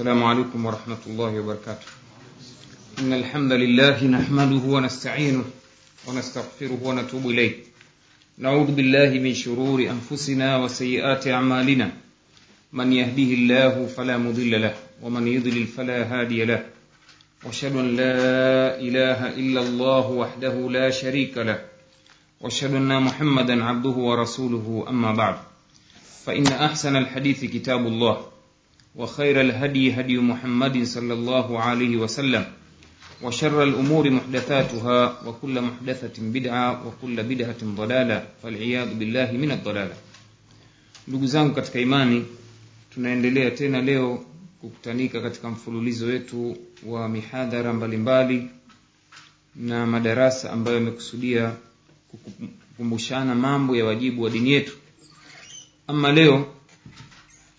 السلام عليكم ورحمة الله وبركاته. إن الحمد لله نحمده ونستعينه ونستغفره ونتوب إليه. نعوذ بالله من شرور أنفسنا وسيئات أعمالنا. من يهده الله فلا مضل له ومن يضلل فلا هادي له. وأشهد أن لا إله إلا الله وحده لا شريك له. وأشهد أن محمدا عبده ورسوله أما بعد. فإن أحسن الحديث كتاب الله. وخير الهدي هدي محمد صلى الله عليه وسلم وشر الأمور محدثاتها وكل محدثة بدعة وكل بدعة ضلالة فالعياذ بالله من الضلالة ndugu zangu katika imani tunaendelea tena leo kukutanika katika mfululizo wetu wa mihadhara mbalimbali na madarasa ambayo yamekusudia kukumbushana mambo ya wajibu wa dini yetu ama leo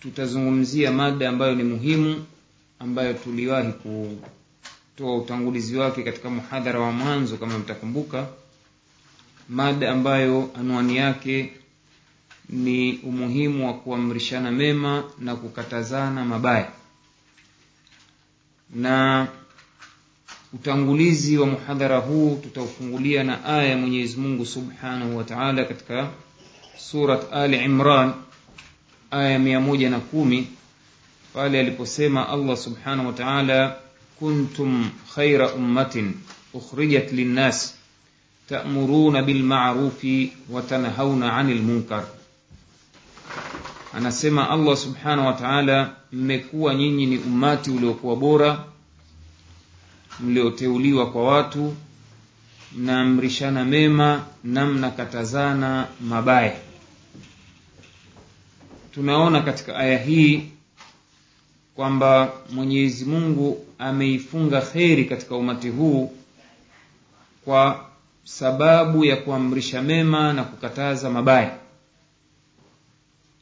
tutazungumzia mada ambayo ni muhimu ambayo tuliwahi kutoa utangulizi wake katika muhadhara wa mwanzo kama mtakumbuka. Mada ambayo anwani yake ni umuhimu wa kuamrishana mema na kukatazana mabaya. Na utangulizi wa muhadhara huu tutaufungulia na aya ya mwenyezi mungu subhanahu wa taala katika surat ali imran aya mia moja na kumi pale aliposema allah subhanahu wa taala kuntum khaira ummatin ukhrijat linnas ta'muruna bilma'rufi watanhauna ani lmunkar anasema allah subhanahu wa taala mmekuwa nyinyi ni ummati uliokuwa bora mlioteuliwa kwa watu mnaamrishana mema na mnakatazana mabaya tunaona katika aya hii kwamba mwenyezi mungu ameifunga kheri katika umati huu kwa sababu ya kuamrisha mema na kukataza mabaya.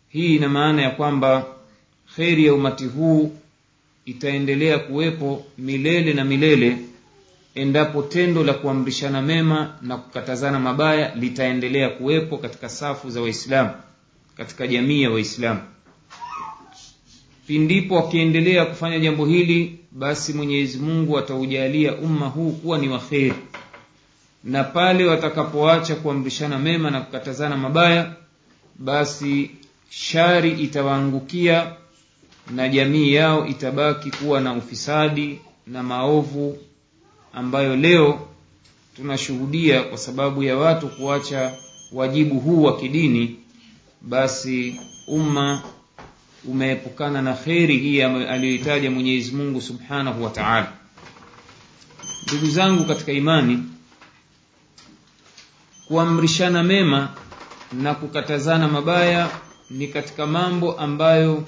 Hii ina maana ya kwamba kheri ya umati huu itaendelea kuwepo milele na milele endapo tendo la kuamrishana mema na kukatazana mabaya litaendelea kuwepo katika safu za waislamu katika jamii ya waislamu. Pindipo wakiendelea kufanya jambo hili basi mwenyezi mungu ataujalia umma huu kuwa ni waheri na pale watakapoacha kuamrishana mema na kukatazana mabaya basi shari itawaangukia na jamii yao itabaki kuwa na ufisadi na maovu ambayo leo tunashuhudia kwa sababu ya watu kuacha wajibu huu wa kidini basi umma umeepukana na kheri hii aliyoitaja mwenyezi mungu subhanahu wa taala. Ndugu zangu katika imani kuamrishana mema na kukatazana mabaya ni katika mambo ambayo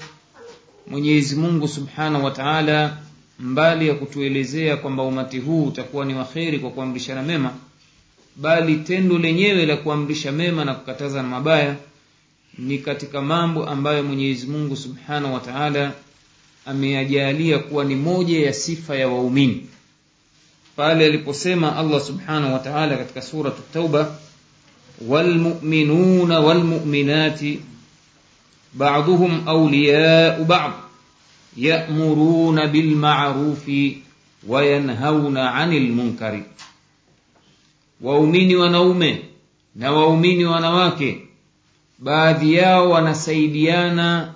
mwenyezi mungu subhanahu wa taala mbali ya kutuelezea kwamba umati huu utakuwa ni waheri kwa kuamrishana mema bali tendo lenyewe la kuamrisha mema na kukataza na mabaya ni katika mambo ambayo mwenyezi mungu subhanahu wa taala ameyajalia kuwa ni moja ya sifa ya waumini. Pale aliposema allah subhanahu wa taala katika suratu tauba walmuminuna walmuminati baduhum auliyau bad yamuruna bilmarufi wayanhauna ani lmunkari waumini wanaume na waumini wanawake baadhi yao wanasaidiana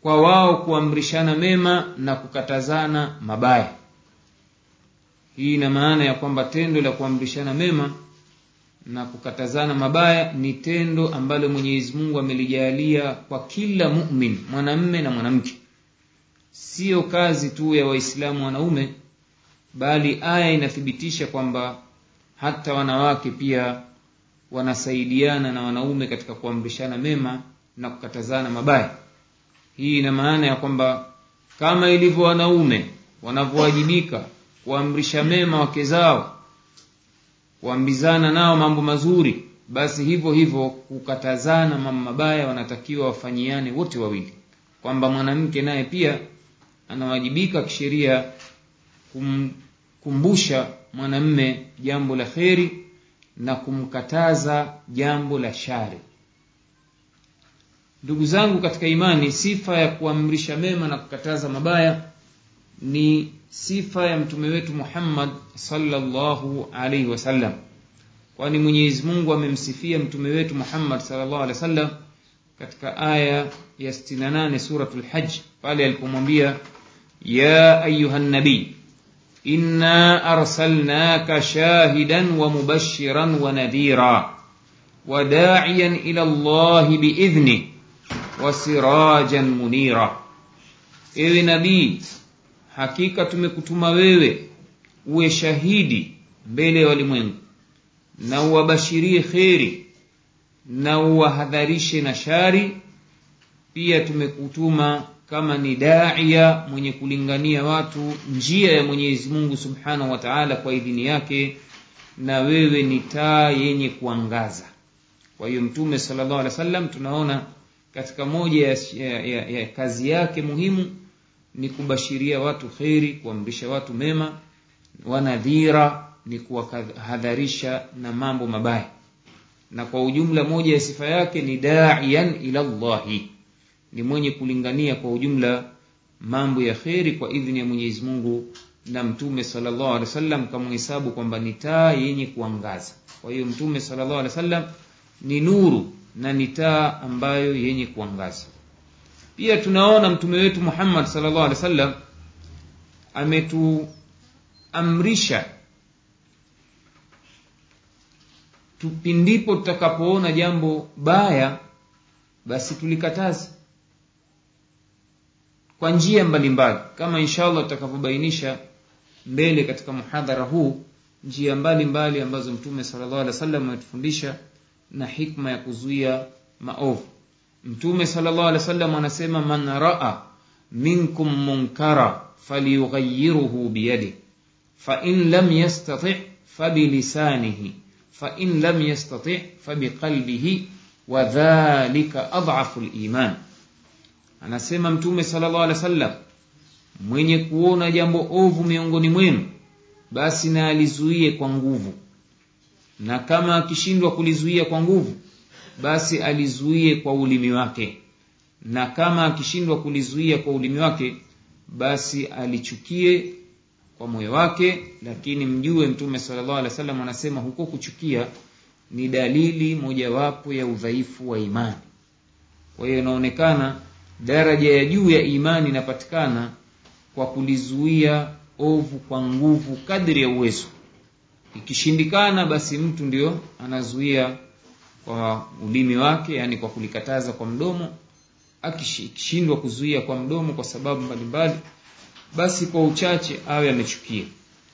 kwa wao kuamrishana mema na kukatazana mabaya. Hii ina maana ya kwamba tendo la kuamrishana mema na kukatazana mabaya ni tendo ambalo mwenyezi mungu amelijalia kwa kila mumin mwanamme na mwanamke. Siyo kazi tu ya waislamu wanaume bali aya inathibitisha kwamba hata wanawake pia wanasaidiana na wanaume katika kuamrishana mema na kukatazana mabaya. Hii ina maana ya kwamba kama ilivyo wanaume wanavyowajibika kuamrisha mema wake zao kuambizana nao mambo mazuri basi hivyo hivyo kukatazana mambo mabaya wanatakiwa wafanyiane wote wawili. Kwamba mwanamke naye pia anawajibika kisheria kumkumbusha mwanamme jambo la kheri na kumkataza jambo la shari. Ndugu zangu katika imani sifa ya kuamrisha mema na kukataza mabaya ni sifa ya mtume wetu muhammad salllahu alaihi wasallam kwani mwenyezi mungu amemsifia mtume wetu muhammad sallallahu alaihi wasallam katika aya ya 68 suratu lhaji pale alipomwambia ya ayuha nabii إنا أرسلناك شاهدا ومبشرا ونذيرا وداعيا إلى الله بإذنه وسراجا منيرا إذ نبي حقيقة مكتوما ويوي وشهيدي بيلي ولمين نو بشري خيري نو هذريش نشاري pia tumekutuma kama ni daia mwenye kulingania watu njia ya mwenyezi mungu subhanahu wa taala kwa idhini yake na wewe ni taa yenye kuangaza. Kwa hiyo mtume sallallahu wa sallam tunaona katika moja ya, ya, ya, ya kazi yake muhimu ni kubashiria watu kheri kuamrisha watu mema wanadhira ni kuwahadharisha na mambo mabaya. Na kwa ujumla moja ya sifa yake ni daian ila llahi ni mwenye kulingania kwa ujumla mambo ya kheri kwa idhini ya mwenyezi mungu na mtume sallallahu alaihi wasallam kamhesabu kwamba ni taa yenye kuangaza. Kwa hiyo mtume sallallahu alaihi wasallam ni nuru na ni taa ambayo yenye kuangaza. Pia tunaona mtume wetu muhammad sallallahu alaihi wasallam ametuamrisha tupindipo tutakapoona jambo baya basi tulikataza kwa njia mbalimbali kama inshallah tutakavyobainisha mbele katika muhadhara huu njia mbalimbali mbali ambazo mtume sallallahu alaihi wasallam ametufundisha na hikma ya kuzuia maovu mtume sallallahu alaihi wasallam anasema man raa minkum munkara falyughayiruhu biyadi fain lam yastati fabilisanihi fain lam yastati fabiqalbihi wadhalika adhafu liman anasema mtume sallallahu alaihi wasallam mwenye kuona jambo ovu miongoni mwenu basi na alizuie kwa nguvu. Na kama akishindwa kulizuia kwa nguvu basi alizuie kwa ulimi wake. Na kama akishindwa kulizuia kwa ulimi wake basi alichukie kwa moyo wake. Lakini mjue mtume sallallahu alaihi wasallam anasema huko kuchukia ni dalili mojawapo ya udhaifu wa imani. Kwa hiyo inaonekana daraja ya juu ya imani inapatikana kwa kulizuia ovu kwa nguvu kadri ya uwezo. Ikishindikana basi mtu ndio anazuia kwa ulimi wake yani kwa kulikataza kwa mdomo. Akishindwa kuzuia kwa mdomo kwa sababu mbalimbali basi kwa uchache awe amechukia.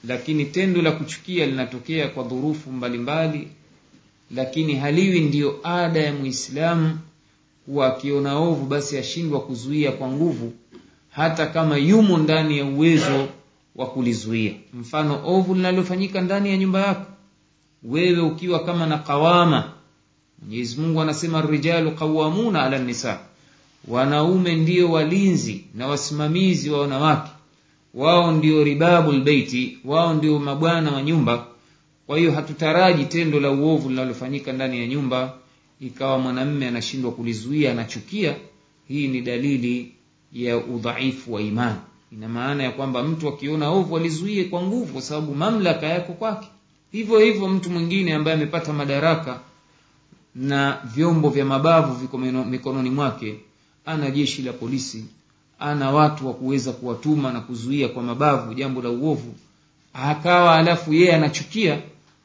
Lakini tendo la kuchukia linatokea kwa dhurufu mbalimbali lakini haliwi ndiyo ada ya muislamu kuwa akiona ovu basi ashindwa kuzuia kwa nguvu hata kama yumo ndani ya uwezo wa kulizuia. Mfano ovu linalofanyika ndani ya nyumba yako. Wewe ukiwa kama na kawama mwenyezi mungu anasema rijalu qawamuna ala nisa. Wanaume ndio walinzi na wasimamizi wa wanawake. Wao ndio ribabu lbeiti wao ndio mabwana wa nyumba. Kwa hiyo hatutaraji tendo la uovu linalofanyika ndani ya nyumba ikawa mwanamme anashindwa kulizuia anachukia hii ni dalili ya udhaifu wa imani. Ina maana ya kwamba mtu akiona ovu alizuie kwa nguvu kwa sababu mamlaka yako kwake. Hivyo hivyo mtu mwingine ambaye amepata madaraka na vyombo vya mabavu viko mikononi mwake ana jeshi la polisi ana watu wa kuweza kuwatuma na kuzuia kwa mabavu jambo la uovu akawa alafu yeye anachukia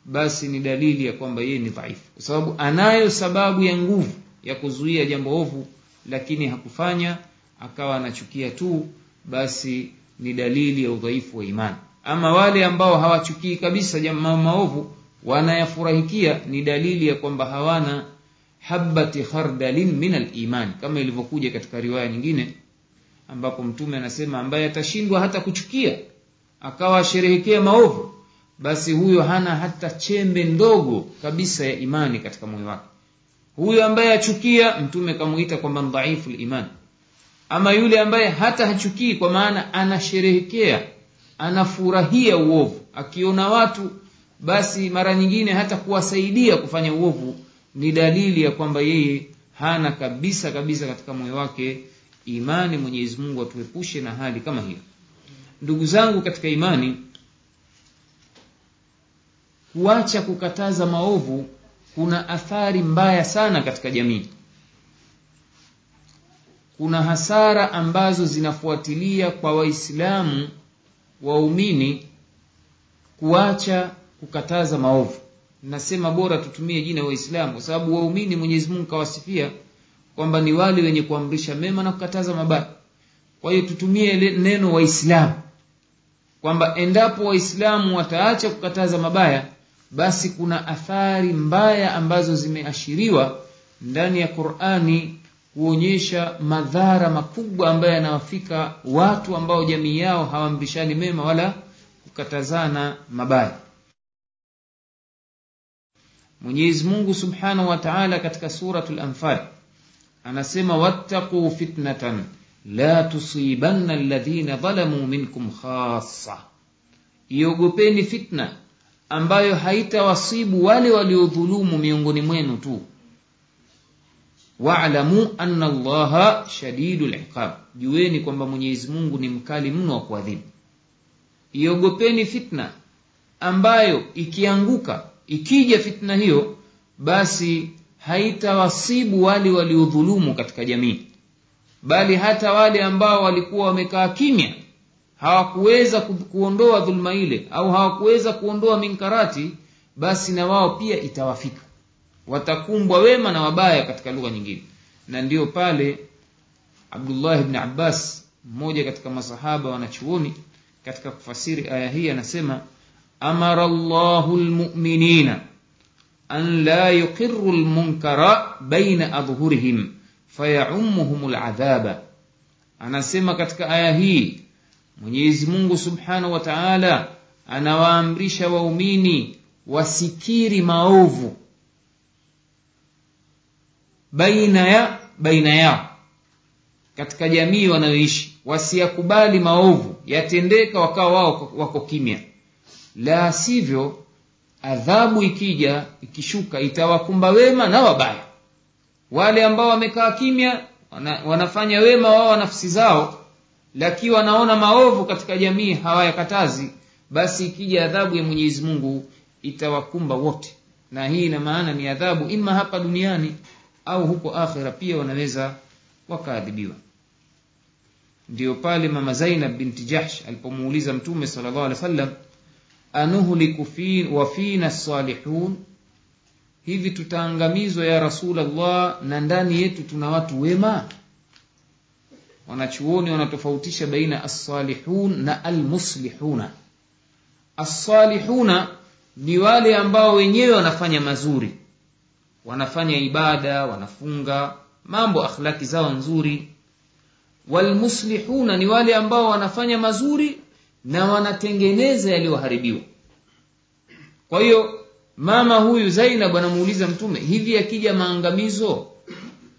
basi ni dalili ya kwamba yeye ni dhaifu kwa sababu anayo sababu ya nguvu ya kuzuia jambo ovu lakini hakufanya akawa anachukia tu basi ni dalili ya udhaifu wa imani ama wale ambao hawachukii kabisa jambo maovu wanayafurahikia ni dalili ya kwamba hawana habati khardalin min aliman kama ilivyokuja katika riwaya nyingine ambapo mtume anasema ambaye atashindwa hata kuchukia akawa asherehekea maovu basi huyo hana hata chembe ndogo kabisa ya imani katika moyo wake. Huyo ambaye achukia mtume kamuita kwamba dhaifu liman. Ama yule ambaye hata hachukii kwa maana anasherehekea anafurahia uovu. Akiona watu basi mara nyingine hata kuwasaidia kufanya uovu ni dalili ya kwamba yeye hana kabisa kabisa katika moyo wake imani. Mwenyezi mungu atuepushe na hali kama hiyo. Ndugu zangu katika imani kuacha kukataza maovu kuna athari mbaya sana katika jamii. Kuna hasara ambazo zinafuatilia kwa waislamu waumini kuacha kukataza maovu. Nasema bora tutumie jina waislamu kwa sababu waumini mwenyezi mungu kawasifia kwamba ni wale wenye kuamrisha mema na kukataza mabaya. Kwa hiyo tutumie neno waislamu kwamba endapo waislamu wataacha kukataza mabaya basi kuna athari mbaya ambazo zimeashiriwa ndani ya qurani kuonyesha madhara makubwa ambayo yanawafika watu ambao jamii yao hawaamrishani mema wala kukatazana mabaya. Mwenyezi mungu subhanahu wa taala katika suratu lanfal anasema wattaquu fitnatan la tusibanna ladhina dhalamuu minkum khassa. Iogopeni fitna ambayo haitawasibu wale waliodhulumu miongoni mwenu tu. Wa'lamu anna allaha shadidu liqab jueni kwamba mwenyezi mungu ni mkali mno wa kuadhibu. Iogopeni fitna ambayo ikianguka ikija fitna hiyo basi haitawasibu wale waliodhulumu katika jamii bali hata wale ambao walikuwa wamekaa kimya hawakuweza kuondoa dhulma ile au hawakuweza kuondoa minkarati basi na wao pia itawafika. Watakumbwa wema na wabaya katika lugha nyingine. Na ndiyo pale abdullah bni abbas mmoja katika masahaba wanachuoni katika kufasiri aya hii anasema amara llahu lmuminina an la yuqiru lmunkara baina adhhurihim fayaumuhum ladhaba anasema katika aya hii mwenyezi mungu subhanahu wa taala anawaamrisha waumini wasikiri maovu baina ya baina yao katika jamii wanayoishi wasiyakubali maovu yatendeka wakawa wao wako kimya. La sivyo adhabu ikija ikishuka itawakumba wema na wabaya. Wale ambao wamekaa kimya wana, wanafanya wema wao nafsi zao lakini wanaona maovu katika jamii hawayakatazi basi ikija adhabu ya mwenyezi mungu itawakumba wote. Na hii ina maana ni adhabu ima hapa duniani au huko akhira pia wanaweza wakaadhibiwa. Ndiyo pale mama zainab binti jahsh alipomuuliza mtume sala llahu alehi wa anuhliku fi, wafina salihun hivi tutaangamizwa ya rasulllah na ndani yetu tuna watu wema wanachuoni wanatofautisha baina alsalihun na almuslihuna. Alsalihuna ni wale ambao wenyewe wanafanya mazuri. Wanafanya ibada wanafunga mambo akhlaki zao nzuri. Walmuslihuna ni wale ambao wanafanya mazuri na wanatengeneza yaliyoharibiwa. Kwa hiyo mama huyu zainab anamuuliza mtume hivi akija maangamizo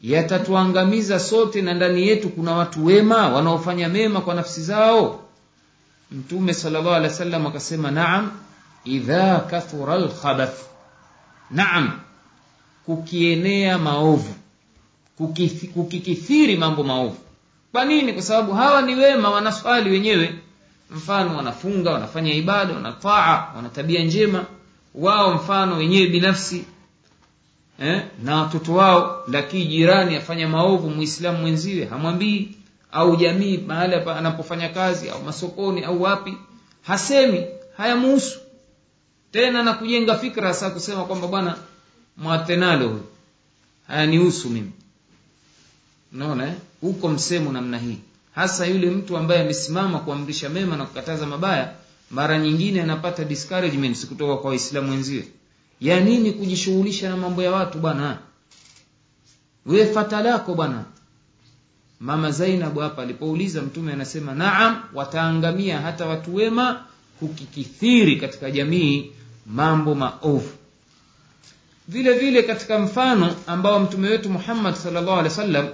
yatatuangamiza sote na ndani yetu kuna watu wema wanaofanya mema kwa nafsi zao. Mtume salllah alih wa sallam akasema naam idha kathura lkhabath naam kukienea maovu kukikithiri mambo maovu. Kwa nini? Kwa sababu hawa ni wema wanaswali wenyewe. Mfano wanafunga wanafanya ibada wanataa wana tabia njema. Wao mfano wenyewe binafsi eh, na watoto wao lakini jirani afanya maovu muislamu mwenziwe hamwambii. Au jamii mahali anapofanya kazi au masokoni au wapi hasemi hayamuhusu. Tena na kujenga fikra saa kusema kwamba bwana mwatenalo huyu. Hayanihusu mimi. Unaona eh? huko msemo namna hii. Hasa yule mtu ambaye amesimama kuamrisha mema na kukataza mabaya mara nyingine anapata discouragement kutoka kwa waislamu wenziwe ya nini kujishughulisha na mambo ya watu bwana? We fata lako bwana. Mama zainab hapa alipouliza mtume anasema naam wataangamia hata watu wema kukikithiri katika jamii mambo maovu. Vile vile katika mfano ambao mtume wetu muhammad salllah alehi wa sallam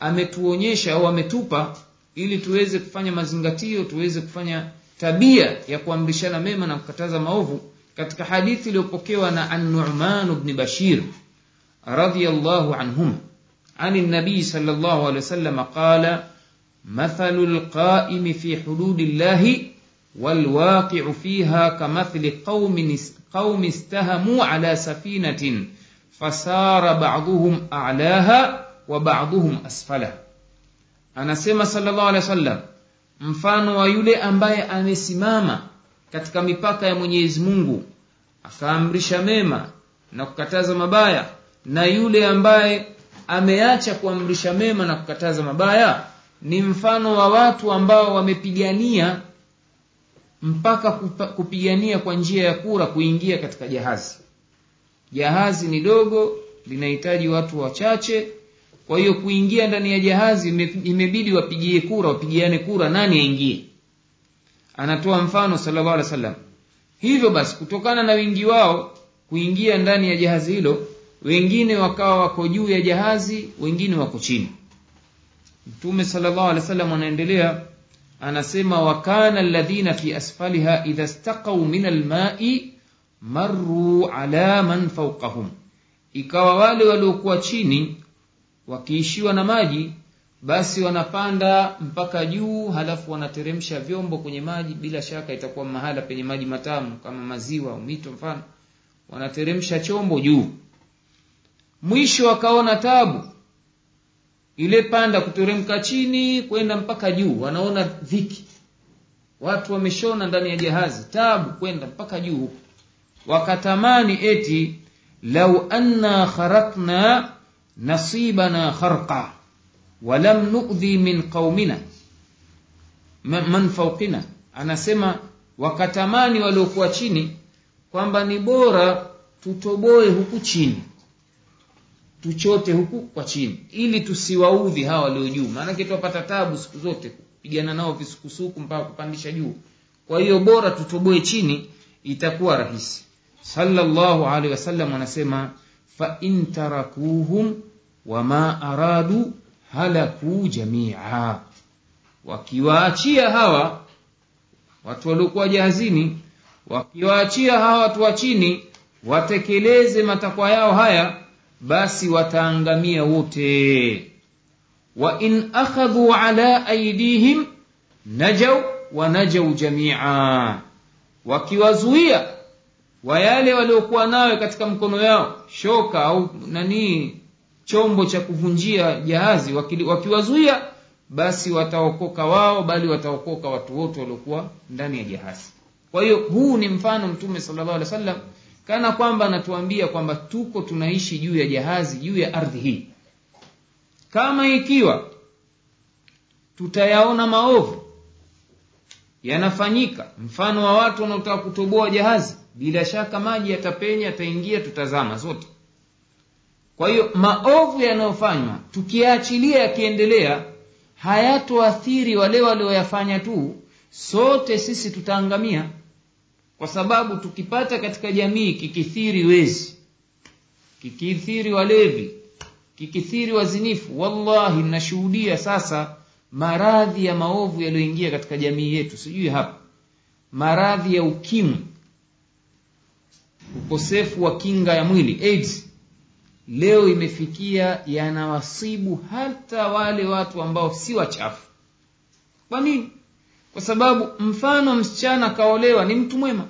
ametuonyesha au ametupa ili tuweze kufanya mazingatio tuweze kufanya tabia ya kuamrishana mema na kukataza maovu katika hadithi iliyopokewa na an-Nu'man ibn Bashir radhiyallahu anhuma عن النبي صلى الله عليه وسلم قال مثل القائم في حدود الله والواقع فيها كمثل قوم قوم استهموا على سفينة فسار بعضهم أعلاها وبعضهم أسفلها anasema sallallahu alaihi wasallam mfano wa yule ambaye amesimama katika mipaka ya mwenyezi mungu akaamrisha mema na kukataza mabaya na yule ambaye ameacha kuamrisha mema na kukataza mabaya ni mfano wa watu ambao wamepigania mpaka kupigania kwa njia ya kura kuingia katika jahazi. Jahazi ni dogo linahitaji watu wachache kwa hiyo kuingia ndani ya jahazi imebidi wapigie kura wapigiane kura nani aingie anatoa mfano sallallahu alaihi wasallam. Hivyo basi kutokana na wingi wao kuingia ndani ya jahazi hilo wengine wakawa wako juu ya jahazi wengine wako chini. Mtume sallallahu alaihi wasallam anaendelea anasema wakana alladhina fi asfaliha idha staqau min almai marru ala man fawqahum. Ikawa wale waliokuwa chini wakiishiwa na maji basi wanapanda mpaka juu halafu wanateremsha vyombo kwenye maji. Bila shaka itakuwa mahala penye maji matamu kama maziwa au mito mfano. Wanateremsha chombo juu. Mwisho wakaona tabu. Ile panda kuteremka chini kwenda mpaka juu. Wanaona dhiki. Watu wameshona ndani ya jahazi. Tabu kwenda mpaka juu huko. Wakatamani eti lau anna kharakna nasibana kharqa walam nudhi min qaumina. Man fawqina. Anasema wakatamani waliokuwa chini kwamba ni bora tutoboe huku chini. Tuchote huku kwa chini. Ili tusiwaudhi hawa walio juu. Maanake twapata tabu siku zote kupigana nao visukusuku mpaka kupandisha juu. Kwa hiyo bora tutoboe chini itakuwa rahisi. Sallallahu alaihi wasallam anasema fain tarakuhum wama aradu halaku jamia. Wakiwaachia hawa watu waliokuwa jahazini wakiwaachia hawa watu wa chini watekeleze matakwa yao haya basi wataangamia wote. Wa in akhadhu ala aidihim najau wanajau jamia. Wakiwazuia wa yale waliokuwa nayo katika mkono yao shoka au nanii chombo cha kuvunjia jahazi wakiwazuia basi wataokoka wao bali wataokoka watu wote waliokuwa ndani ya jahazi. Kwa hiyo huu ni mfano mtume sallallahu alaihi wasallam kana kwamba anatuambia kwamba tuko tunaishi juu ya jahazi juu ya ardhi hii. Kama ikiwa tutayaona maovu yanafanyika mfano wa watu wanaotaka kutoboa jahazi bila shaka maji yatapenya yataingia tutazama zote kwa hiyo maovu yanayofanywa tukiyaachilia yakiendelea hayatoathiri wale walioyafanya tu sote sisi tutaangamia. Kwa sababu tukipata katika jamii kikithiri wezi kikithiri walevi kikithiri wazinifu wallahi nashuhudia sasa maradhi ya maovu yaliyoingia katika jamii yetu. Sijui hapa. Maradhi ya ukimwi ukosefu wa kinga ya mwili AIDS leo imefikia yanawasibu hata wale watu ambao si wachafu. Kwa nini? Kwa sababu mfano msichana kaolewa ni mtu mwema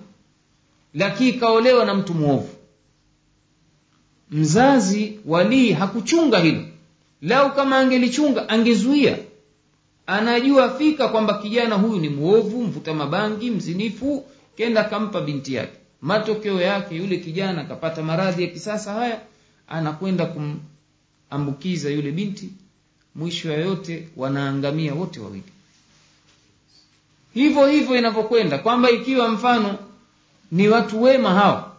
lakini kaolewa na mtu mwovu. Mzazi walii hakuchunga hilo. Lau kama angelichunga angezuia. Anajua fika kwamba kijana huyu ni mwovu mvuta mabangi mzinifu kenda akampa binti yake. Matokeo yake yule kijana akapata maradhi ya kisasa haya anakwenda kumambukiza yule binti mwisho ya yote wanaangamia wote wawili. Hivyo hivyo inavyokwenda kwamba ikiwa mfano ni watu wema hawa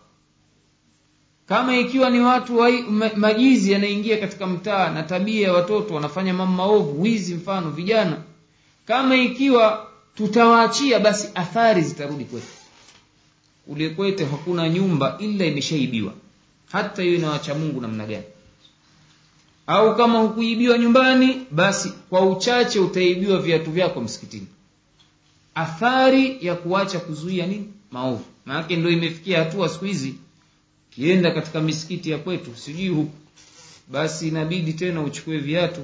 kama ikiwa ni watu wa, majizi yanaingia katika mtaa na tabia ya watoto wanafanya mambo maovu wizi mfano vijana kama ikiwa tutawaachia basi athari zitarudi kwetu. Kule kwetu hakuna nyumba ila imeshaibiwa hata hiyo inawacha mungu namna gani. Au kama hukuibiwa nyumbani basi kwa uchache utaibiwa viatu vyako msikitini. Athari ya kuacha kuzuia nini? Maovu. Maanake ndo imefikia hatua siku hizi kienda katika misikiti ya kwetu sijui huku basi inabidi tena uchukue viatu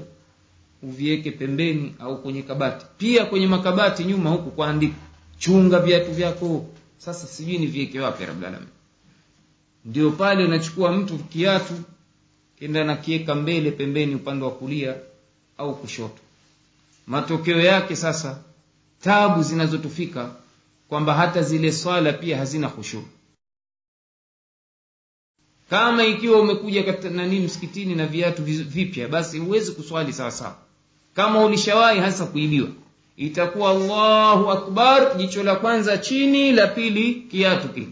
uviweke pembeni au kwenye kabati. Pia kwenye makabati nyuma huku kwaandika chunga viatu vyako sasa sijui ni viweke wapi rablalami ndio pale unachukua mtu kiatu kenda nakiweka mbele pembeni upande wa kulia au kushoto. Matokeo yake sasa tabu zinazotufika kwamba hata zile swala pia hazina khushuu kama ikiwa umekuja nani msikitini na viatu vipya basi huwezi kuswali sawa sawa. Kama ulishawahi hasa kuibiwa itakuwa allahu akbar jicho la kwanza chini la pili kiatu kile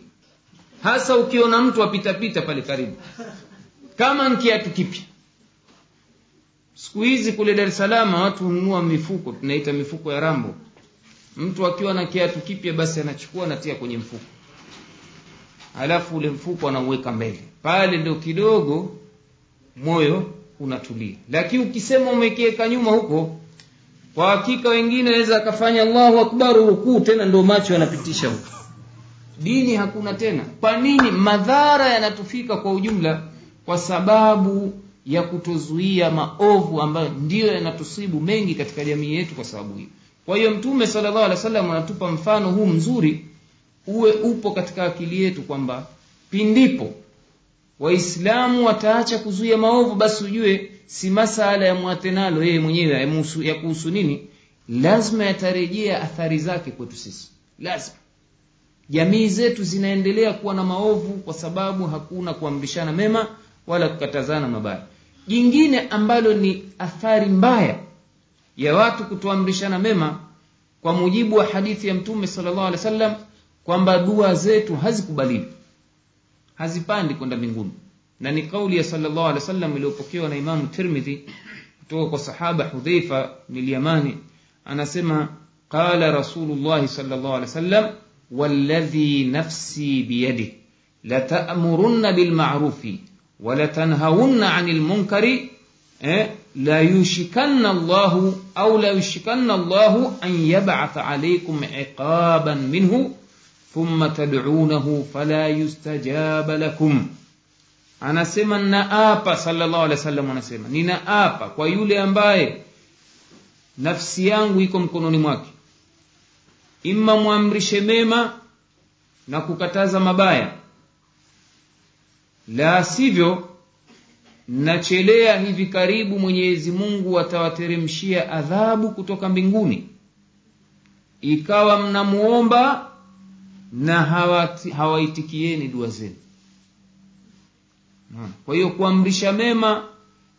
hasa ukiona mtu apitapita pale karibu. Kama nkiatu kiatu kipya siku hizi kule dar salaam watu hununua mifuko tunaita mifuko ya rambo. Mtu akiwa na kiatu kipya basi anachukua anatia kwenye mfuko. Alafu ule mfuko anauweka mbele. Pale ndo kidogo moyo unatulia. Lakini ukisema umekiweka nyuma huko kwa hakika wengine aweza akafanya allahu akbar rukuu tena ndo macho yanapitisha huko dini hakuna tena. Kwa nini? Madhara yanatufika kwa ujumla kwa sababu ya kutozuia maovu ambayo ndiyo yanatusibu mengi katika jamii yetu kwa sababu hiyo kwa hiyo mtume sallallahu anatupa mfano huu mzuri uwe upo katika akili yetu kwamba pindipo waislamu wataacha kuzuia maovu basi ujue si masala ya mwatenalo yeye mwenyewe ya kuhusu nini. Lazima yatarejea athari zake kwetu sisi. Lazima jamii zetu zinaendelea kuwa na maovu kwa sababu hakuna kuamrishana mema wala kukatazana mabaya. Jingine ambalo ni athari mbaya ya watu kutoamrishana mema kwa mujibu wa hadithi ya mtume sallallahu alaihi wasallam kwamba dua zetu hazikubaliwi hazipandi kwenda mbinguni. Na ni kauli ya sallallahu alaihi wasallam iliyopokewa na imamu tirmidhi kutoka kwa sahaba hudhaifa nilyamani anasema qala rasulullahi sallallahu alaihi wasallam والذي نفسي بيده. لتأمرن بالمعروف ولتنهون عن المنكر لا يشكن الله أو لا يشكن الله أن يبعث عليكم عقابا منه ثم تدعونه فلا يستجاب لكم. anasema ninaapa sallallahu alaihi wasallam anasema ninaapa kwa yule ambaye nafsi yangu iko mkononi mwake imma mwamrishe mema na kukataza mabaya. La sivyo nachelea hivi karibu mwenyezi mungu atawateremshia adhabu kutoka mbinguni. Ikawa mnamuomba na hawaitikieni dua zenu. Kwa hiyo kuamrisha mema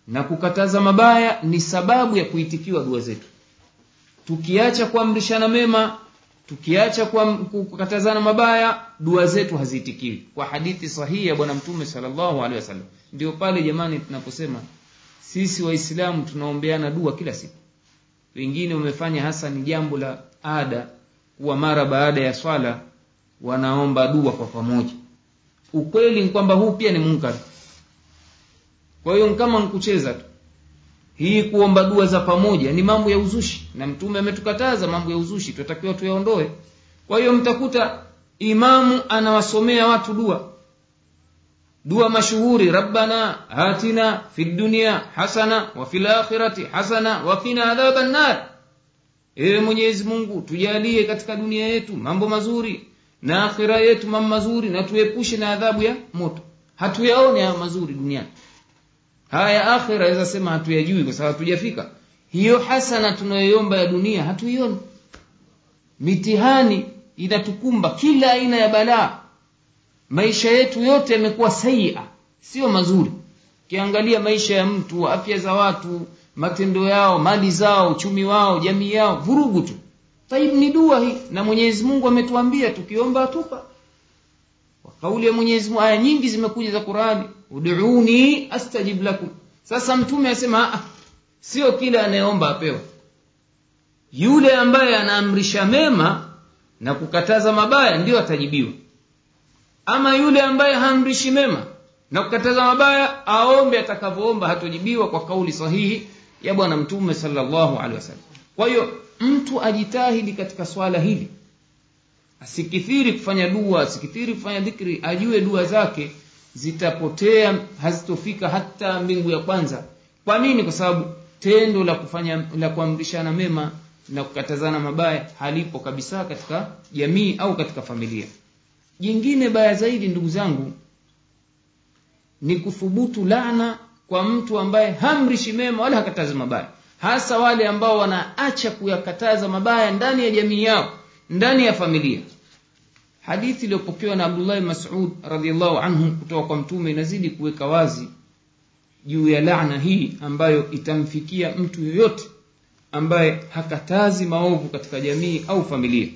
na kukataza mabaya ni sababu ya kuitikiwa dua zetu. Tukiacha kuamrishana mema tukiacha kukatazana mabaya dua zetu haziitikiwi kwa hadithi sahihi ya bwana mtume sallallahu alaihi wasallam. Ndio pale jamani tunaposema sisi waislamu tunaombeana dua kila siku. Wengine wamefanya hasa ni jambo la ada kuwa mara baada ya swala wanaomba dua kwa pamoja. Ukweli ni kwamba huu pia ni munkari kwa hiyo kama nkucheza tu hii kuomba dua za pamoja ni mambo ya uzushi. Na mtume ametukataza mambo ya uzushi tunatakiwa tuyaondoe. Kwa hiyo mtakuta imamu anawasomea watu dua. Dua mashuhuri rabbana atina fi dunia hasana wa fi akhirati hasana wa qina adhaban nar. Ewe mwenyezi mungu tujalie katika dunia yetu mambo mazuri na akhira yetu mambo mazuri na tuepushe na adhabu ya moto. Hatuyaone hayo mazuri duniani haya akhira aweza sema hatuyajui kwa sababu hatujafika. Hiyo hasana tunayoiomba ya dunia hatuioni. Mitihani inatukumba kila aina ya balaa. Maisha yetu yote yamekuwa saia sio mazuri. Ukiangalia maisha ya mtu afya za watu matendo yao mali zao uchumi wao jamii yao vurugu tu. Taib ni dua hii na mwenyezi mungu ametuambia tukiomba atupa. Kwa kauli ya mwenyezi mungu aya nyingi zimekuja za qurani uduuni astajib lakum. Sasa mtume asema ah, sio kila anayeomba apewa yule ambaye anaamrisha mema na kukataza mabaya ndiyo atajibiwa. Ama yule ambaye haamrishi mema na kukataza mabaya aombe atakavyoomba hatojibiwa kwa kauli sahihi ya bwana mtume salllahu alehi wasallam. Kwa hiyo mtu ajitahidi katika swala hili. Asikithiri kufanya dua asikithiri kufanya dhikri ajue dua zake zitapotea hazitofika hata mbingu ya kwanza. Kwa nini? Kwa sababu tendo la kufanya la kuamrishana mema na kukatazana mabaya halipo kabisa katika jamii au katika familia. Jingine baya zaidi ndugu zangu ni kuthubutu laana kwa mtu ambaye hamrishi mema wala hakatazi mabaya. Hasa wale ambao wanaacha kuyakataza mabaya ndani ya jamii yao ndani ya familia hadithi iliyopokewa na abdullahi masud radiallahu anhu kutoka kwa mtume inazidi kuweka wazi juu ya laana hii ambayo itamfikia mtu yoyote ambaye hakatazi maovu katika jamii au familia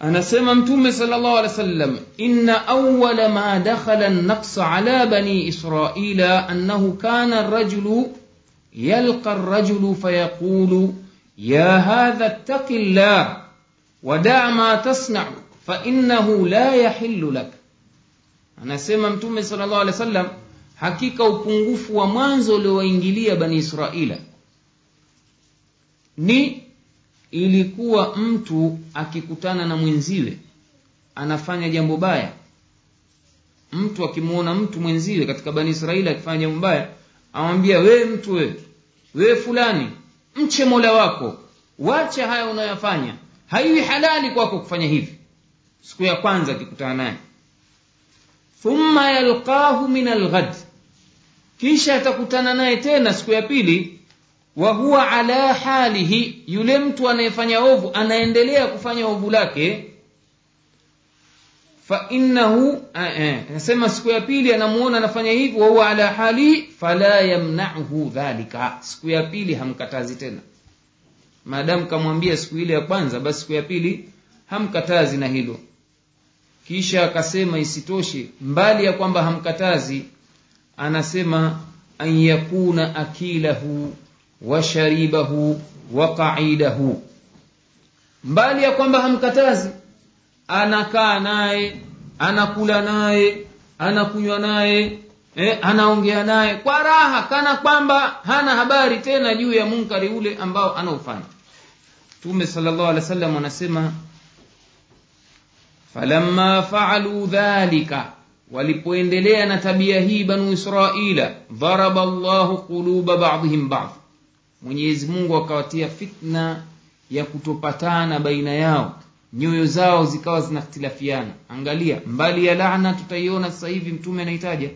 anasema mtume sallallahu alaihi wasallam inna awwala ma dakhala an-naqs ala bani israila annahu kana ar-rajulu yalqa ar-rajulu fayaqulu ya hadha ittaqillah wada' ma tasna'u fa innahu la yahillu lak. Anasema mtume salllah alehi wa sallam hakika upungufu wa mwanzo uliowaingilia bani israila ni ilikuwa mtu akikutana na mwenziwe anafanya jambo baya. Mtu akimwona mtu mwenziwe katika bani israeli akifanya jambo baya amwambia wee mtu wewe wewe fulani mche mola wako wacha haya unayoyafanya. Haiwi halali kwako kufanya hivi siku ya kwanza akikutana naye. Thumma yalqahu min alghad. Kisha atakutana naye tena siku ya pili. Wa huwa ala halihi yule mtu anayefanya ovu anaendelea kufanya ovu lake. Fainnahu anasema siku ya pili anamuona anafanya hivi wa huwa ala halihi fala yamnahu dhalika. Siku ya pili hamkatazi tena. Maadamu kamwambia siku ile ya kwanza basi siku ya pili hamkatazi na hilo kisha akasema isitoshe mbali ya kwamba hamkatazi anasema an yakuna akilahu wa sharibahu wa qaidahu. Mbali ya kwamba hamkatazi anakaa naye anakula naye anakunywa naye eh, anaongea naye kwa raha kana kwamba hana habari tena juu ya munkari ule ambao anaofanya mtume sallallahu wa salam anasema falamma faalu dhalika walipoendelea na tabia hii banu israila dharaba llahu quluba badhihim badh mwenyezi mungu akawatia fitna ya kutopatana baina yao. Nyoyo zao zikawa zinakhtilafiana angalia mbali ya lana tutaiona sasa hivi mtume anahitaja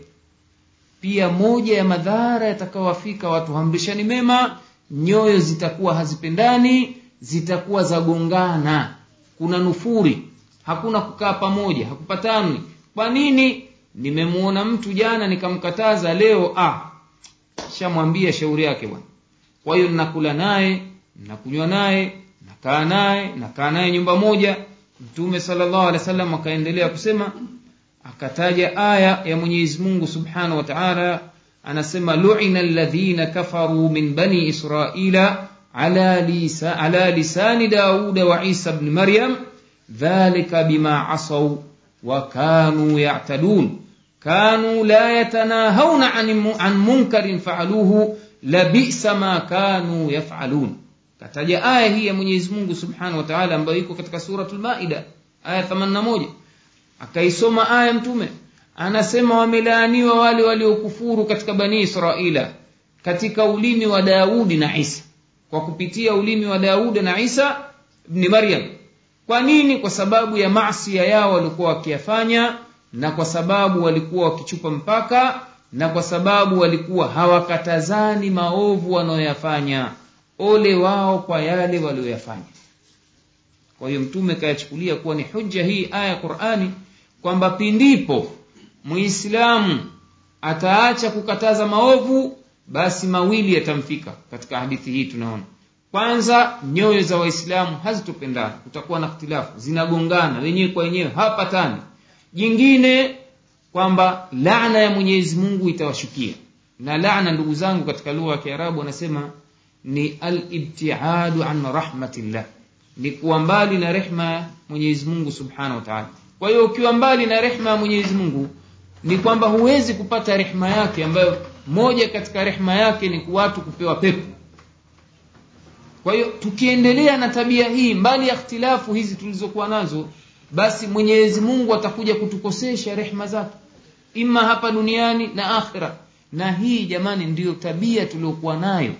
pia moja ya madhara yatakawafika watu hamrishani mema nyoyo zitakuwa hazipendani zitakuwa zagongana kuna nufuri hakuna kukaa pamoja hakupatanwi kwa nini? Nimemuona mtu jana nikamkataza leo ah shamwambia shauri yake bwana. Kwa hiyo nakula naye nakunywa naye nakaa naye nakaa naye nyumba moja. Mtume salllahu alehi wa sallam akaendelea kusema akataja aya ya Mwenyezi Mungu Subhanahu wa Ta'ala anasema lu'ina ladhina kafaru min bani israila ala ala lisani dauda wa Isa bni Maryam dhalika bima asaw wa kanu ya'tadun. Kanu la yatanahawna an munkarin fa'aluhu labisa ma kanu yaf'alun. Kataja aya hii ya Mwenyezi Mungu Subhanahu wa Ta'ala ambayo iko katika suratul Maida aya 81 akaisoma aya mtume anasema wamelaaniwa wale waliokufuru katika bani Israila katika ulimi wa Daudi na Isa. Kwa kupitia ulimi wa Daudi na Isa ibn Maryam kwa nini? Kwa sababu ya masia yao walikuwa wakiyafanya na kwa sababu walikuwa wakichupa mpaka na kwa sababu walikuwa hawakatazani maovu wanayoyafanya ole wao kwa yale walioyafanya. Kwa hiyo mtume kayachukulia kuwa ni hujja hii aya ya Qur'ani kwamba pindipo muislamu ataacha kukataza maovu basi mawili yatamfika katika hadithi hii tunaona kwanza nyoyo za waislamu hazitopendana kutakuwa na ikhtilafu. Zinagongana. Wenyewe kwa wenyewe hawapatani. Jingine kwamba lana ya Mwenyezi Mungu itawashukia. Na lana ndugu zangu katika lugha ya Kiarabu wanasema ni al-ibtiadu an rahmatillah. Ni kuwa mbali na rehma Mwenyezi Mungu Subhanahu wataala kwa hiyo ukiwa mbali na rehma ya Mwenyezi Mungu ni kwamba huwezi kupata rehma yake ambayo moja katika rehma yake ni watu kupewa pepo kwa hiyo tukiendelea na tabia hii mbali ya ikhtilafu hizi tulizokuwa nazo basi Mwenyezi Mungu atakuja kutukosesha rehma zake ima hapa duniani na akhira. Na hii jamani ndiyo tabia tuliokuwa nayo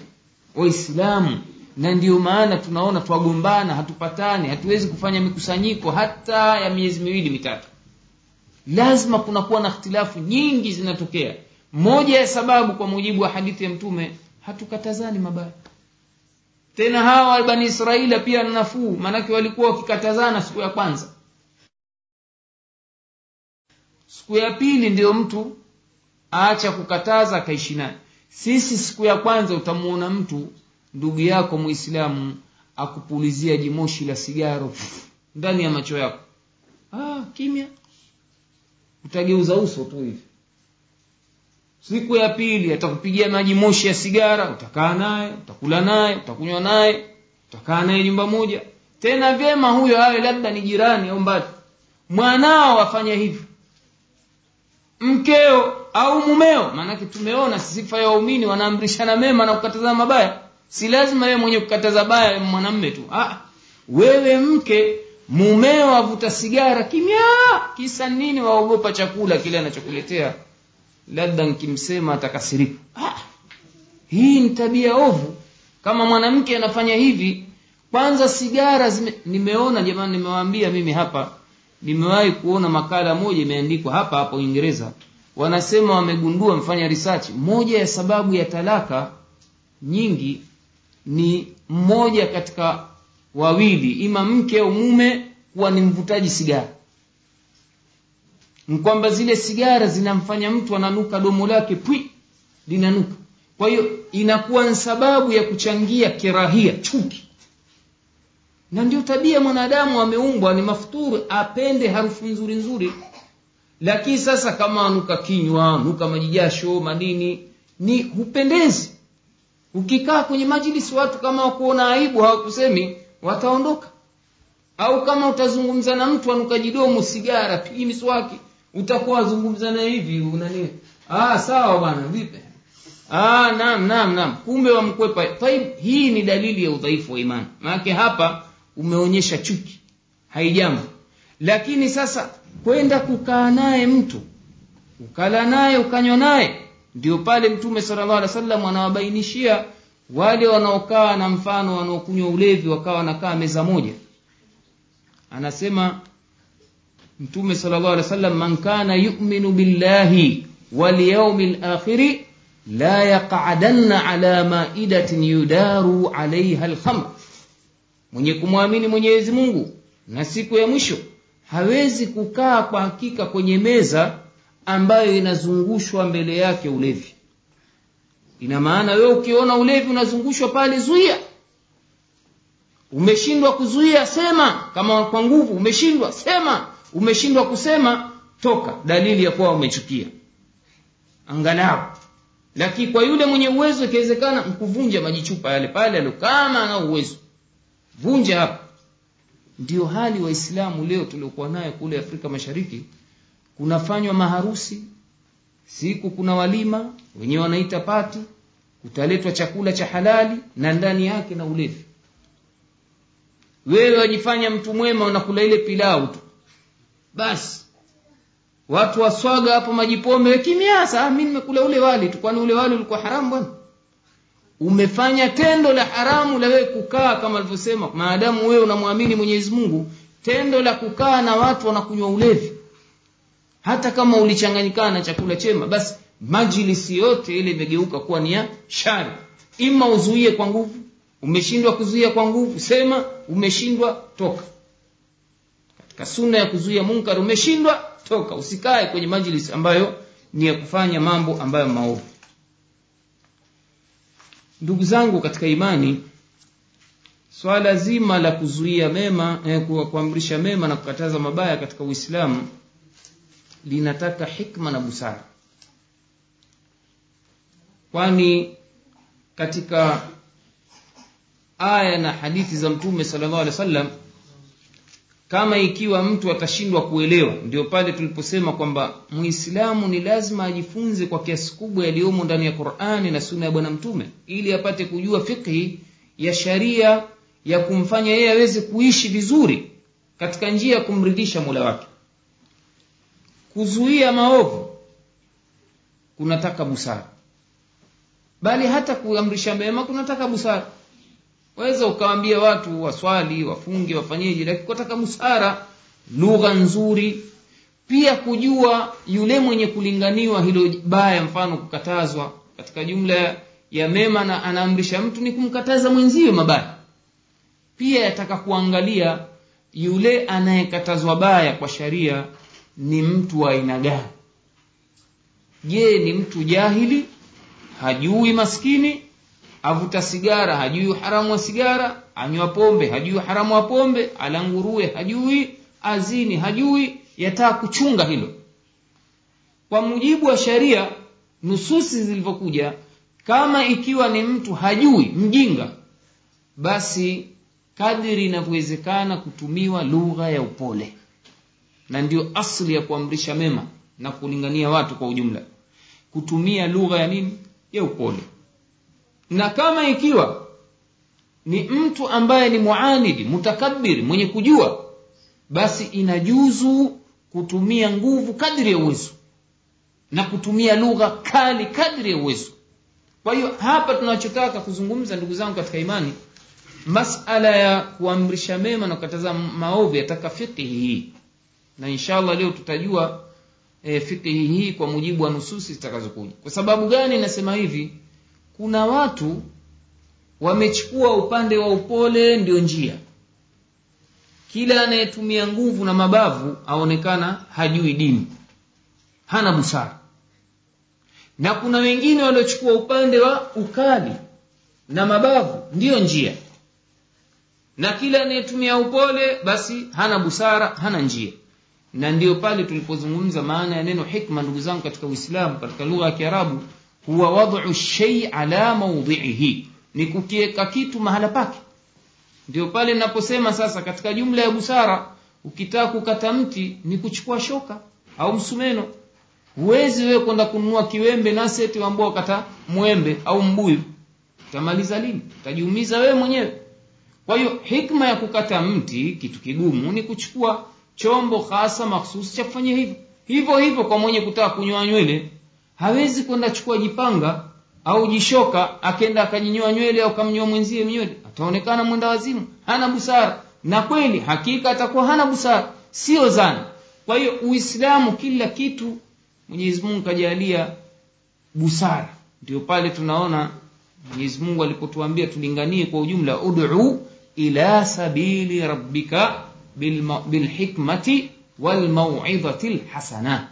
waislamu. Na ndiyo maana tunaona twagombana hatupatani hatuwezi kufanya mikusanyiko hata ya miezi miwili mitatu. Lazima kunakuwa na ikhtilafu nyingi zinatokea. Moja ya sababu kwa mujibu wa hadithi ya mtume hatukatazani mabaya tena hawa bani israila pia na nafuu maanake walikuwa wakikatazana siku ya kwanza. Siku ya pili ndio mtu aacha kukataza akaishi naye. Sisi siku ya kwanza utamuona mtu ndugu yako muislamu akupulizia jimoshi la sigaro ndani ya macho yako. Ah, kimya. Utageuza uso tu hivi siku ya pili atakupigia maji moshi ya sigara utakaa naye utakula naye utakunywa naye utakaa naye nyumba moja. Tena vyema huyo awe labda ni jirani au mbali. Mwanao afanya hivyo. Mkeo au mumeo maanake tumeona sifa ya waumini wanaamrishana mema na kukataza mabaya. Si lazima wewe mwenye kukataza baya mwanamme tu. Ah, wewe mke mumeo avuta sigara kimya. Kisa nini waogopa chakula kile anachokuletea labda nkimsema atakasirika. Ah, hii ni tabia ovu. Kama mwanamke anafanya hivi kwanza sigara zime, nimeona jamani nimewaambia mimi hapa nimewahi kuona makala moja imeandikwa hapa hapo uingereza. Wanasema wamegundua mfanya research moja ya sababu ya talaka nyingi ni mmoja katika wawili ima mke au mume kuwa ni mvutaji sigara kwamba zile sigara zinamfanya mtu ananuka domo lake pwi linanuka. Kwa hiyo inakuwa ni sababu ya kuchangia kirahia chuki. Na ndio tabia mwanadamu ameumbwa ni mafuturu apende harufu nzuri nzuri. Lakini sasa kama anuka kinywa anuka majijasho manini ni hupendezi. Ukikaa kwenye majilisi watu kama wakuona aibu hawakusemi wataondoka. Au kama utazungumza na mtu anukajidomo sigara pigi miswaki utakuwa wazungumza na hivi unani ah sawa bwana vipi? Ah naam naam naam. Kumbe wamkwepa. Taib hii ni dalili ya udhaifu wa imani. Maanake hapa umeonyesha chuki. Haijambo lakini sasa kwenda kukaa naye mtu ukala naye ukanywa naye ndio pale mtume sallallahu alaihi wasallam anawabainishia wale wanaokaa na mfano wanaokunywa ulevi wakawa wanakaa meza moja. Anasema mtume sallallahu alaihi wasallam man kana yu'minu billahi wal yawmil akhir la yaq'adanna ala ma'idatin yudaru alaiha al-khamr. Mwenye kumwamini Mwenyezi Mungu na siku ya mwisho hawezi kukaa kwa hakika kwenye meza ambayo inazungushwa mbele yake ulevi. Ina maana wewe ukiona ulevi unazungushwa pale zuia. Umeshindwa kuzuia sema. Kama kwa nguvu umeshindwa sema umeshindwa kusema toka dalili ya kuwa umechukia. Angalau. Lakini kwa yule mwenye uwezo ikiwezekana mkuvunja majichupa yale pale alo kama ana uwezo. Vunja hapo ndio hali waislamu leo tuliokuwa nayo kule afrika mashariki. Kunafanywa maharusi siku kuna walima wenyewe wanaita pati utaletwa chakula cha halali na ndani yake na ulevi. Wewe wajifanya mtu mwema unakula ile pilau tu basi watu waswaga hapo majipombe kimiasa mi nimekula ule wali tu. Kwani ule wali ulikuwa haramu bwana? Umefanya tendo la haramu la wewe kukaa kama alivyosema maadamu wewe unamwamini mwenyezi mungu tendo la kukaa na watu wanakunywa ulevi. Hata kama ulichanganyikana na chakula chema basi majlisi yote ile imegeuka kuwa ni ya shari. Ima uzuie kwa nguvu umeshindwa kuzuia kwa nguvu sema umeshindwa toka katika sunna ya kuzuia munkar umeshindwa toka usikae kwenye majlis ambayo ni ya kufanya mambo ambayo maovu. Ndugu zangu katika imani swala zima la kuzuia mema eh, kuamrisha mema na kukataza mabaya katika uislamu linataka hikma na busara. Kwani katika aya na hadithi za mtume sallallahu alaihi wasallam kama ikiwa mtu atashindwa kuelewa ndio pale tuliposema kwamba muislamu ni lazima ajifunze kwa kiasi kubwa yaliyomo ndani ya qurani na sunna ya bwana mtume ili apate kujua fikhi ya sharia ya kumfanya yeye aweze kuishi vizuri katika njia ya kumridhisha mola wake. Kuzuia maovu kunataka busara. Bali hata kuamrisha mema kunataka busara waweza ukawaambia watu waswali wafunge wafanyeje lakini kwataka busara lugha nzuri. Pia kujua yule mwenye kulinganiwa hilo baya mfano kukatazwa. Katika jumla ya mema na anaamrisha mtu ni kumkataza mwenziwe mabaya. Pia yataka kuangalia yule anayekatazwa baya kwa sharia ni mtu wa aina gani. Je ni mtu jahili hajui maskini avuta sigara hajui uharamu wa sigara anywa pombe hajui uharamu wa pombe alangurue hajui azini hajui yataa kuchunga hilo. Kwa mujibu wa sharia nususi zilivyokuja kama ikiwa ni mtu hajui mjinga basi kadiri inavyowezekana kutumiwa lugha ya upole. Na ndio asli ya kuamrisha mema na kulingania watu kwa ujumla. Kutumia lugha ya nini? Ya upole na kama ikiwa ni mtu ambaye ni muanidi mutakabiri mwenye kujua basi inajuzu kutumia nguvu kadri ya uwezo na kutumia lugha kali kadri ya uwezo. Kwa hiyo hapa tunachotaka kuzungumza ndugu zangu katika imani masala ya kuamrisha mema na kukataza maovu yataka fikihi hii. Na inshallah leo tutajua e, fikihi hii kwa mujibu wa nususi zitakazokuja. Kwa sababu gani nasema hivi kuna watu wamechukua upande wa upole ndio njia. Kila anayetumia nguvu na mabavu aonekana hajui dini. Hana busara. Na kuna wengine waliochukua upande wa ukali na mabavu ndiyo njia. Na kila anayetumia upole basi hana busara hana njia. Na ndiyo pale tulipozungumza maana ya neno hikma ndugu zangu katika uislamu katika lugha ya kiarabu huwa wad'u shay ala mawdhihi ni kukiweka kitu mahala pake. Ndio pale ninaposema sasa katika jumla ya busara ukitaka kukata mti ni kuchukua shoka au msumeno. Huwezi wewe kwenda kununua kiwembe naseti ambao kata mwembe au mbuyu. Utamaliza lini? Utajiumiza wewe mwenyewe. Kwa hiyo hikma ya kukata mti kitu kigumu ni kuchukua chombo hasa mahsusi cha kufanya hivyo. Hivyo hivyo kwa mwenye kutaka kunyoa nywele hawezi kwenda chukua jipanga au jishoka akenda akajinyoa nywele au kamnyoa mwenzie nywele ataonekana mwenda wazimu hana busara. Na kweli hakika atakuwa hana busara sio zana. Kwa hiyo uislamu kila kitu mwenyezi mungu kajalia busara. Ndio pale tunaona mwenyezi mungu alipotuambia tulinganie kwa ujumla ud'u ila sabili rabbika bilhikmati walmauidhati lhasana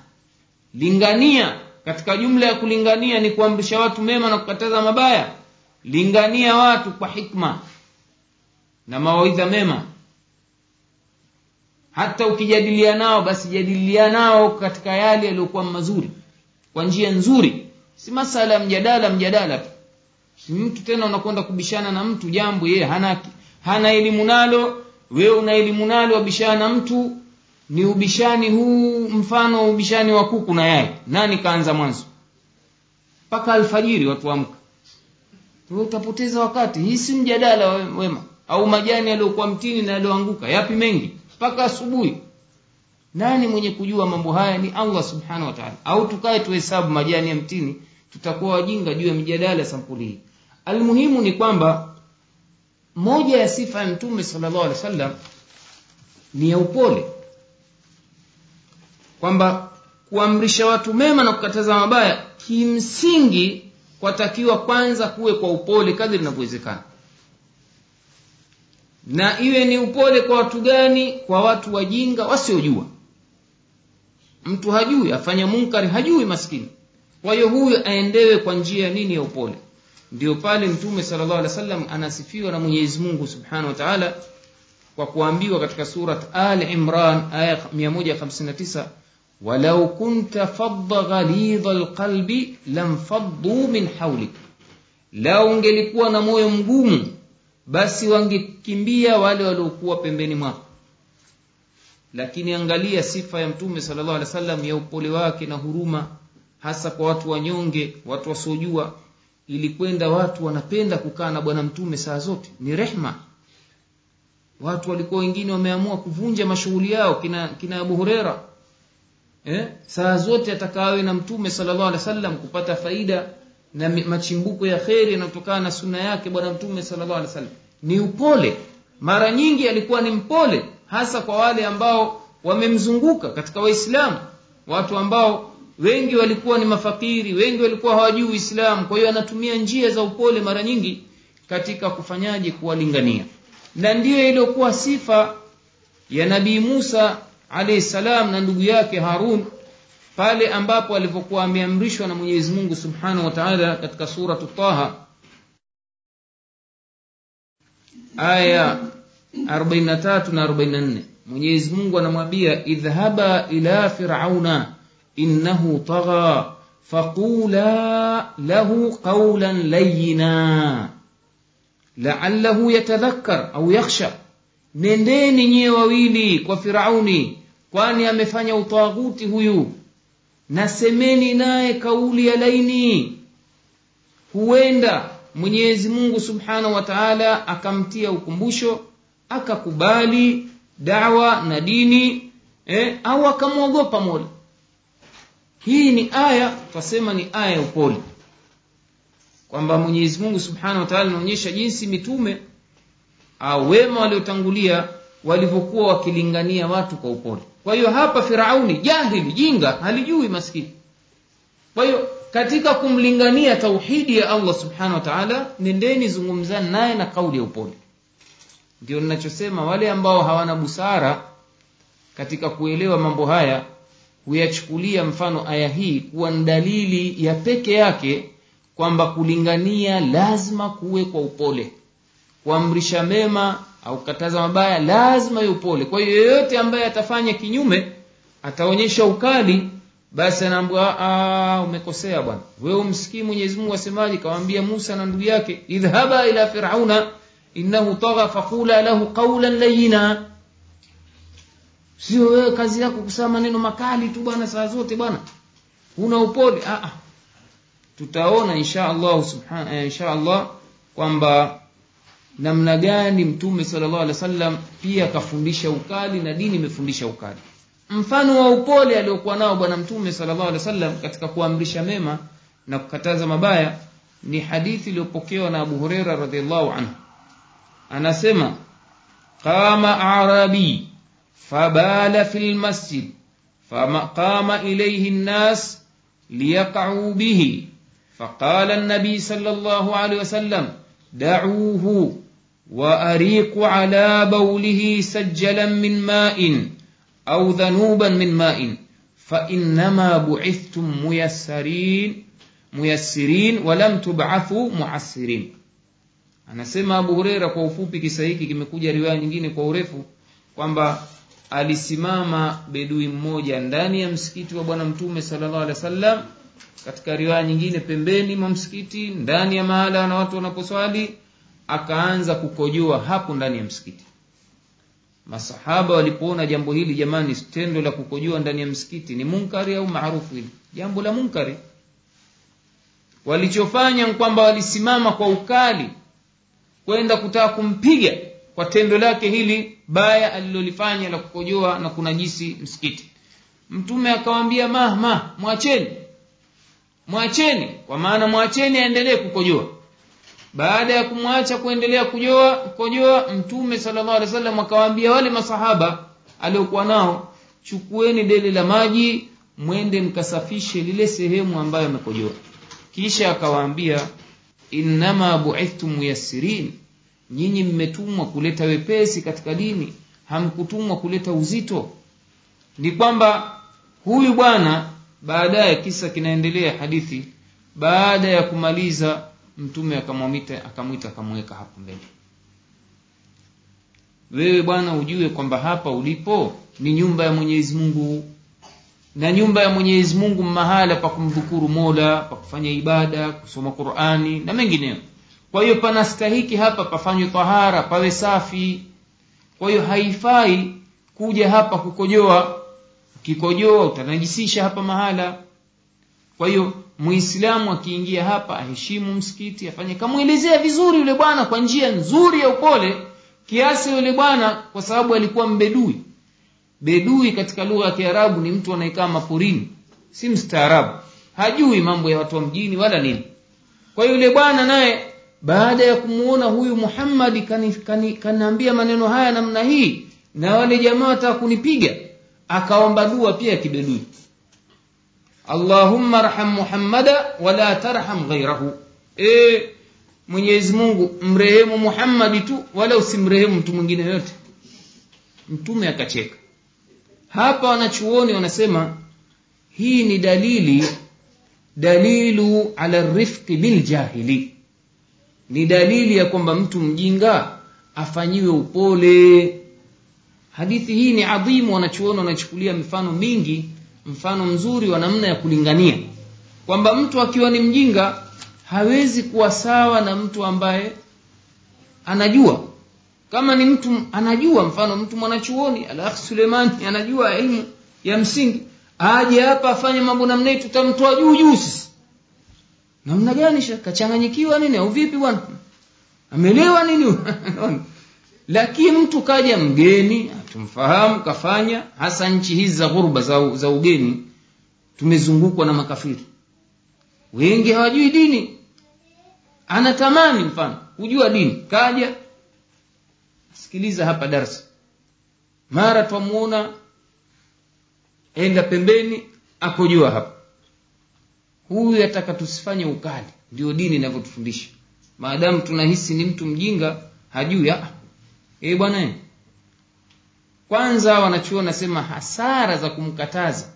lingania katika jumla ya kulingania ni kuamrisha watu mema na kukataza mabaya lingania watu kwa hikma na mawaidha mema. Hata ukijadilia nao basi jadilia nao katika yale yaliyokuwa mazuri kwa njia nzuri. Si masala ya mjadala mjadala tu. Mtu tena unakwenda kubishana na mtu jambo yeye hana hana elimu nalo wewe una elimu nalo wabishana na mtu ni ubishani huu mfano ubishani wa kuku na yai. Nani kaanza mwanzo? Mpaka alfajiri watu amka utapoteza wakati. Hii si mjadala wema. Au majani yaliyokuwa mtini na yaliyoanguka yapi mengi? Mpaka asubuhi. Nani mwenye kujua mambo haya? Ni allah subhanahu wataala au tukae tuhesabu majani ya mtini tutakuwa wajinga juu ya mijadala sampuli hii. Almuhimu ni kwamba moja ya sifa ya mtume sala llahu alehi wa sallam ni ya upole kwamba kuamrisha watu mema na kukataza mabaya kimsingi kwatakiwa kwanza kuwe kwa upole kadri inavyowezekana. Na iwe ni upole kwa watu gani? Kwa watu wajinga wasiojua. Mtu hajui afanya munkari hajui maskini. Kwa hiyo huyu aendewe kwa njia nini ya upole. Ndio pale mtume sallallahu alaihi wasallam anasifiwa na Mwenyezi Mungu Subhanahu wa Ta'ala kwa kuambiwa katika surat Al Imran aya 159 walau kunta فض ghalidha القلب lamfaddu min hawlik. Lao ungelikuwa na moyo mgumu basi wangekimbia wale waliokuwa pembeni mwako. Lakini angalia sifa ya mtume sallallahu alih wasallam ya upole wake na huruma hasa kwa watu wanyonge watu wasiojua. Ilikwenda watu wanapenda kukaa na bwana mtume saa zote ni rehma. Watu walikuwa wengine wameamua kuvunja mashughuli yao kina, kina abu hurera eh? saa zote atakawe na mtume sallallahu alaihi wasallam kupata faida na machimbuko ya kheri yanayotokana na suna yake bwana mtume sallallahu alaihi wasallam. Ni upole. Mara nyingi alikuwa ni mpole hasa kwa wale ambao wamemzunguka katika waislamu. Watu ambao wengi walikuwa ni mafakiri wengi walikuwa hawajui uislamu kwa hiyo anatumia njia za upole mara nyingi katika kufanyaje kuwalingania. Na ndiyo iliyokuwa sifa ya nabii musa alayhi salam na ndugu yake harun pale ambapo alivyokuwa ameamrishwa na mwenyezi mungu subhanahu wa taala katika suratu taha aya 43 na 44 mwenyezi mungu anamwambia idhhaba ila firauna innahu tagha faqula lahu qawlan layyina la'allahu yatadhakkar au yakhsha nendeni nyiye wawili kwa firauni kwani amefanya utaghuti huyu. Nasemeni naye kauli ya laini. Huenda mwenyezi mungu subhanahu wa taala akamtia ukumbusho akakubali dawa na dini eh, au akamwogopa mola. Hii ni aya twasema ni aya ya upole. Kwamba mwenyezi mungu subhanahu wa taala anaonyesha jinsi mitume au wema waliotangulia walivyokuwa wakilingania watu kwa upole. Kwa hiyo hapa firauni jahili jinga halijui maskini. Kwa hiyo katika kumlingania tauhidi ya allah subhanahu wa taala nendeni zungumzani naye na kauli ya upole. Ndio ninachosema wale ambao hawana busara katika kuelewa mambo haya huyachukulia mfano aya hii kuwa ni dalili ya peke yake kwamba kulingania lazima kuwe kwa upole kuamrisha mema au kukataza mabaya lazima yupole upole. Kwa hiyo yeyote ambaye atafanya kinyume ataonyesha ukali basi anaambiwa umekosea bwana. Wewe umsikii mwenyezi mungu kawambia musa na ndugu yake idhhaba ila firauna innahu tagha faqula lahu qaulan layina. Sio wewe kazi yako kusema maneno makali tu bwana saa zote bwana. Huna upole? Ah tutaona insha Allah subhan insha Allah kwamba namna gani mtume sallallahu alaihi wasallam pia akafundisha ukali na dini imefundisha ukali mfano wa upole aliokuwa nao bwana mtume sallallahu alaihi wasallam katika kuamrisha mema na kukataza mabaya ni hadithi iliyopokewa na Abu Huraira radhiallahu anhu anasema qama arabi fabala fil masjid faqama ilayhi an-nas liyaqa'u bihi فقال النبي صلى الله عليه وسلم دعوه وأريق على بوله سجلا من ماء أو ذنوبا من ماء فإنما بعثتم ميسرين ميسرين ولم تبعثوا معسرين anasema abu hureira kwa ufupi kisa hiki kimekuja riwaya nyingine kwa urefu kwamba alisimama bedui mmoja ndani ya msikiti wa bwana mtume sallallahu alaihi wasallam katika riwaya nyingine pembeni mwa msikiti ndani ya mahala na watu wanaposwali akaanza kukojoa hapo ndani ya msikiti. Masahaba walipoona jambo hili jamani tendo la kukojoa ndani ya msikiti ni munkari au maarufu hili? Jambo la munkari. Walichofanya kwamba walisimama kwa ukali kwenda kutaka kumpiga kwa tendo lake hili baya alilolifanya la kukojoa na kunajisi msikiti. Mtume akawambia ma ma mwacheni mwacheni kwa maana mwacheni aendelee kukojoa baada ya kumwacha kuendelea kujoa kukojoa mtume sallallahu alaihi wasallam akawaambia wale masahaba aliokuwa nao chukueni dele la maji mwende mkasafishe lile sehemu ambayo amekojoa kisha akawaambia innama bu'ithtum muyassirin. Nyinyi mmetumwa kuleta wepesi katika dini hamkutumwa kuleta uzito. Ni kwamba huyu bwana baadaye kisa kinaendelea hadithi baada ya kumaliza mtume akamwamita akamwita akamweka hapo mbele. Wewe bwana ujue kwamba hapa ulipo ni nyumba ya Mwenyezi Mungu. Na nyumba ya Mwenyezi Mungu mahala pa kumdhukuru Mola pa kufanya ibada kusoma Qur'ani na mengineyo. Kwa hiyo panastahiki hapa pafanywe tahara pawe safi. Kwa hiyo haifai kuja hapa kukojoa. Ukikojoa utanajisisha hapa mahala. Kwa hiyo muislamu akiingia hapa aheshimu msikiti afanye. Kamwelezea vizuri yule bwana kwa njia nzuri ya upole kiasi yule bwana kwa sababu alikuwa mbedui. Bedui katika lugha ya kiarabu ni mtu anayekaa maporini si mstaarabu. Hajui mambo ya watu wa mjini wala nini. Kwa yule bwana naye baada ya kumuona huyu muhammadi kaniambia kani, maneno haya namna hii na wale jamaa wataka kunipiga akaomba dua pia kibedui allahumma arham muhammada wala tarham ghairahu e, mwenyezi mungu mrehemu muhammadi tu wala usimrehemu mtu mwingine yoyote mtume akacheka. Hapa wanachuoni wanasema hii ni dalili dalilu ala rifqi biljahili ni dalili ya kwamba mtu mjinga afanyiwe upole. Hadithi hii ni adhimu wanachuoni wanachukulia mifano mingi mfano mzuri wa namna ya kulingania. Kwamba mtu akiwa ni mjinga hawezi kuwa sawa na mtu ambaye anajua. Kama ni mtu anajua mfano mtu mwanachuoni alakh sulemani anajua elimu ya msingi aje hapa afanye mambo namna hii tutamtoa juu juu sisi. Namna gani kachanganyikiwa nini? Au vipi bwana? Amelewa nini? Lakini mtu kaja mgeni tumfahamu kafanya hasa nchi hizi za ghurba za, za ugeni tumezungukwa na makafiri. Wengi hawajui dini. Anatamani mfano kujua dini. Kaja sikiliza hapa darsa mara twamuona enda pembeni akojua hapa. Huyu ataka tusifanye ukali. Ndio dini inavyotufundisha. Maadamu tunahisi ni mtu mjinga hajui e bwana kwanza wanachuo nasema hasara za kumkataza.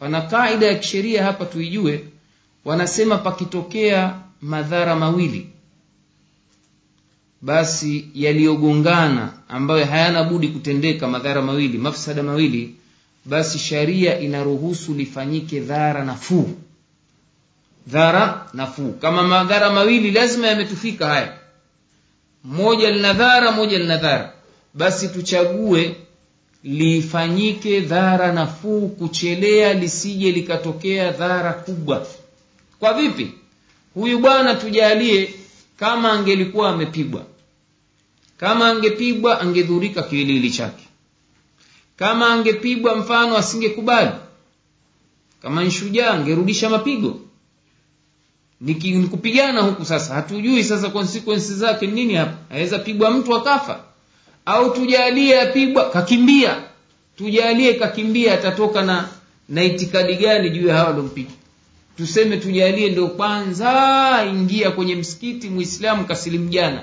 Wana kaida ya kisheria hapa tuijue wanasema pakitokea madhara mawili. Basi yaliyogongana ambayo hayana budi kutendeka madhara mawili mafsada mawili basi sharia inaruhusu lifanyike dhara nafuu. Dhara nafuu. Kama madhara mawili lazima yametufika haya. Moja lina dhara moja lina dhara basi tuchague lifanyike dhara nafuu kuchelea lisije likatokea dhara kubwa. Kwa vipi? Huyu bwana tujalie kama angelikuwa amepigwa. Kama angepigwa angedhurika kiwiliwili chake. Kama angepigwa mfano asingekubali. Kama nshujaa angerudisha mapigo. Nikupigana huku sasa. Hatujui sasa konsekwensi zake nini hapa. Aweza pigwa mtu akafa au tujalie apigwa kakimbia. Tujalie kakimbia atatoka na na itikadi gani juu ya hawa waliompiga? Tuseme tujalie ndio kwanza ingia kwenye msikiti muislamu kasilimu jana.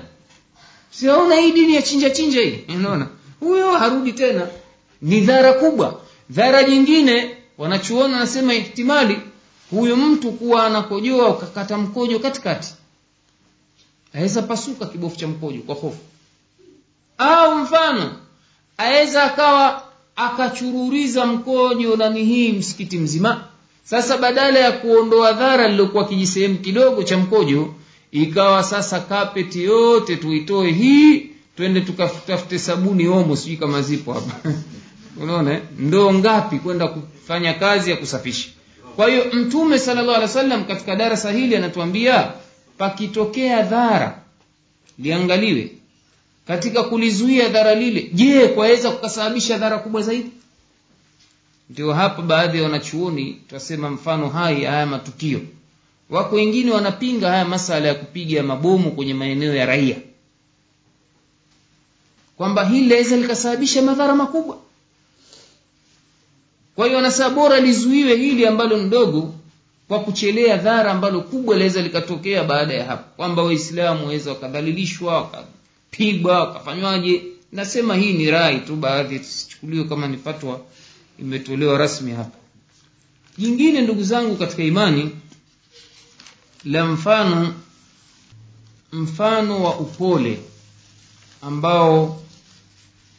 Siona hii dini ya chinja chinja hii. Unaona? Huyo harudi tena. Ni dhara kubwa. Dhara nyingine wanachuona nasema ihtimali huyu mtu kuwa anakojoa ukakata mkojo katikati. Aweza pasuka kibofu cha mkojo kwa hofu au mfano aweza akawa akachururiza mkojo nani hii msikiti mzima. Sasa badala ya kuondoa dhara lilokuwa kijisehemu kidogo cha mkojo ikawa sasa kapeti yote tuitoe hii twende tukatafute sabuni omo sijui kama zipo hapa. Unaona ndoo ngapi kwenda kufanya kazi ya kusafisha. Kwa hiyo mtume sallallahu alaihi wasallam katika darasa hili anatuambia pakitokea dhara liangaliwe katika kulizuia dhara lile je kwaweza kukasababisha dhara kubwa zaidi? Ndio hapa baadhi ya wanachuoni twasema mfano hai haya matukio. Wako wengine wanapinga haya masala ya kupiga mabomu kwenye maeneo ya raia. Kwamba hili laweza likasababisha madhara makubwa. Kwa hiyo wanasema bora lizuiwe hili ambalo ndogo kwa kuchelea dhara ambalo kubwa laweza likatokea baada ya hapo. Kwamba waislamu waweza wakadhalilishwa wakapigwa wakafanywaje nasema hii ni rai tu baadhi tusichukuliwe kama ni fatwa imetolewa rasmi hapa. Jingine ndugu zangu katika imani la mfano mfano wa upole ambao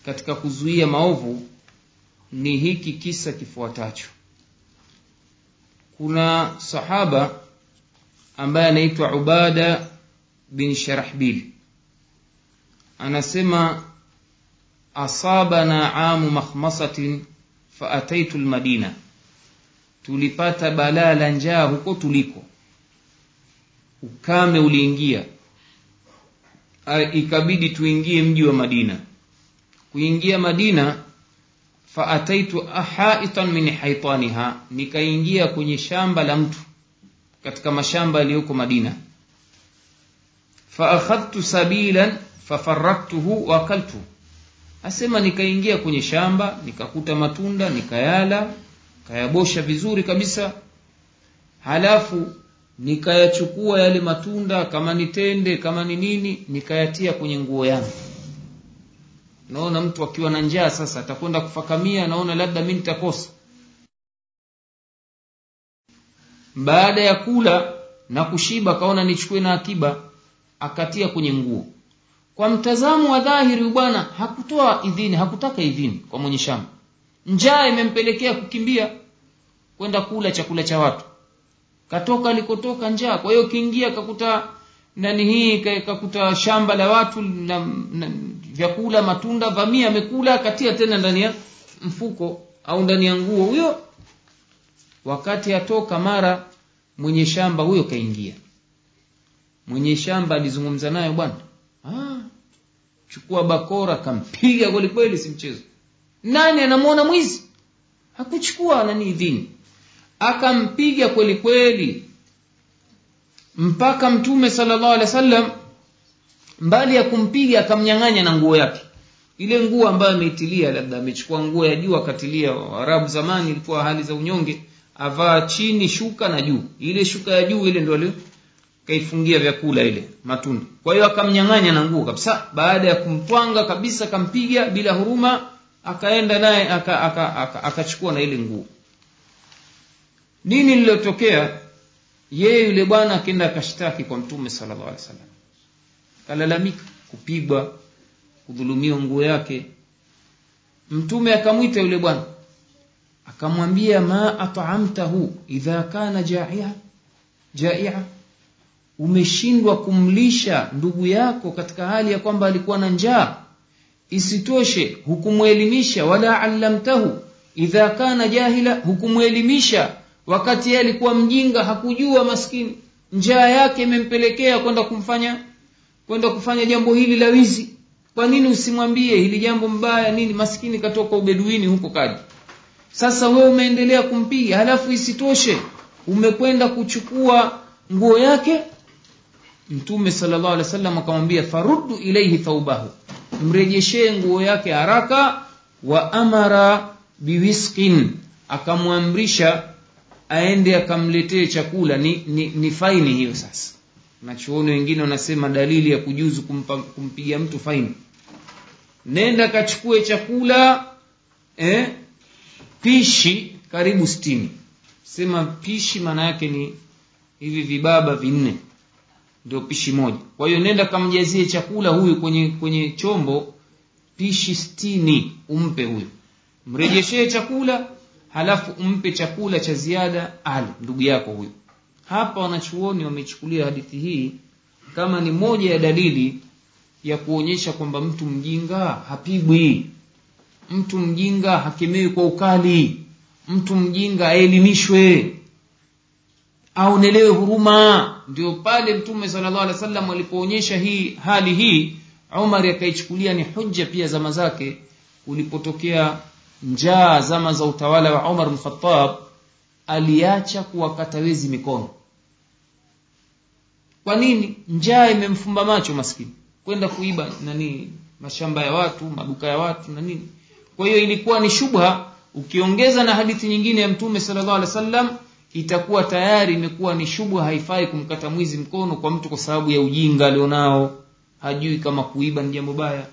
katika kuzuia maovu ni hiki kisa kifuatacho. Kuna sahaba ambaye anaitwa ubada bin sharahbil anasema asabana amu makhmasatin faataitu lmadina tulipata balaa la njaa huko tuliko. Ukame uliingia. Ikabidi tuingie mji wa madina. Kuingia madina faataitu haitan min haitaniha nikaingia kwenye shamba la mtu katika mashamba yaliyoko madina faakhadhtu sabilan fafaraktuhu waakaltu asema nikaingia kwenye shamba nikakuta matunda nikayala kayabosha vizuri kabisa halafu nikayachukua yale matunda kama ni tende kama ni nini nikayatia kwenye nguo yangu naona mtu akiwa na njaa sasa atakwenda kufakamia naona labda mi nitakosa baada ya kula na kushiba kaona nichukue na akiba akatia kwenye nguo. Kwa mtazamo wa dhahiri bwana hakutoa idhini hakutaka idhini kwa mwenye shamba. Njaa imempelekea kukimbia kwenda kula chakula cha watu. Katoka alikotoka njaa kwa hiyo kiingia kakuta nani hii kakuta shamba la watu na, na vyakula matunda vamia amekula akatia tena ndani ya mfuko au ndani ya nguo. Huyo wakati atoka mara mwenye shamba huyo kaingia mwenye shamba alizungumza nayo bwana ah, chukua bakora kampiga kweli kweli si mchezo. Nani anamwona mwizi? Hakuchukua nani idhini. Akampiga kweli kweli mpaka mtume salllahu alehi wa sallam mbali ya kumpiga akamnyang'anya na nguo yake. Ile nguo ambayo ameitilia labda amechukua nguo ya juu akatilia arabu zamani ilikuwa hali za unyonge avaa chini shuka na juu. Ile shuka ya juu ile ndio kaifungia vyakula ile matunda. Kwa hiyo akamnyang'anya na nguo kabisa. Baada ya kumtwanga kabisa akampiga bila huruma akaenda naye akachukua aka, aka, aka, na ile nguo. Nini lililotokea yeye yule bwana akenda akashtaki kwa mtume sallallahu alaihi wasallam. Kupigwa kudhulumiwa nguo yake. Mtume akamwita yule bwana. Akamwambia ma at'amtahu idha kana ja'ia ja'ia umeshindwa kumlisha ndugu yako katika hali ya kwamba alikuwa na njaa isitoshe hukumwelimisha wala allamtahu idha kana jahila hukumwelimisha. Wakati yeye alikuwa mjinga hakujua maskini njaa yake imempelekea kwenda kumfanya kwenda kufanya jambo hili la wizi. Kwa nini usimwambie hili jambo mbaya nini? Maskini katoka ubeduini huko kaji sasa wewe umeendelea kumpiga halafu isitoshe umekwenda kuchukua nguo yake mtume sallallahu alaihi wasallam akamwambia faruddu ilaihi thaubahu mrejeshee nguo yake haraka wa amara biwiskin akamwamrisha aende akamletee chakula. Ni, ni, ni faini hiyo sasa. Nachuoni wengine wanasema dalili ya kujuzu kumpa, kumpiga mtu faini. Nenda kachukue chakula eh, pishi karibu stini sema pishi maana yake ni hivi vibaba vinne ndio pishi moja. Kwa hiyo nenda kamjazie chakula huyu kwenye kwenye chombo pishi stini umpe huyu. Mrejeshee chakula halafu umpe chakula cha ziada al ndugu yako huyu. Hapa wanachuoni wamechukulia hadithi hii kama ni moja ya dalili ya kuonyesha kwamba mtu mjinga hapigwi. Mtu mjinga hakemewi kwa ukali. Mtu mjinga aelimishwe aonelewe huruma. Ndio pale mtume sallallahu alaihi wasallam alipoonyesha hii hali hii umari akaichukulia ni hujja pia zama zake kulipotokea njaa zama za utawala wa umar mkhatab aliacha kuwakata wezi mikono. Kwa nini? Njaa imemfumba macho maskini. Kwenda kuiba nani mashamba ya watu maduka ya watu na nini. Kwa hiyo ilikuwa ni shubha ukiongeza na hadithi nyingine ya mtume sallallahu alaihi wasallam itakuwa tayari imekuwa ni shubha haifai kumkata mwizi mkono kwa mtu kwa sababu ya ujinga alionao. Hajui kama kuiba ni jambo baya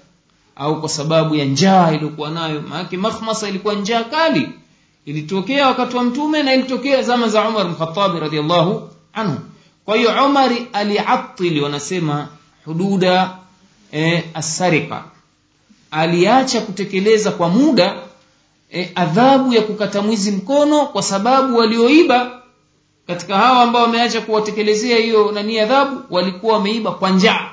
au kwa sababu ya njaa iliyokuwa nayo. Maanake makhmasa ilikuwa njaa kali. Ilitokea wakati wa mtume na ilitokea zama za Umar mkhatabi radiallahu anhu. Kwa hiyo umari aliatili wanasema hududa e, asarika aliacha kutekeleza kwa muda e, adhabu ya kukata mwizi mkono kwa sababu walioiba katika hawa ambao wameacha kuwatekelezea hiyo nani adhabu walikuwa wameiba kwa njaa.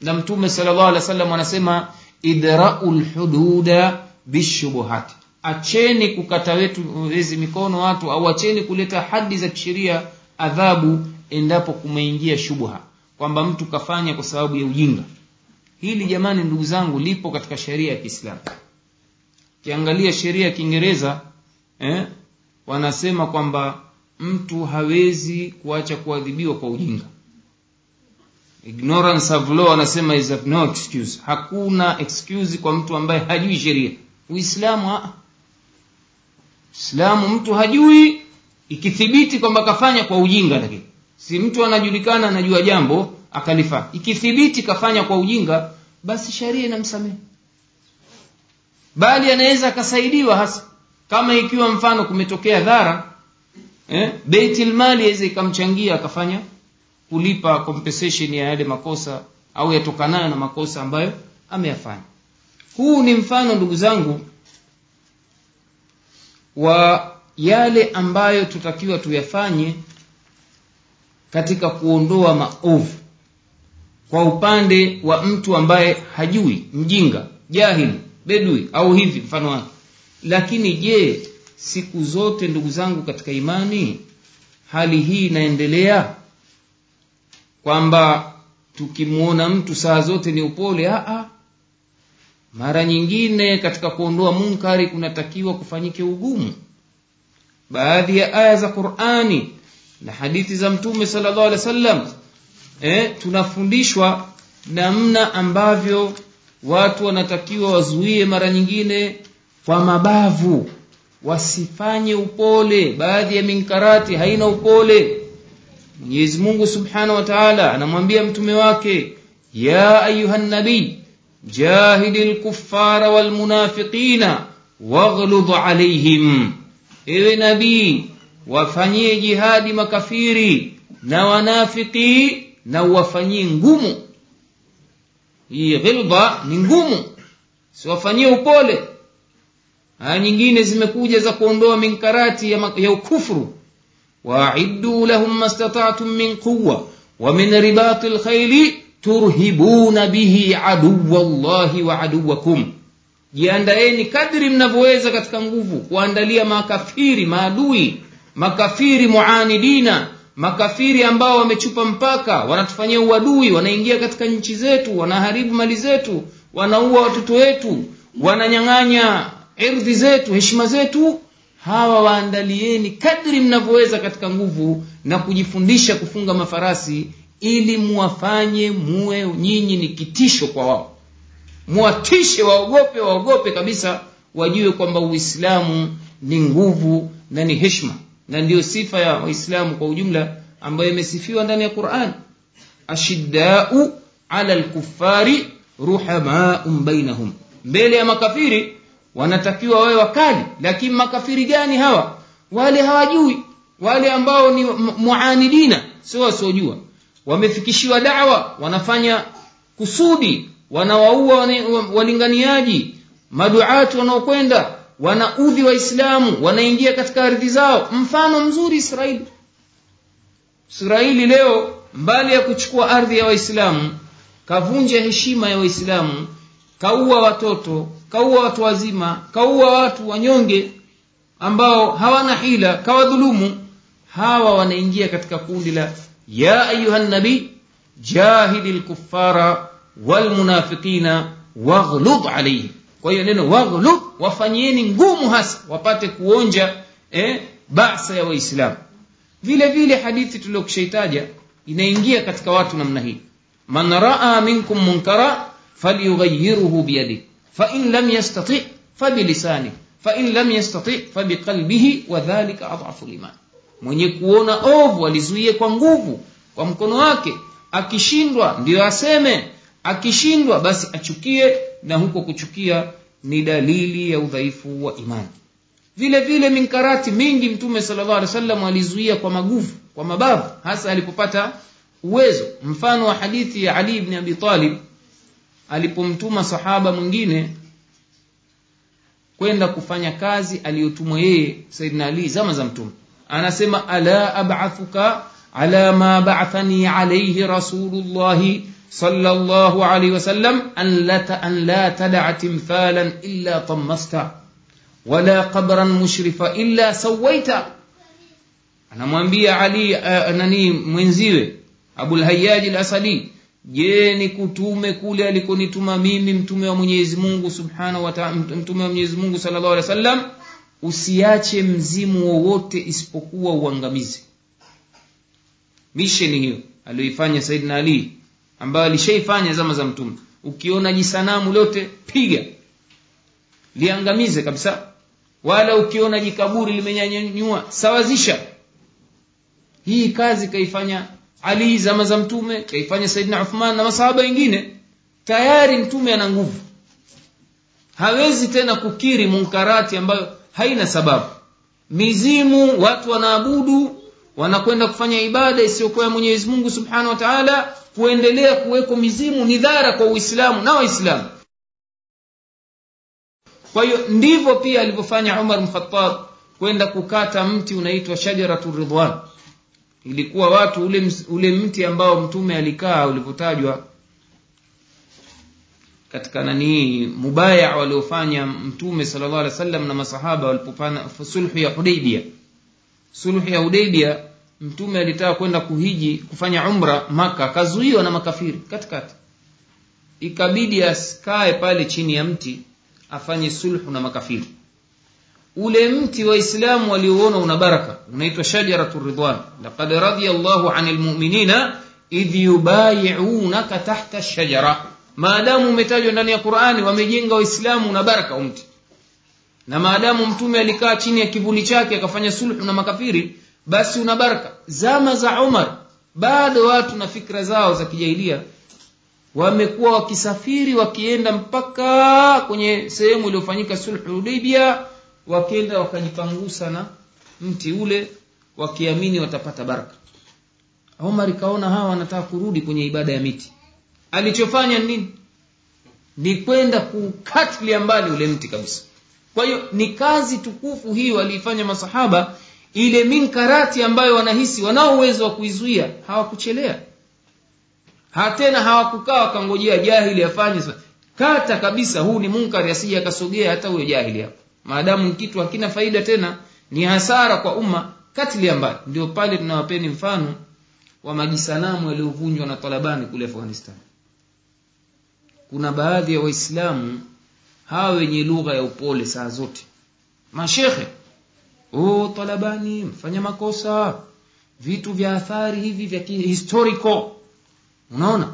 Na mtume sallallahu alaihi anasema idrau lhududa bishubuhati acheni kukata wetu wezi mikono watu au acheni kuleta hadi za kisheria adhabu endapo kumeingia shubha kwamba mtu kafanya kwa sababu ya ujinga. Hili jamani ndugu zangu lipo katika sheria ya Kiislamu ukiangalia sheria ya kiingereza eh, wanasema kwamba mtu hawezi kuacha kuadhibiwa kwa ujinga. Ignorance of law anasema is of no excuse. Hakuna excuse kwa mtu ambaye hajui sheria. Uislamu islamu mtu hajui ikithibiti kwamba kafanya kwa ujinga lakini. Si mtu anajulikana anajua jambo akalifa. Ikithibiti kafanya kwa ujinga basi sharia inamsamehe bali anaweza akasaidiwa hasa kama ikiwa mfano kumetokea dhara eh, beitil mali aweza ikamchangia akafanya kulipa compensation ya yale makosa au yatokanayo na makosa ambayo ameyafanya. Huu ni mfano ndugu zangu wa yale ambayo tutakiwa tuyafanye katika kuondoa maovu kwa upande wa mtu ambaye hajui mjinga jahili bedui au hivi mfano wake. Lakini je siku zote ndugu zangu katika imani hali hii inaendelea? Kwamba tukimwona mtu saa zote ni upole aa. Mara nyingine katika kuondoa munkari kunatakiwa kufanyike ugumu. Baadhi ya aya za qurani na hadithi za mtume sallallahu wa sallam eh, tunafundishwa namna ambavyo watu wanatakiwa wazuie mara nyingine kwa mabavu. Wasifanye upole. Baadhi ya minkarati haina upole. Mwenyezi mungu subhanahu wa taala anamwambia mtume wake ya ayuha nabii jahidi lkufara walmunafiqina waghludh alaihim ewe nabii wafanyie jihadi makafiri na wanafiki na uwafanyie ngumu hii ghilba ni ngumu. Siwafanyie upole. Aya nyingine zimekuja za kuondoa minkarati ya, ya ukufru. Waiddu lahum mastata'tum min quwa wa min ribati lkhaili turhibuna bihi aduwa llahi wa aduwakum. Jiandaeni kadri mnavyoweza katika nguvu kuandalia makafiri maadui makafiri muanidina makafiri ambao wamechupa mpaka wanatufanyia uadui wanaingia katika nchi zetu wanaharibu mali zetu wanaua watoto wetu wananyang'anya ardhi zetu heshima zetu. Hawa waandalieni kadri mnavyoweza katika nguvu na kujifundisha kufunga mafarasi ili muwafanye muwe nyinyi ni kitisho kwa wao. Muwatishe waogope waogope kabisa wajue kwamba uislamu ni nguvu na ni heshma na ndiyo sifa ya waislamu kwa ujumla ambayo imesifiwa ndani ya quran. Ashiddau ala lkufari ruhamaun bainahum. Mbele ya makafiri wanatakiwa wawe wakali. Lakini makafiri gani hawa? Wale hawajui. Wale ambao ni muanidina sio wasiojua. Wamefikishiwa dawa wanafanya kusudi wanawaua walinganiaji maduati wanaokwenda wanaudhi waislamu wanaingia katika ardhi zao. Mfano mzuri israeli. Israeli leo mbali ya kuchukua ardhi ya waislamu kavunja heshima ya waislamu kaua watoto kaua watu wazima kaua watu wanyonge ambao hawana hila kawadhulumu. Hawa wanaingia katika kundi la ya ayuha nabii jahidi lkufara walmunafiqina waghlud alaihim kwa hiyo neno waghlu wafanyieni ngumu hasa wapate kuonja eh, basa ya waislamu. Vile vile hadithi tuliokushaitaja inaingia katika watu namna hii. Man raa minkum munkara falyughayiruhu biyadih fain lam yastati fabilisani fain lam yastati fabiqalbihi wadhalika adafu liman. Mwenye kuona ovu alizuie kwa nguvu kwa mkono wake. Akishindwa ndiyo aseme. Akishindwa basi achukie na huko kuchukia ni dalili ya udhaifu wa imani. Vile vile minkarati mingi mtume sallallahu alaihi wasallam alizuia kwa maguvu kwa mabavu hasa alipopata uwezo. Mfano wa hadithi ya ali bni abi talib alipomtuma sahaba mwingine kwenda kufanya kazi aliyotumwa yeye saidna ali zama za mtume. Anasema ala ab'athuka ala ma bathani alaihi rasulullahi sallallahu alayhi wasallam an la an la tad'a timthalan illa tammasta wala qabran mushrifa illa sawaita. Anamwambia ali uh, nani mwenziwe abul hayyaj al-asadi je ni kutume kule alikonituma mimi mtume wa mwenyezi mungu subhanahu wa ta'ala mtume wa mwenyezi mungu sallallahu alaihi wasallam usiache mzimu wowote isipokuwa uangamizi. Misheni hiyo aliyoifanya saidina ali ambayo alishaifanya zama za mtume. Ukiona jisanamu lote piga. Liangamize kabisa. Wala ukiona jikaburi limenyanyanyua sawazisha. Hii kazi kaifanya ali zama za mtume kaifanya saidina uthman na masahaba wengine. Tayari mtume ana nguvu. Hawezi tena kukiri munkarati ambayo haina sababu. Mizimu watu wanaabudu wanakwenda kufanya ibada isiyokuwa ya mwenyezi mungu subhanahu wa taala kuendelea kuweko mizimu ni dhara kwa uislamu na waislamu. Kwa hiyo ndivyo pia alivyofanya umar mkhatab kwenda kukata mti unaitwa shajaratu ridwan. Ilikuwa watu ule, ule mti ambao mtume alikaa ulivyotajwa katika nanii mubaya waliofanya mtume sala llahu alih wa sallam na masahaba walipofanya sulhu ya hudaibia sulhu ya hudaibia mtume alitaka kwenda kuhiji kufanya umra maka akazuiwa na makafiri katikati. Ikabidi asikae pale chini ya mti afanye sulhu na makafiri. Ule mti waislamu waliouona una baraka unaitwa shajaratu ridwan. Laqad radhiya llahu ani lmuminina idh yubayiunaka tahta shajara. Maadamu umetajwa ndani ya qurani wamejenga waislamu una baraka umti. Na maadamu mtume alikaa chini ya kivuli chake akafanya sulhu na makafiri basi una baraka. Zama za umar bado watu na fikra zao za kijailia wamekuwa wakisafiri wakienda mpaka kwenye sehemu iliyofanyika sulhu hudaibia wakenda wakajipangusa na mti ule wakiamini watapata baraka. Umar ikaona hawa wanataka kurudi kwenye ibada ya miti. Alichofanya nini? Ni kwenda kukatilia mbali ule mti kabisa. Kwa hiyo ni kazi tukufu hiyo aliifanya masahaba ile minkarati ambayo wanahisi wanao uwezo wa kuizuia hawakuchelea. Hatena hawakukaa wakangojea jahili afanye kata kabisa huu ni munkari asije akasogea hata huyo jahili hapo. Maadamu kitu hakina faida tena ni hasara kwa umma katili ambayo ndio pale tunawapeni mfano wa majisanamu yaliyovunjwa na talabani kule afghanistan. Kuna baadhi ya waislamu hawa wenye lugha ya upole saa zote. Mashekhe oh talabani mfanya makosa. Vitu vya athari hivi vya historical. Unaona?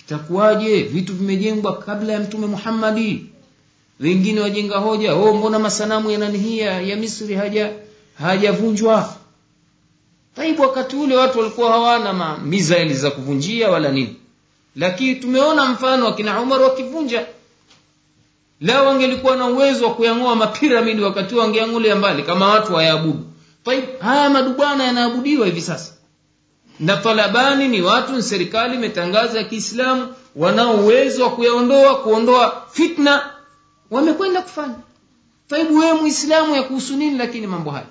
Itakuwaje? Vitu vimejengwa kabla ya mtume muhammadi. Wengine wajenga hoja oh mbona masanamu ya nanihia ya misri haja hajavunjwa? Taibu wakati ule watu walikuwa hawana ma za kuvunjia wala nini. Lakini tumeona mfano akina umar wakivunja lao wangelikuwa na uwezo wa kuyang'oa mapiramidi wakati wangeangulia mbali kama watu wayaabudu haya madubwana yanaabudiwa hivi sasa. Na talabani ni watu serikali imetangaza ya kiislamu wanao uwezo wa kuyaondoa kuondoa fitna. Wamekwenda kufanya. Faibu wewe muislamu ya kuhusu nini lakini mambo haya?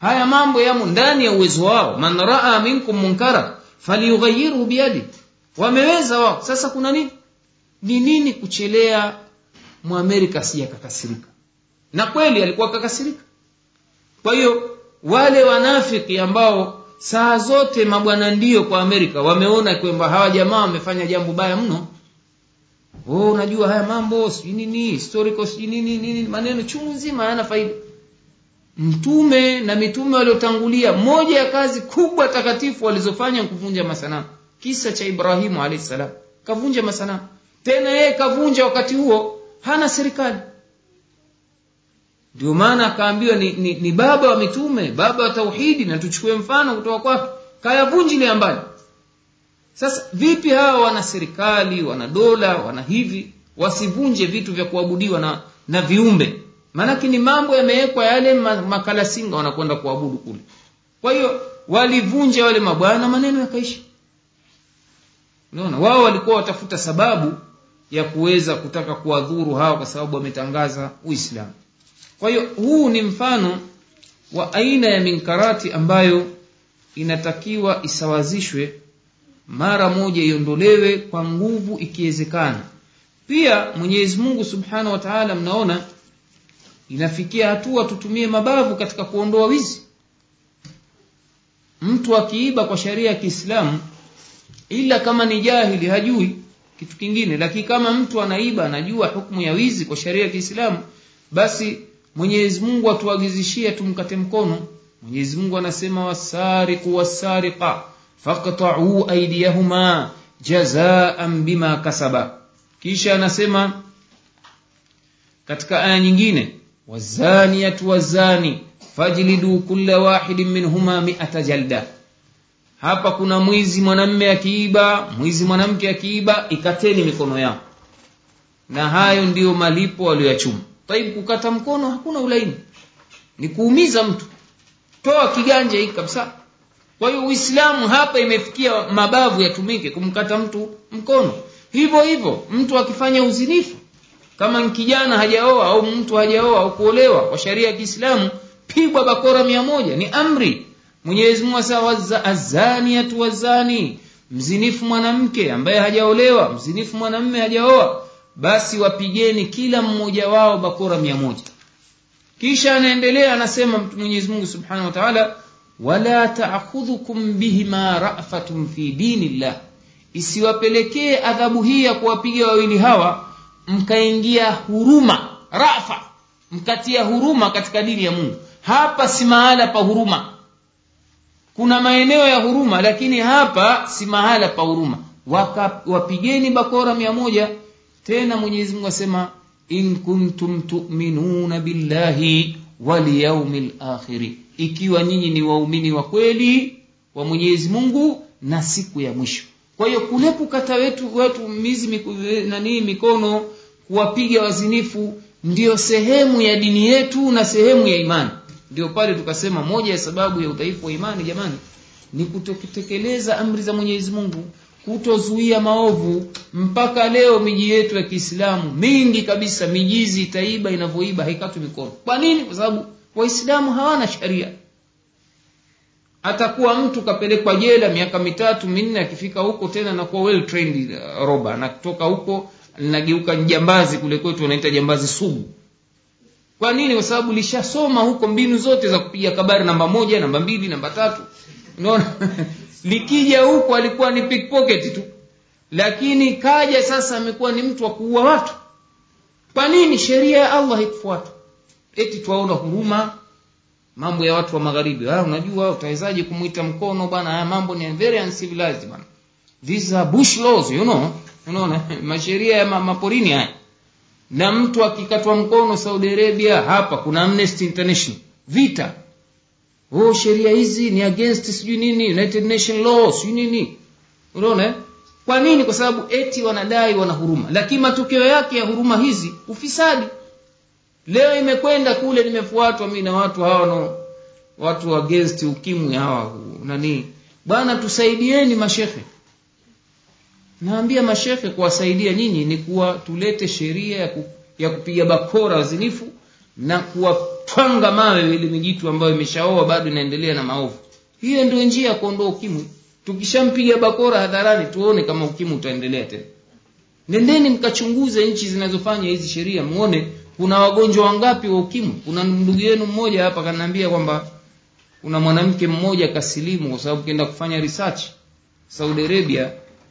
Haya mambo yamo ndani ya uwezo wao. Man raa minkum munkara falyughayyirhu biyadi wameweza wao. Sasa kuna nini? Ni nini kuchelea mwamerika si akakasirika. Na kweli alikuwa akakasirika. Kwa hiyo wale wanafiki ambao saa zote mabwana ndio kwa amerika wameona kwamba hawa jamaa wamefanya jambo baya mno. Oh unajua haya mambo sijui nini historical sijui nini nini maneno chungu nzima hayana faida. Mtume na mitume waliotangulia moja ya kazi kubwa takatifu walizofanya kuvunja masanamu. Kisa cha ibrahimu alahi salam. Kavunja masanamu. Tena yeye kavunja wakati huo hana serikali. Ndio maana akaambiwa ni, ni, ni baba wa mitume baba wa tauhidi na tuchukue mfano kutoka kwake. Kayavunjilia ambali sasa vipi hawa wana serikali wana dola wana hivi wasivunje vitu vya kuabudiwa na na viumbe? Maanake ni mambo yamewekwa yale makalasinga wanakwenda kuabudu kule. Kwa hiyo walivunja wale mabwana maneno yakaisha unaona wao walikuwa watafuta sababu ya kuweza kutaka kuwadhuru hawa kwa sababu wametangaza uislamu. Kwa hiyo huu ni mfano wa aina ya minkarati ambayo inatakiwa isawazishwe mara moja iondolewe kwa nguvu ikiwezekana. Pia mwenyezi mungu subhanahu wa taala mnaona inafikia hatua tutumie mabavu katika kuondoa wizi. Mtu akiiba kwa sharia ya kiislamu ila kama ni jahili hajui kitu kingine. Lakini kama mtu anaiba anajua hukumu ya wizi kwa sheria ya Kiislamu basi Mwenyezi Mungu atuagizishie tumkate mkono. Mwenyezi Mungu anasema wasariku wasariqa faktauu aidiyahuma jazaan bima kasaba. Kisha anasema katika aya nyingine wazaniyatu wazani fajlidu kulla wahidin minhuma mi'ata jalda hapa kuna mwizi mwanamme akiiba mwizi mwanamke akiiba ikateni mikono yao. Na hayo ndiyo malipo walioyachuma taib kukata mkono hakuna ulaini. Ni kuumiza mtu. Toa kiganja hiki kabisa. Kwa hiyo uislamu hapa imefikia mabavu yatumike kumkata mtu mkono. Hivyo hivyo mtu akifanya uzinifu. Kama kijana hajaoa au mtu hajaoa au kuolewa kwa sharia ya Kiislamu pigwa bakora mia moja. Ni amri Mwenyezi Mungu asawa azaniatu wazani mzinifu mwanamke ambaye hajaolewa mzinifu mwanamme hajaoa basi wapigeni kila mmoja wao bakora mia moja. Kisha anaendelea anasema Mwenyezi Mungu Subhanahu wa Ta'ala wala ta'khudhukum bihima ra'fatun fi dinillah. Isiwapelekee adhabu hii ya kuwapiga wawili hawa mkaingia huruma rafa mkatia huruma katika dini ya Mungu. Hapa si mahala pa huruma kuna maeneo ya huruma lakini hapa si mahala pa huruma. Wapigeni bakora mia moja. Tena Mwenyezi Mungu asema in kuntum tu'minuna billahi walyaumi lakhiri akhir ikiwa nyinyi ni waumini wa kweli wa Mwenyezi Mungu na siku ya mwisho. Kwa hiyo kule kukata wetu wetu mizi miku, nani mikono kuwapiga wazinifu ndiyo sehemu ya dini yetu na sehemu ya imani ndio pale tukasema moja ya sababu ya udhaifu wa imani jamani ni kutokutekeleza amri za Mwenyezi Mungu kutozuia maovu. Mpaka leo miji yetu ya Kiislamu mingi kabisa mijizi itaiba inavyoiba haikatwi mikono. Kwa nini? Kwa sababu waislamu hawana sharia. Atakuwa mtu kapelekwa jela miaka mitatu minne akifika huko tena anakuwa well trained uh, roba na kutoka huko linageuka jambazi kule kwetu wanaita jambazi sugu kwa nini? Kwa sababu lishasoma huko mbinu zote za kupiga kabari namba moja namba mbili namba tatu. Unaona? Likija huko alikuwa ni pickpocket tu. Lakini kaja sasa amekuwa ni mtu wa kuua watu. Kwa nini? Sheria ya Allah haikufuatwa eti twaona huruma mambo ya watu wa magharibi. Ah unajua utawezaje kumwita mkono bwana? Haya mambo ni very uncivilized bwana. These are bush laws you know. Unaona? Masheria ya maporini haya na mtu akikatwa mkono Saudi Arabia hapa kuna Amnesty International. Vita. Oh sheria hizi ni against sijui nini United Nation law sijui nini. Unaona? Kwa nini? Kwa sababu eti wanadai wana huruma. Lakini matokeo yake ya huruma hizi ufisadi. Leo imekwenda kule nimefuatwa mi na watu hawa no watu against ukimwi hawa nani? Bwana tusaidieni mashehe naambia mashehe kuwasaidia nyinyi ni kuwa tulete sheria ya, ya kupiga bakora wazinifu na kuwapanga mawe ile mijitu ambayo imeshaoa bado inaendelea na maovu. Hiyo ndio njia ya kuondoa ukimwi. Tukishampiga bakora hadharani tuone kama ukimwi utaendelea tena. Nendeni mkachunguze nchi zinazofanya hizi sheria muone kuna wagonjwa wangapi wa ukimwi. Kuna ndugu yenu mmoja hapa kanaambia kwamba kuna mwanamke mmoja kasilimu kwa sababu kenda kufanya research Saudi Arabia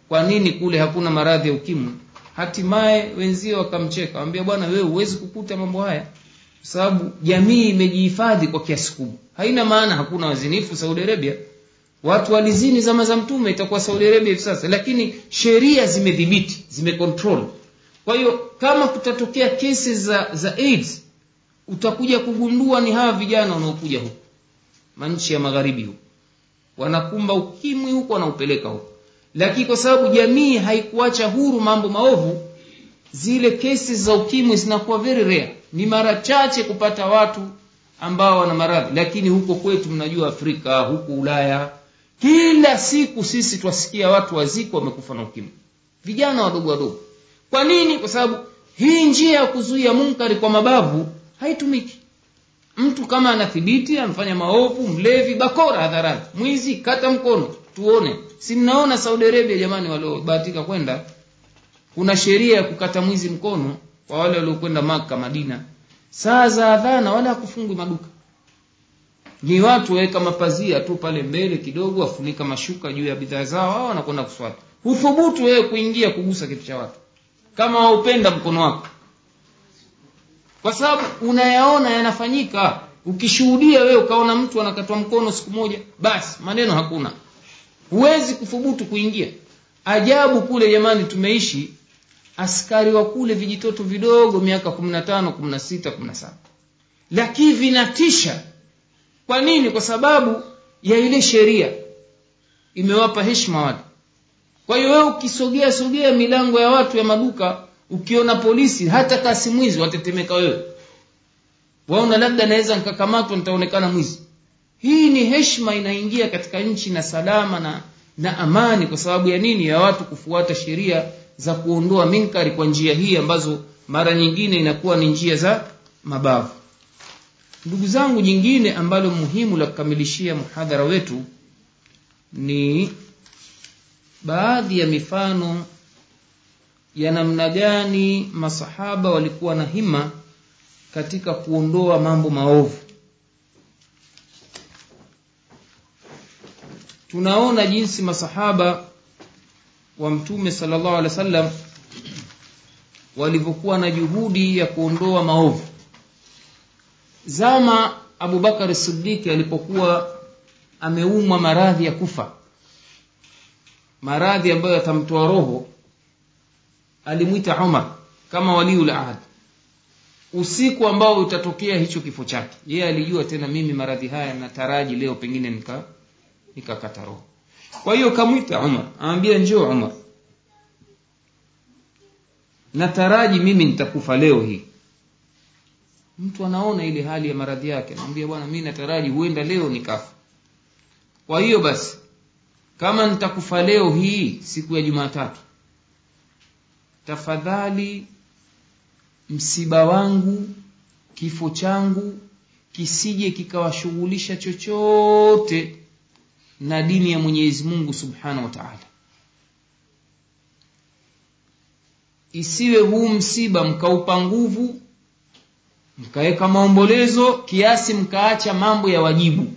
kwa nini kule hakuna maradhi ya ukimwi? Hatimaye wenzio wakamcheka wambia bwana wewe huwezi kukuta mambo haya. Kwa sababu jamii imejihifadhi kwa kiasi kubwa. Haina maana hakuna wazinifu Saudi Arabia. Watu walizini zama za mtume itakuwa Saudi Arabia hivi sasa. Lakini sheria zimedhibiti zimecontrol. Kwa hiyo kama kutatokea kesi za za AIDS utakuja kugundua ni hawa vijana wanaokuja huku. Manchi ya magharibi huku. Wanakumba ukimwi huku wanaupeleka huko lakini kwa sababu jamii haikuacha huru mambo maovu zile kesi za ukimwi zinakuwa very rare. Ni mara chache kupata watu ambao wana maradhi. Lakini huko kwetu mnajua Afrika huko Ulaya kila siku sisi twasikia watu waziko wamekufa na ukimwi. Vijana wadogo wadogo. Kwa nini? Kwa sababu hii njia ya kuzuia munkari kwa mabavu haitumiki. Mtu kama anathibiti amfanya maovu mlevi bakora hadharani. Mwizi kata mkono tuone. Si mnaona Saudi Arabia jamani waliobahatika kwenda kuna sheria ya kukata mwizi mkono kwa wale waliokwenda maka Madina. Saa za adhana wala hakufungwi maduka. Ni watu waweka mapazia tu pale mbele kidogo wafunika mashuka juu ya bidhaa zao hao wanakwenda kuswali. Huthubutu wewe kuingia kugusa kitu cha watu. Kama waupenda mkono wako. Kwa sababu unayaona yanafanyika. Ukishuhudia wewe ukaona mtu anakatwa mkono siku moja basi maneno hakuna huwezi kuthubutu kuingia. Ajabu kule jamani tumeishi askari wa kule vijitoto vidogo miaka kumi na tano kumi na sita kumi saba. Lakini vinatisha. Kwa nini? Kwa sababu ya ile sheria. Imewapa heshima watu. Kwa hiyo wewe ukisogea sogea milango ya watu ya maduka ukiona polisi hata kasi mwizi watetemeka wewe. Waona labda naweza nikakamatwa nitaonekana mwizi hii ni heshma inaingia katika nchi na salama na na amani kwa sababu ya nini? Ya watu kufuata sheria za kuondoa minkari kwa njia hii ambazo mara nyingine inakuwa ni njia za mabavu. Ndugu zangu jingine ambalo muhimu la kukamilishia muhadhara wetu ni baadhi ya mifano ya namna gani masahaba walikuwa na hima katika kuondoa mambo maovu tunaona jinsi masahaba wa mtume sallallahu alaihi wasallam walivyokuwa na juhudi ya kuondoa maovu. Zama abubakar sidiki alipokuwa ameumwa maradhi ya kufa maradhi ambayo yatamtoa roho alimwita umar kama waliul ahad. Usiku ambao utatokea hicho kifo chake yeye alijua tena mimi maradhi haya nataraji leo pengine nika nikakata roho kwa hiyo kamwita umar amwambia njoo umar. Nataraji mimi nitakufa leo hii. Mtu anaona ile hali ya maradhi yake anamwambia bwana mi nataraji huenda leo nikafa. Kwa hiyo basi kama nitakufa leo hii siku ya jumatatu tafadhali msiba wangu kifo changu kisije kikawashughulisha chochote na dini ya mwenyezi mungu subhanahu wa taala. Isiwe huu msiba mkaupa nguvu mkaweka maombolezo kiasi mkaacha mambo ya wajibu.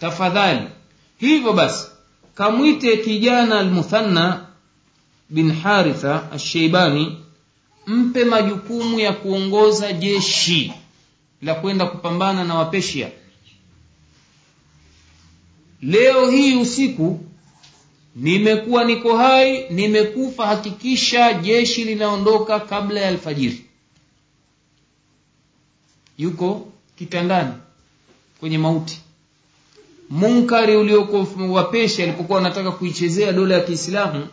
Tafadhali. Hivyo basi kamwite kijana almuthanna bin haritha asheibani mpe majukumu ya kuongoza jeshi la kwenda kupambana na wapeshia leo hii usiku nimekuwa niko hai nimekufa hakikisha jeshi linaondoka kabla ya alfajiri. Yuko kitandani kwenye mauti. Munkari uliokuwa wapeshi alipokuwa anataka kuichezea dola ya kiislamu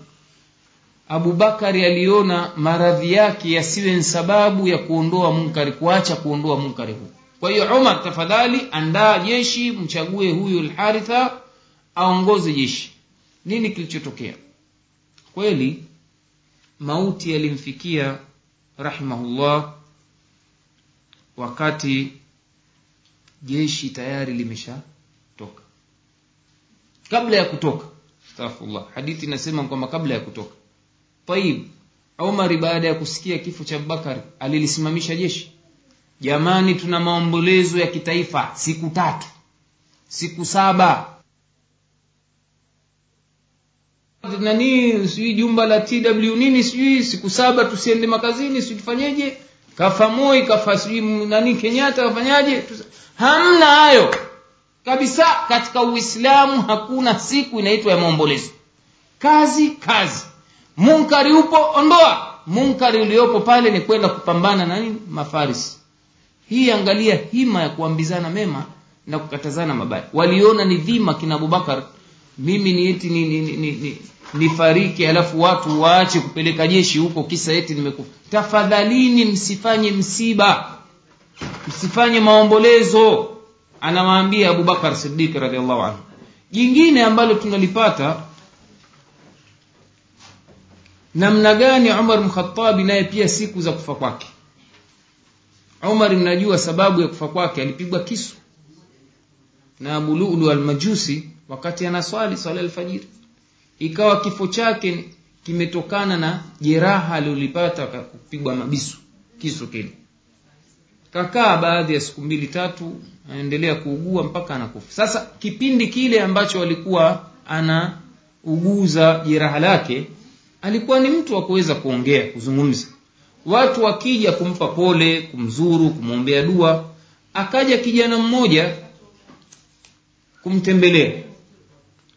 abubakari aliona maradhi yake yasiwe ni sababu ya kuondoa munkari kuacha kuondoa munkari huu kwa hiyo umar tafadhali andaa jeshi mchague huyu lharitha aongoze jeshi. Nini kilichotokea? Kweli mauti yalimfikia rahimahullah wakati jeshi tayari limeshatoka. Kabla ya kutoka astaghfirullah hadithi inasema kwamba kabla ya kutoka. Taib umari baada ya kusikia kifo cha abubakari alilisimamisha jeshi jamani tuna maombolezo ya kitaifa siku tatu siku saba. Nani sijui jumba la tw nini sijui siku saba tusiende makazini sijui tufanyeje? Kafa moi kafa sijui nani kenyatta kafanyaje? Hamna hayo. Kabisa katika uislamu hakuna siku inaitwa ya maombolezo. Kazi kazi. Munkari upo ondoa. Munkari uliopo pale ni kwenda kupambana na nini? Mafarisi hii angalia hima ya kuambizana mema na kukatazana mabaya. Waliona ni dhima kina abubakar mimi ni eti ni, ni, ni, ni, ni nifariki alafu watu waache kupeleka jeshi huko kisa eti nimekufa. Tafadhalini msifanye msiba msifanye maombolezo anawaambia abubakar sidik radiallahu anhu. Jingine ambalo tunalipata namna gani umar mkhatabi naye pia siku za kufa kwake umar mnajua sababu ya kufa kwake alipigwa kisu na abululu almajusi wakati anaswali swala alfajiri ikawa kifo chake kimetokana na jeraha alilolipata kupigwa mabisu kisu kile. Kakaa baadhi ya siku mbili tatu anaendelea kuugua mpaka anakufa. Sasa kipindi kile ambacho alikuwa anauguza jeraha lake alikuwa ni mtu wa kuweza kuongea kuzungumza watu wakija kumpa pole kumzuru kumwombea dua akaja kijana mmoja kumtembelea.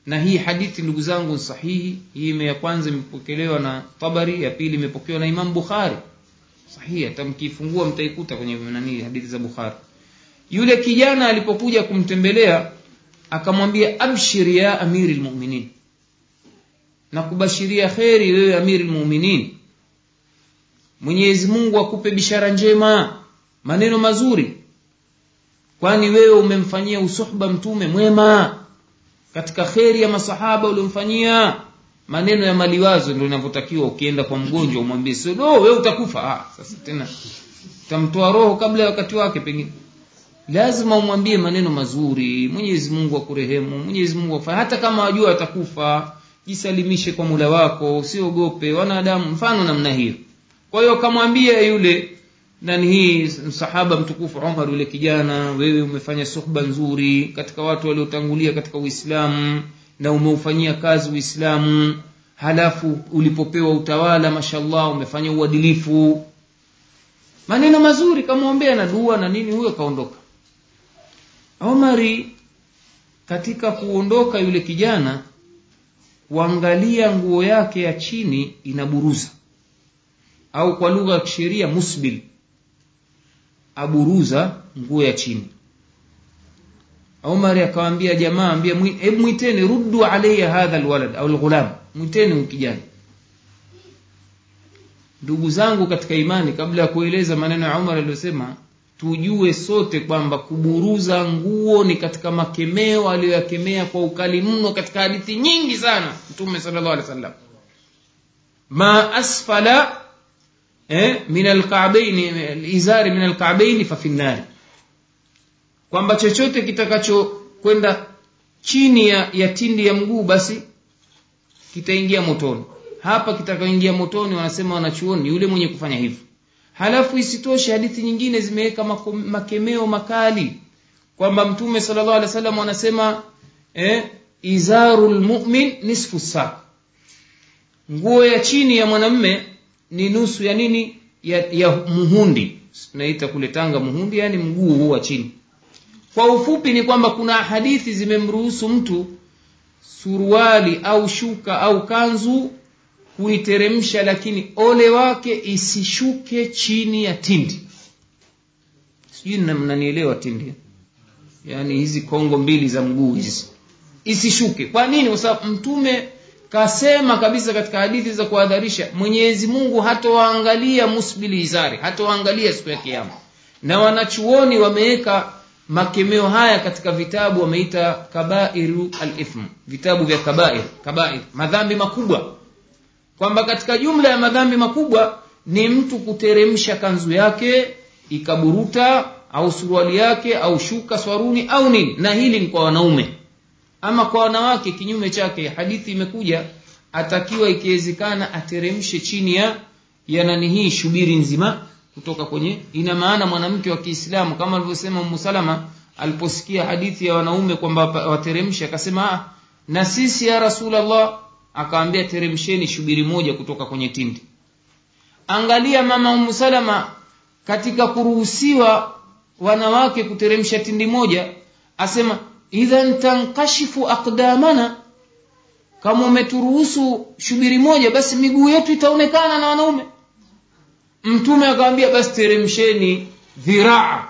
Na hii hadithi ndugu zangu sahihi. Hii ya kwanza imepokelewa na tabari ya pili imepokewa na imam bukhari. Sahihi hata mkiifungua mtaikuta kwenye nani hadithi za bukhari. Yule kijana alipokuja kumtembelea akamwambia abshir ya amiri lmuminin na kubashiria kheri wewe amiri lmuminin mwenyezi mungu akupe bishara njema maneno mazuri. Kwani wewe umemfanyia usuhba mtume mwema. Katika kheri ya masahaba uliomfanyia maneno ya maliwazo ndio inavyotakiwa ukienda kwa mgonjwa umwambie sio no, wewe utakufa. Ah, sasa tena utamtoa roho kabla ya wakati wake pengine. Lazima umwambie maneno mazuri. Mwenyezi mungu akurehemu mwenyezi mungu afanye hata kama wajua atakufa jisalimishe kwa mula wako usiogope. Wanadamu mfano namna hiyo kwa hiyo kamwambia yule nani hii msahaba mtukufu umar yule kijana wewe umefanya suhba nzuri katika watu waliotangulia katika uislamu na umeufanyia kazi uislamu halafu ulipopewa utawala mashallah umefanya uadilifu. Maneno mazuri kamwombea na dua na nini huyo kaondoka. Omari katika kuondoka yule kijana kuangalia nguo yake ya chini inaburuza au kwa lugha ya kisheria musbil aburuza nguo ya chini. Umar akawambia jamaa ambia hebu mwiteni ruddu alaya hadha lwalad au lghulam mwiteni ukijani ndugu zangu katika imani kabla ya kueleza maneno ya umar aliyosema tujue sote kwamba kuburuza nguo ni katika makemeo aliyoyakemea kwa ukali mno katika hadithi nyingi sana mtume sallallahu alaihi wasallam. Ma asfala min alka'baini izari min alka'baini fa finnari kwamba chochote kitakachokwenda chini ya, ya tindi ya mguu basi kitaingia motoni. Hapa kitakaingia motoni wanasema wanachuoni yule mwenye kufanya hivyo. Halafu isitoshe hadithi nyingine zimeweka makemeo makali. Kwamba mtume salllah alehi wa sallam anasema eh, izaru lmumin nisfu saa nguo ya chini ya mwanamme ni nusu ya nini? Ya, ya muhundi. Tunaita kule tanga muhundi yani mguu huu wa chini. Kwa ufupi ni kwamba kuna hadithi zimemruhusu mtu suruali au shuka au kanzu kuiteremsha lakini ole wake isishuke chini ya tindi. Sijui mnanielewa tindi? Yaani hizi kongo mbili za mguu hizi. Isishuke. Kwa nini? Kwa sababu mtume kasema kabisa katika hadithi za kuadharisha mwenyezi mungu hatowaangalia musbili hatowaangalia siku ya kiama na wanachuoni wameweka makemeo haya katika vitabu wameita kabairu alithm vitabu vya kabair kabair madhambi makubwa. Kwamba katika jumla ya madhambi makubwa ni mtu kuteremsha kanzu yake ikaburuta au suruali yake au shuka swaruni au nini. Na hili ni kwa wanaume ama kwa wanawake kinyume chake hadithi imekuja atakiwa ikiwezekana ateremshe chini ya ya nani hii shubiri nzima kutoka kwenye ina maana mwanamke wa Kiislamu kama alivyosema Salama aliposikia hadithi ya wanaume kwamba wateremshe akasema na sisi ya rasulllah akaambia teremsheni shubiri moja kutoka kwenye tindi. Angalia mama Salama katika kuruhusiwa wanawake kuteremsha tindi moja asema idhan tankashifu aqdamana. Kama umeturuhusu shubiri moja basi miguu yetu itaonekana na wanaume. Mtume akamwambia basi teremsheni dhiraa.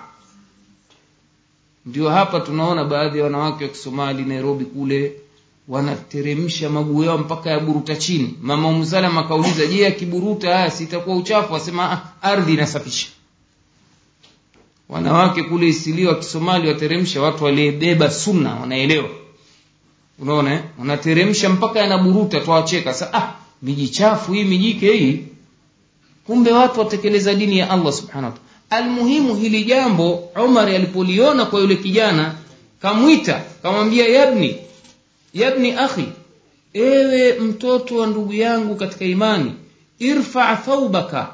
Ndio hapa tunaona baadhi ya wanawake wa Kisomali Nairobi kule wanateremsha maguu yao mpaka ya buruta chini. Mama Umsalama akauliza je akiburuta sitakuwa uchafu? Asema ah, ardhi inasafisha wanawake kule isilio wa Kisomali wateremsha watu waliyebeba sunna wanaelewa. Unaona eh? wanateremsha mpaka yanaburuta twawacheka. Sa ah miji chafu hii mijike hii. Kumbe watu watekeleza dini ya Allah subhanahu almuhimu hili jambo Umar alipoliona kwa yule kijana kamwita kamwambia yabni yabni akhi ewe mtoto wa ndugu yangu katika imani irfa thaubaka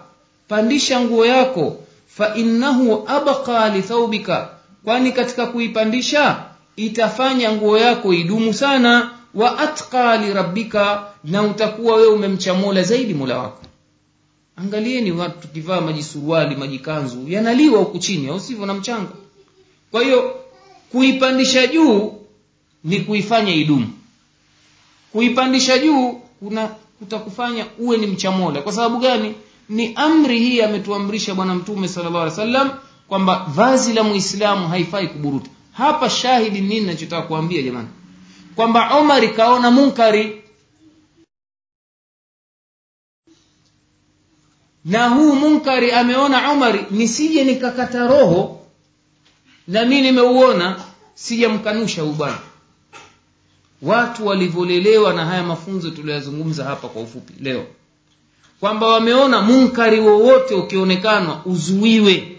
pandisha nguo yako fa innahu abqa lithaubika kwani katika kuipandisha itafanya nguo yako idumu sana wa atqa lirabbika na utakuwa wewe umemcha mola zaidi mola wako. Angalieni watu tukivaa majisuruali majikanzu yanaliwa huku chini au sivyo na mchanga kwa hiyo kuipandisha juu ni kuifanya idumu. Kuipandisha juu kuna kutakufanya uwe ni mcha mola kwa sababu gani ni amri hii ametuamrisha bwana mtume sallallahu alih wasallam kwamba vazi la muislamu haifai kuburuta. Hapa shahidi nini nachotaka kuambia jamani? Kwamba omar kaona munkari. Na huu munkari ameona umari nisije nikakata roho. Na mi nimeuona sijamkanusha huu bwana. Watu walivyolelewa na haya mafunzo tuliyozungumza hapa kwa ufupi leo kwamba wameona munkari wowote ukionekana uzuiwe.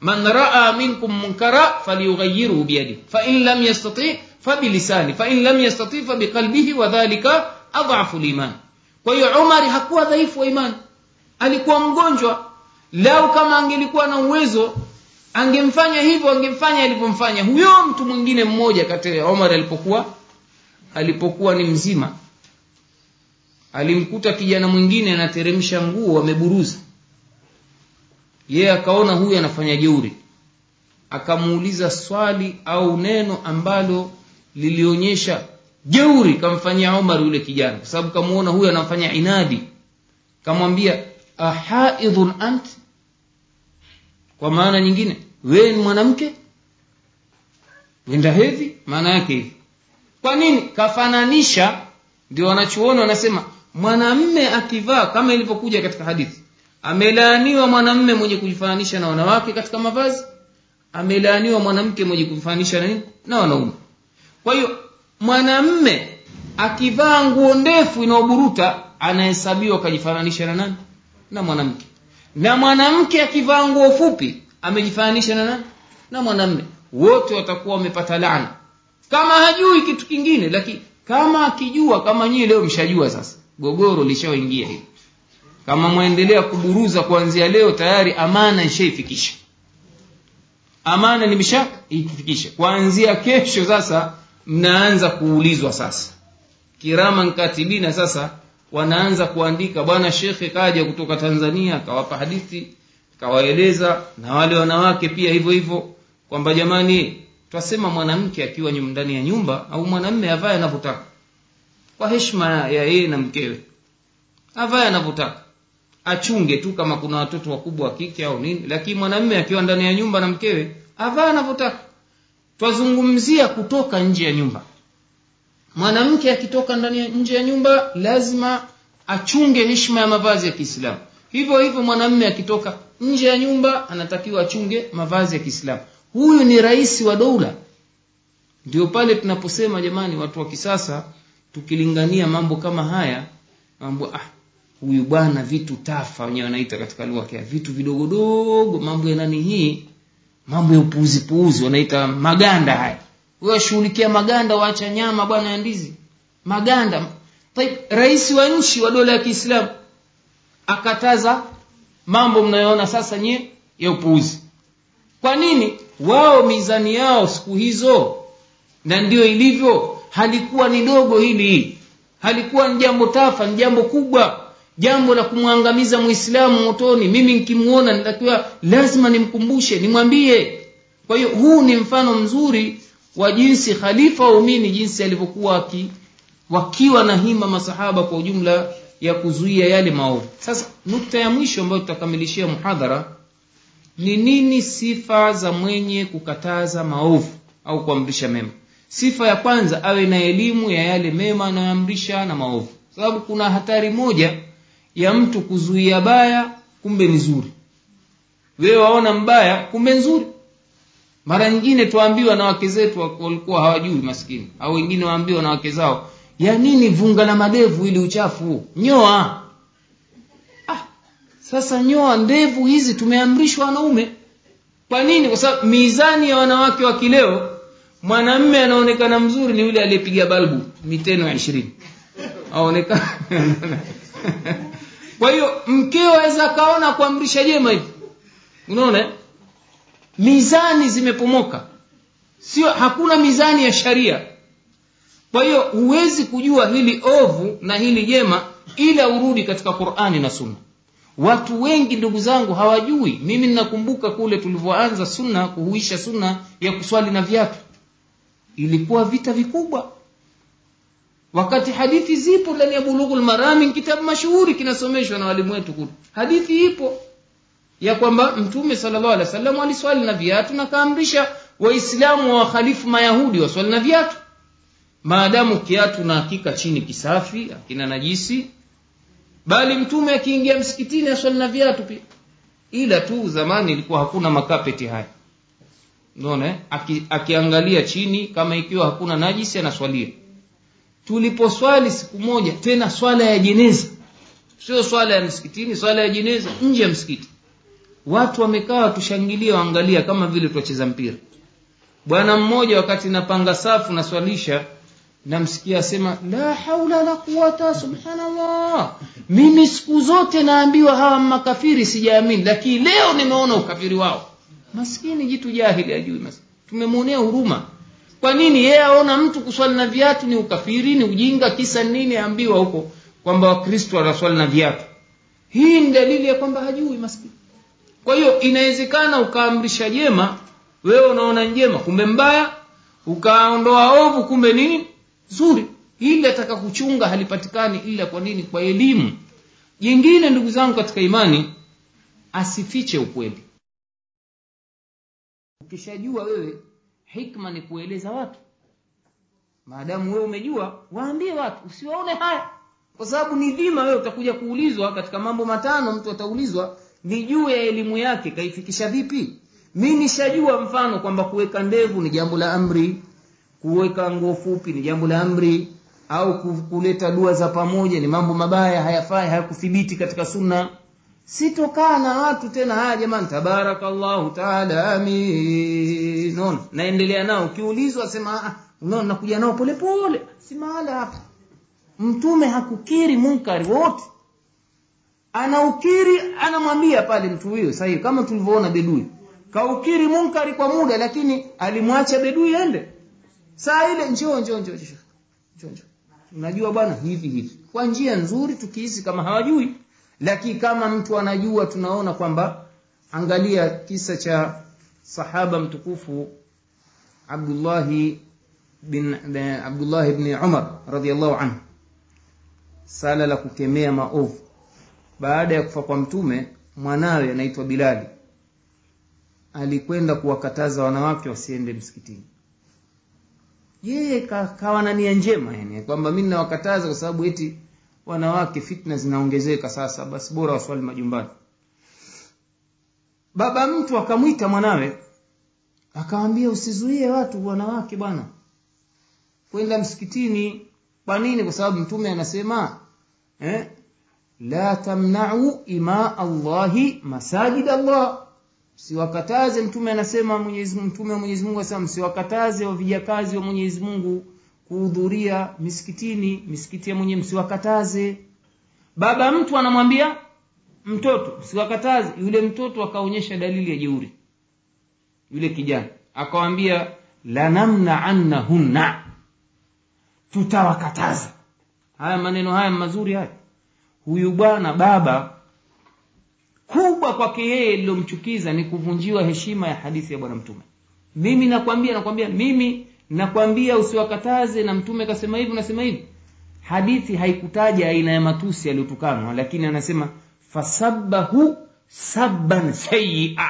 Man raa minkum munkara falyughayiruhu biyadihi. Fain lam yastati fabilisani fain lam yastati fabiqalbihi wadhalika adhafu liman. Kwa hiyo umari hakuwa dhaifu wa imani. Alikuwa mgonjwa. Lau kama angelikuwa na uwezo angemfanya hivyo angemfanya alivyomfanya. Huyo mtu mwingine mmoja kati ya omar alipokuwa alipokuwa ni mzima alimkuta kijana mwingine anateremsha nguo ameburuza. Yeye akaona huyu anafanya jeuri. Akamuuliza swali au neno ambalo lilionyesha jeuri kamfanyia omar yule kijana. Kwa sababu kamuona huyu anafanya inadi. Kamwambia ahaidhun ant? Kwa maana nyingine wewe ni mwanamke? Wenda hedhi? Maana yake hivi. Kwa nini? Kafananisha ndio wanachuoni wanasema mwanamme akivaa kama ilivyokuja katika hadithi. Amelaaniwa mwanamme mwenye kujifananisha na wanawake katika mavazi. Amelaaniwa mwanamke mwenye kujifananisha na nini? Na wanaume. Kwa hiyo mwanamme akivaa nguo ndefu inayoburuta anahesabiwa akajifananisha na nani? Na mwanamke. Na mwanamke akivaa nguo fupi amejifananisha na nani? Na mwanamme. Wote watakuwa wamepata laana. Kama hajui kitu kingine lakini kama akijua kama nyie leo mshajua sasa gogoro lishaoingia hivi. Kama mwaendelea kuburuza kuanzia leo tayari amana ishaifikisha. Amana nimesha ikifikisha kuanzia kesho sasa mnaanza kuulizwa sasa. Kirama nkatibina sasa wanaanza kuandika bwana shekhe kaja kutoka tanzania akawapa hadithi kawaeleza na wale wanawake pia hivyo hivyo kwamba jamani twasema mwanamke akiwa ndani ya nyumba au mwanamme avae anavyotaka kwa heshima ya yeye na mkewe. Avae anavyotaka. Achunge tu kama kuna watoto wakubwa wa au nini lakini mwanamme akiwa ndani ya nyumba na mkewe avae anavyotaka. Twazungumzia kutoka nje ya nyumba. Mwanamke akitoka ndani nje ya nyumba lazima achunge heshima ya mavazi ya kiislamu. Hivyo hivyo mwanamme akitoka nje ya nyumba anatakiwa achunge mavazi ya kiislamu. Huyu ni rais wa doula ndio pale tunaposema jamani watu wa kisasa tukilingania mambo kama haya mambo ah huyu bwana vitu tafa wenyewe wanaita katika lugha ya vitu vidogodogo mambo ya nani hii mambo ya upuuzipuuzi wanaita maganda haya. Washughulikia maganda waacha nyama bwana ya ndizi. Maganda. Rais wa nchi wa dola ya kiislamu akataza mambo mnayoona sasa nye ya upuuzi. Kwa nini? Wao mizani yao siku hizo na ndio ilivyo halikuwa ni dogo hili. Halikuwa ni jambo tafa ni jambo kubwa. Jambo la kumwangamiza muislamu motoni. Mimi nikimuona nitakiwa lazima nimkumbushe nimwambie. Kwa hiyo huu ni mfano mzuri wa jinsi khalifa waumini jinsi alivyokuwa waki, wakiwa na hima masahaba kwa ujumla ya kuzuia yale maovu. Sasa nukta ya mwisho ambayo tutakamilishia muhadhara ni nini sifa za mwenye kukataza maovu au kuamrisha mema sifa ya kwanza awe na elimu ya yale mema anayoamrisha na maovu. Sababu kuna hatari moja ya mtu kuzuia baya kumbe ni zuri. Wewe waona mbaya kumbe nzuri mara nyingine tuambiwa na wake zetu walikuwa hawajui maskini. Au wengine waambiwa na wake zao ya nini vunga na madevu ili uchafu nyoa. Ah, sasa nyoa ndevu hizi tumeamrishwa wanaume. Kwa nini? Kwa sababu mizani ya wanawake wa kileo mwanamme anaonekana mzuri ni yule aliyepiga balbu miteno ya ishirini. Kwa hiyo mkeo aweza akaona kuamrisha jema hivi. Unaona mizani zimepomoka. Sio hakuna mizani ya sharia. Kwa hiyo huwezi kujua hili ovu na hili jema ila urudi katika qurani na sunna. Watu wengi ndugu zangu hawajui. Mimi ninakumbuka kule tulivyoanza sunna kuhuisha sunna ya kuswali na viatu ilikuwa vita vikubwa. Wakati hadithi zipo ndani ya bulughul marami kitabu mashuhuri kinasomeshwa na walimu wetu kule. Hadithi ipo ya kwamba mtume sallallahu alaihi wasallam aliswali na viatu na kaamrisha waislamu wa wakhalifu mayahudi waswali na viatu. Maadamu kiatu na hakika chini kisafi akina najisi bali mtume akiingia msikitini aswali na viatu pia. Ila tu zamani ilikuwa hakuna makapeti haya unaona Aki, akiangalia chini kama ikiwa hakuna najisi anaswalia. Tuliposwali siku moja tena swala ya jeneza. Sio swala ya msikitini swala ya jeneza nje ya msikiti. Watu wamekaa watushangilia waangalia kama vile twacheza mpira. Bwana mmoja wakati napanga safu naswalisha namsikia asema la haula la quwata subhanallah. Mimi siku zote naambiwa hawa makafiri sijaamini lakini leo nimeona ukafiri wao maskini jitu jahili ajui tumemwonea huruma. Kwa nini yeye aona mtu kuswali na viatu ni ukafiri ni ujinga kisa nini aambiwa huko kwamba wakristo wanaswali na viatu? Hii ni dalili ya kwamba hajui maskini. Kwa hiyo inawezekana ukaamrisha jema wewe unaona njema kumbe mbaya ukaondoa ovu kumbe nini zuri hili ataka kuchunga halipatikani ila kwa nini? Kwa elimu. Jingine ndugu zangu katika imani asifiche ukweli ukishajua wewe hikma ni kueleza watu. Maadamu wewe umejua waambie watu usiwaone haya. Kwa sababu ni dhima wewe utakuja kuulizwa katika mambo matano mtu ataulizwa ni juu ya elimu yake kaifikisha vipi? Mi nishajua mfano kwamba kuweka ndevu ni jambo la amri kuweka nguo fupi ni jambo la amri au kuleta dua za pamoja ni mambo mabaya hayafai hayakuthibiti katika sunna sitokaa na watu tena jamani. Tabarakallahu taala amin. Naendelea nao. Ukiulizwa sema unaona nakuja nao polepole si mahala hapa. Mtume hakukiri munkari wote. Anaukiri anamwambia pale mtu huyo sahihi kama tulivyoona bedui. Kaukiri munkari kwa muda lakini alimwacha bedui ende saa ile njoo njoo njoo njoo njoo unajua bwana hivi hivi. Kwa njia nzuri tukihisi kama hawajui lakini kama mtu anajua tunaona kwamba angalia kisa cha sahaba mtukufu Abdullahi bin, Abdullah ibn Umar radhiallahu anhu. Sala la kukemea maovu. Baada ya kufa kwa mtume mwanawe anaitwa Bilali alikwenda kuwakataza wanawake wasiende msikitini. Yeye kawa na nia njema yani kwamba mimi nawakataza kwa sababu eti wanawake fitna zinaongezeka sasa basi bora waswali majumbani. Baba mtu akamwita mwanawe akamwambia usizuie watu wanawake bwana kwenda msikitini. Kwa nini? Kwa sababu mtume anasema eh, la tamna'u ima allahi masajid allah. Msiwakataze mtume anasema mwenyezi mtume wa Mwenyezi Mungu anasema msiwakataze wa vijakazi wa Mwenyezi Mungu kuhudhuria misikitini misikiti ya mwenye msiwakataze. Baba mtu anamwambia mtoto msiwakataze. Yule mtoto akaonyesha dalili ya jeuri. Yule kijana akawambia lanamna annahunna tutawakataza. Haya maneno haya mazuri haya. Huyu bwana baba kubwa kwake yeye lilomchukiza ni kuvunjiwa heshima ya hadithi ya bwana mtume. Mimi nakwambia nakwambia mimi nakwambia usiwakataze na mtume kasema hivi unasema hivi. Hadithi haikutaja aina ya matusi yaliyotukanwa lakini anasema fasabbahu sabban sayia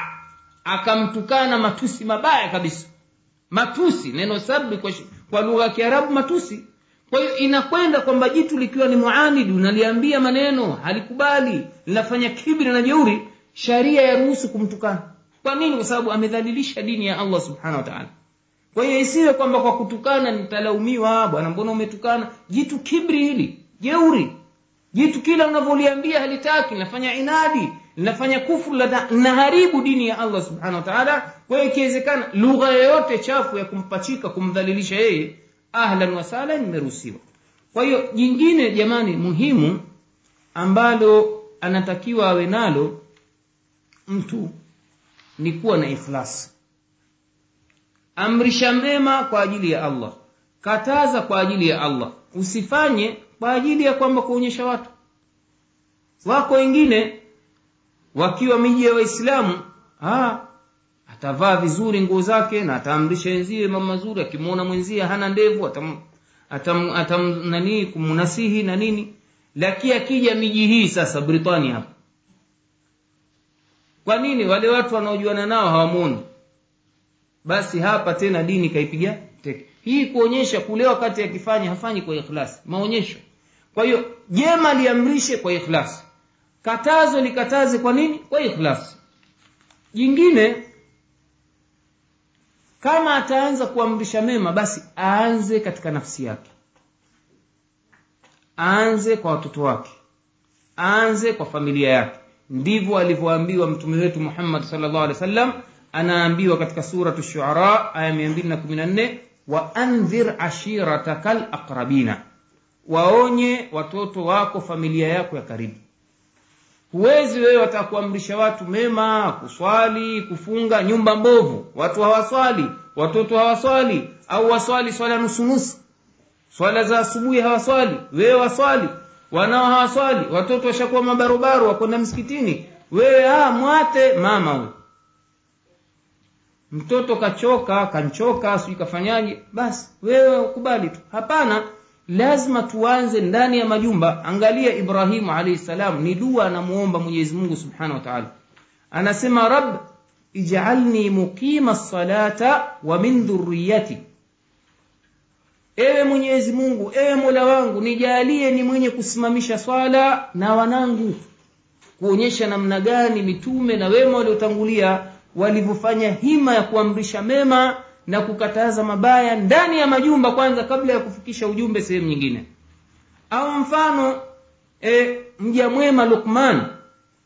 akamtukana matusi mabaya kabisa. Matusi neno sabi kwa, kwa lugha ya kiarabu matusi. Kwa hiyo inakwenda kwamba jitu likiwa ni muanidi unaliambia maneno halikubali linafanya kibri na jeuri sharia yaruhusu kumtukana. Kwa nini? Kwa sababu amedhalilisha dini ya allah subhanahu wa kwa hiyo isiwe kwamba kwa kutukana nitalaumiwa bwana mbona umetukana? Jitu kibri hili jeuri. Jitu kila unavyoliambia halitaki linafanya inadi linafanya kufru linaharibu dini ya allah subhanahu wa kwa hiyo ikiwezekana lugha yoyote chafu ya kumpachika kumdhalilisha yeye ahlan wasala imeruhusiwa. Kwa hiyo jingine jamani muhimu ambalo anatakiwa awe nalo mtu ni kuwa na ikhlasi amrisha mema kwa ajili ya allah. Kataza kwa ajili ya allah. Usifanye kwa ajili ya kwamba kuonyesha watu. Wako wengine wakiwa miji ya waislamu atavaa vizuri nguo zake na ataamrisha wenzie mambo mazuri. Akimwona mwenzie hana ndevu atam, atam, atam nani kumnasihi na nini. Lakini akija miji hii sasa britania kwa nini? Wale watu wanaojuana nao hawamwoni basi hapa tena dini kaipiga teke. Hii kuonyesha kule wakati akifanya hafanyi kwa ikhlasi maonyesho. Kwa hiyo jema liamrishe kwa ikhlasi katazo likataze kwa nini? Kwa ikhlasi jingine kama ataanza kuamrisha mema basi aanze katika nafsi yake. Aanze kwa watoto wake. Aanze kwa familia yake. Ndivyo alivyoambiwa mtume wetu muhammad salllah alih wasallam anaambiwa katika suratu shuara aya 214 waandhir ashirataka laqrabina waonye watoto wako familia yako ya karibu. Huwezi wewe watakuamrisha watu mema kuswali kufunga nyumba mbovu. Watu hawaswali watoto hawaswali au waswali swala nusunusu. Swala za asubuhi hawaswali wewe waswali. Wanao hawaswali watoto washakuwa mabarobaro wakwenda msikitini. Wewe ah, mwate mama huyo mtoto kachoka kanchoka sijui kafanyaje basi wewe ukubali tu. Hapana lazima tuanze ndani ya majumba. Angalia ibrahimu alaihi salam ni dua anamuomba mwenyezi mungu subhanahu wa anasema rab ijalni muqima salata wa min dhuriyati ewe mwenyezi mungu ewe mola wangu nijalie ni mwenye kusimamisha swala na wanangu kuonyesha namna gani mitume na wema waliotangulia walivyofanya hima ya kuamrisha mema na kukataza mabaya ndani ya majumba kwanza kabla ya kufikisha ujumbe sehemu nyingine. Au mfano e, mja mwema lukman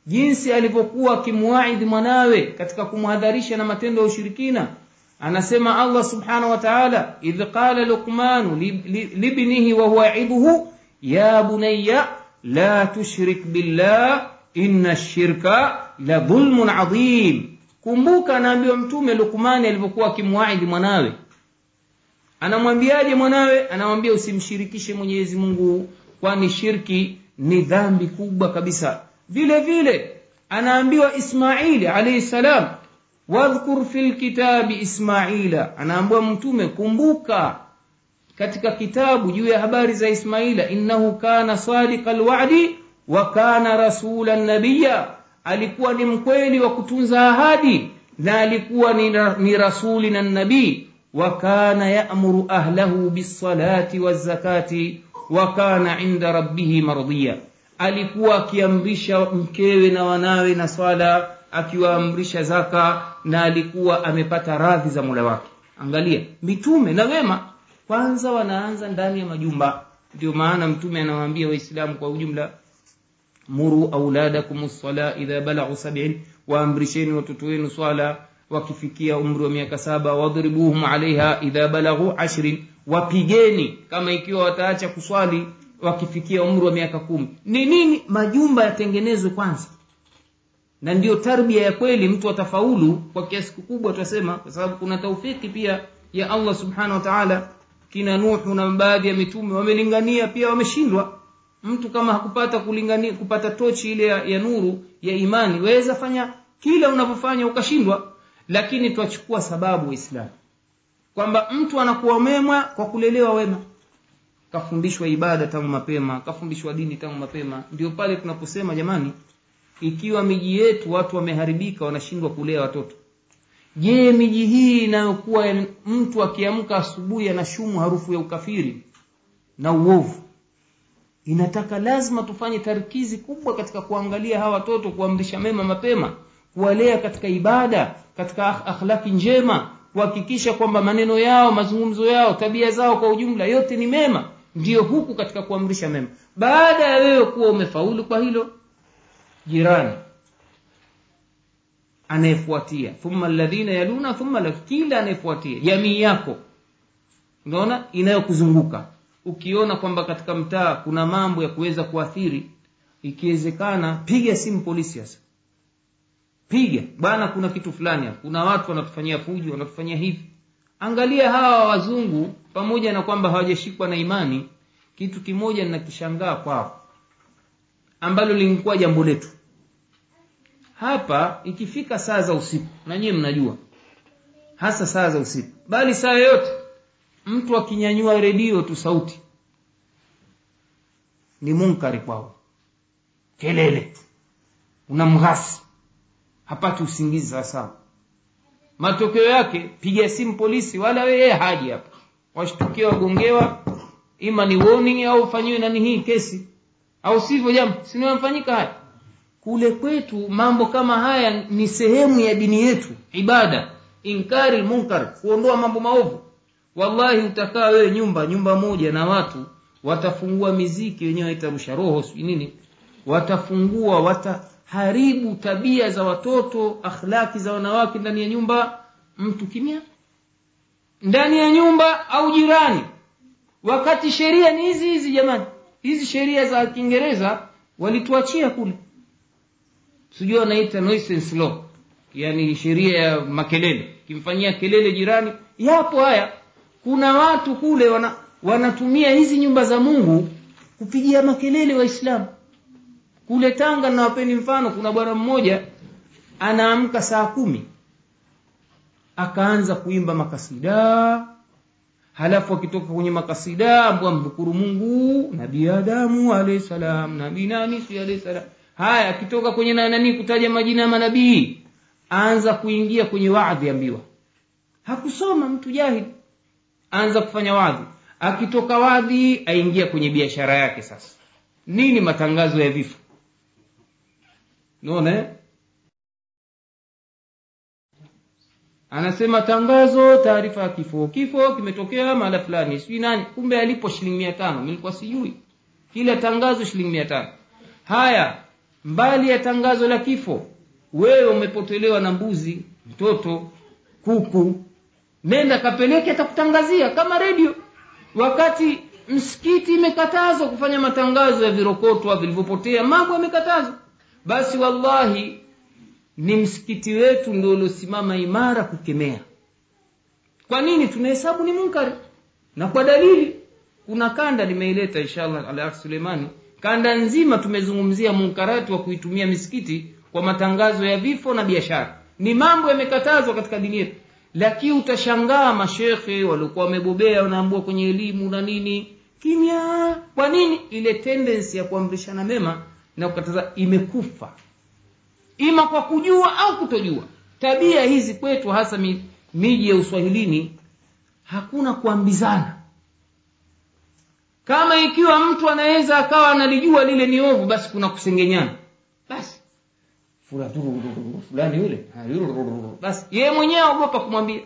jinsi alivyokuwa akimwaidhi mwanawe katika kumhadharisha na matendo ya ushirikina. Anasema allah subhanahu wa taala idh qala luqmanu libnihi wahuwa yaidhuhu ya bunaya la tushrik billah inna shirka la dhulmun adhim kumbuka anaambiwa mtume lukmani alivyokuwa akimwaidhi mwanawe. Anamwambiaje mwanawe? Anamwambia usimshirikishe mwenyezi mungu kwani shirki ni dhambi kubwa kabisa. Vile vile anaambiwa ismaili alaihi salam wadhkur fi lkitabi ismaila. Anaambiwa mtume kumbuka katika kitabu juu ya habari za ismaila innahu kana sadika lwadi wa kana rasula nabiya alikuwa ni mkweli wa kutunza ahadi na alikuwa ni, ni rasuli na nabii. Kana yamuru ahlahu bisalati wazakati wakana inda rabbihi mardhiya alikuwa akiamrisha mkewe na wanawe na swala akiwaamrisha zaka na alikuwa amepata radhi za mula wake. Angalia mitume na wema. Kwanza wanaanza ndani ya majumba. Ndio maana mtume anawaambia waislamu kwa ujumla muru auladakum lsala idha balaghu sabin waamrisheni watoto wenu swala wakifikia umri wa miaka saba wadribuhum alaiha idha balaghu ashrin wapigeni kama ikiwa wataacha kuswali wakifikia umri wa miaka kumi. Ni nini majumba yatengenezwe kwanza? Na ndiyo tarbia ya kweli mtu atafaulu kwa kiasi kikubwa twasema kwa sababu kuna taufiki pia ya allah subhanahu wa taala. Kina nuhu na baadhi ya mitume wamelingania pia wameshindwa mtu kama hakupata kulingania kupata tochi ile ya, ya nuru ya imani waweza fanya kila unavyofanya ukashindwa. Lakini twachukua sababu waislamu. Kwamba mtu anakuwa mema kwa kulelewa wema. Kafundishwa ibada tangu mapema kafundishwa dini tangu mapema. Ndio pale tunaposema jamani ikiwa miji yetu watu wameharibika wanashindwa kulea watoto. Je miji hii inayokuwa mtu akiamka asubuhi anashumu harufu ya ukafiri na uovu inataka lazima tufanye tarkizi kubwa katika kuangalia hawa watoto kuamrisha mema mapema kuwalea katika ibada katika akhlaki njema kuhakikisha kwamba maneno yao mazungumzo yao tabia zao kwa ujumla yote ni mema ndiyo huku katika kuamrisha mema. Baada ya wewe kuwa umefaulu kwa hilo jirani anayefuatia thumma ladhina yaluna thumma kila anayefuatia jamii yako unaona inayokuzunguka ukiona kwamba katika mtaa kuna mambo ya kuweza kuathiri ikiwezekana piga simu polisi sasa piga bwana kuna kitu fulani hapa. Kuna watu wanatufanyia fujo wanatufanyia hivi. Angalia hawa wazungu pamoja na kwamba hawajashikwa na imani kitu kimoja ninakishangaa kwao ambalo lilikuwa jambo letu. Hapa ikifika saa za usiku na nyiwe mnajua hasa saa za usiku bali saa yoyote mtu akinyanyua redio tu sauti. Ni munkari kwao. Kelele. Unamghasi hapati usingizi sawasawa matokeo yake piga simu polisi wala yeye haji hapa. Washtukia wagongewa ima ni warning au ufanyiwe nani hii kesi. Au sivyo jambo sinamfanyika haya? Kule kwetu mambo kama haya ni sehemu ya dini yetu ibada. Inkari munkar kuondoa mambo maovu wallahi utakaa wewe nyumba nyumba moja na watu watafungua miziki wenyewe itarusha roho nini. Watafungua wataharibu tabia za watoto akhlaki za wanawake ndani ya nyumba. Mtu kimya. Ndani ya nyumba au jirani. Wakati sheria ni hizi hizi jamani. Hizi sheria za kiingereza walituachia kule. Sijui wanaita law. Yani sheria ya makelele. Kimfanyia kelele jirani. Yapo haya kuna watu kule wana, wanatumia hizi nyumba za mungu kupigia makelele waislamu. Kule tanga nawapeni mfano kuna bwana mmoja anaamka saa kumi. Akaanza kuimba makasida. Halafu akitoka kwenye makasida ambwa mdhukuru mungu nabii adamu alayhi salam nabii nani si salam. Haya akitoka kwenye nani kutaja majina ya manabii anza kuingia kwenye wadhi ambiwa hakusoma mtu jahili anza kufanya wadhi akitoka wadhi aingia kwenye biashara yake sasa. Nini matangazo ya vifo? Naona anasema tangazo taarifa ya kifo. Kifo kimetokea mahala fulani sijui nani. Kumbe alipo shilingi mia tano. Nilikuwa sijui. Kila tangazo shilingi mia tano. Haya mbali ya tangazo la kifo wewe umepotelewa na mbuzi mtoto kuku nenda kapeleke atakutangazia kama redio. Wakati msikiti imekatazwa kufanya matangazo ya virokotwa vilivyopotea mambo yamekatazwa. Basi wallahi ni msikiti wetu ndio uliosimama imara kukemea. Kwa nini? Tunahesabu ni munkari. Na kwa dalili kuna kanda nimeileta inshallah suleimani. Kanda nzima tumezungumzia munkarati wa kuitumia misikiti kwa matangazo ya vifo na biashara. Ni mambo yamekatazwa katika dini yetu lakini utashangaa mashekhe waliokuwa wamebobea wanaambua kwenye elimu na nini. Kimya. Kwa nini? Ile tendensi ya kuamrishana mema na kukataza imekufa. Ima kwa kujua au kutojua. Tabia hizi kwetu hasa miji ya uswahilini hakuna kuambizana. Kama ikiwa mtu anaweza akawa analijua lile ni ovu basi kuna kusengenyana fulani yule basi yeye mwenyewe aogopa kumwambia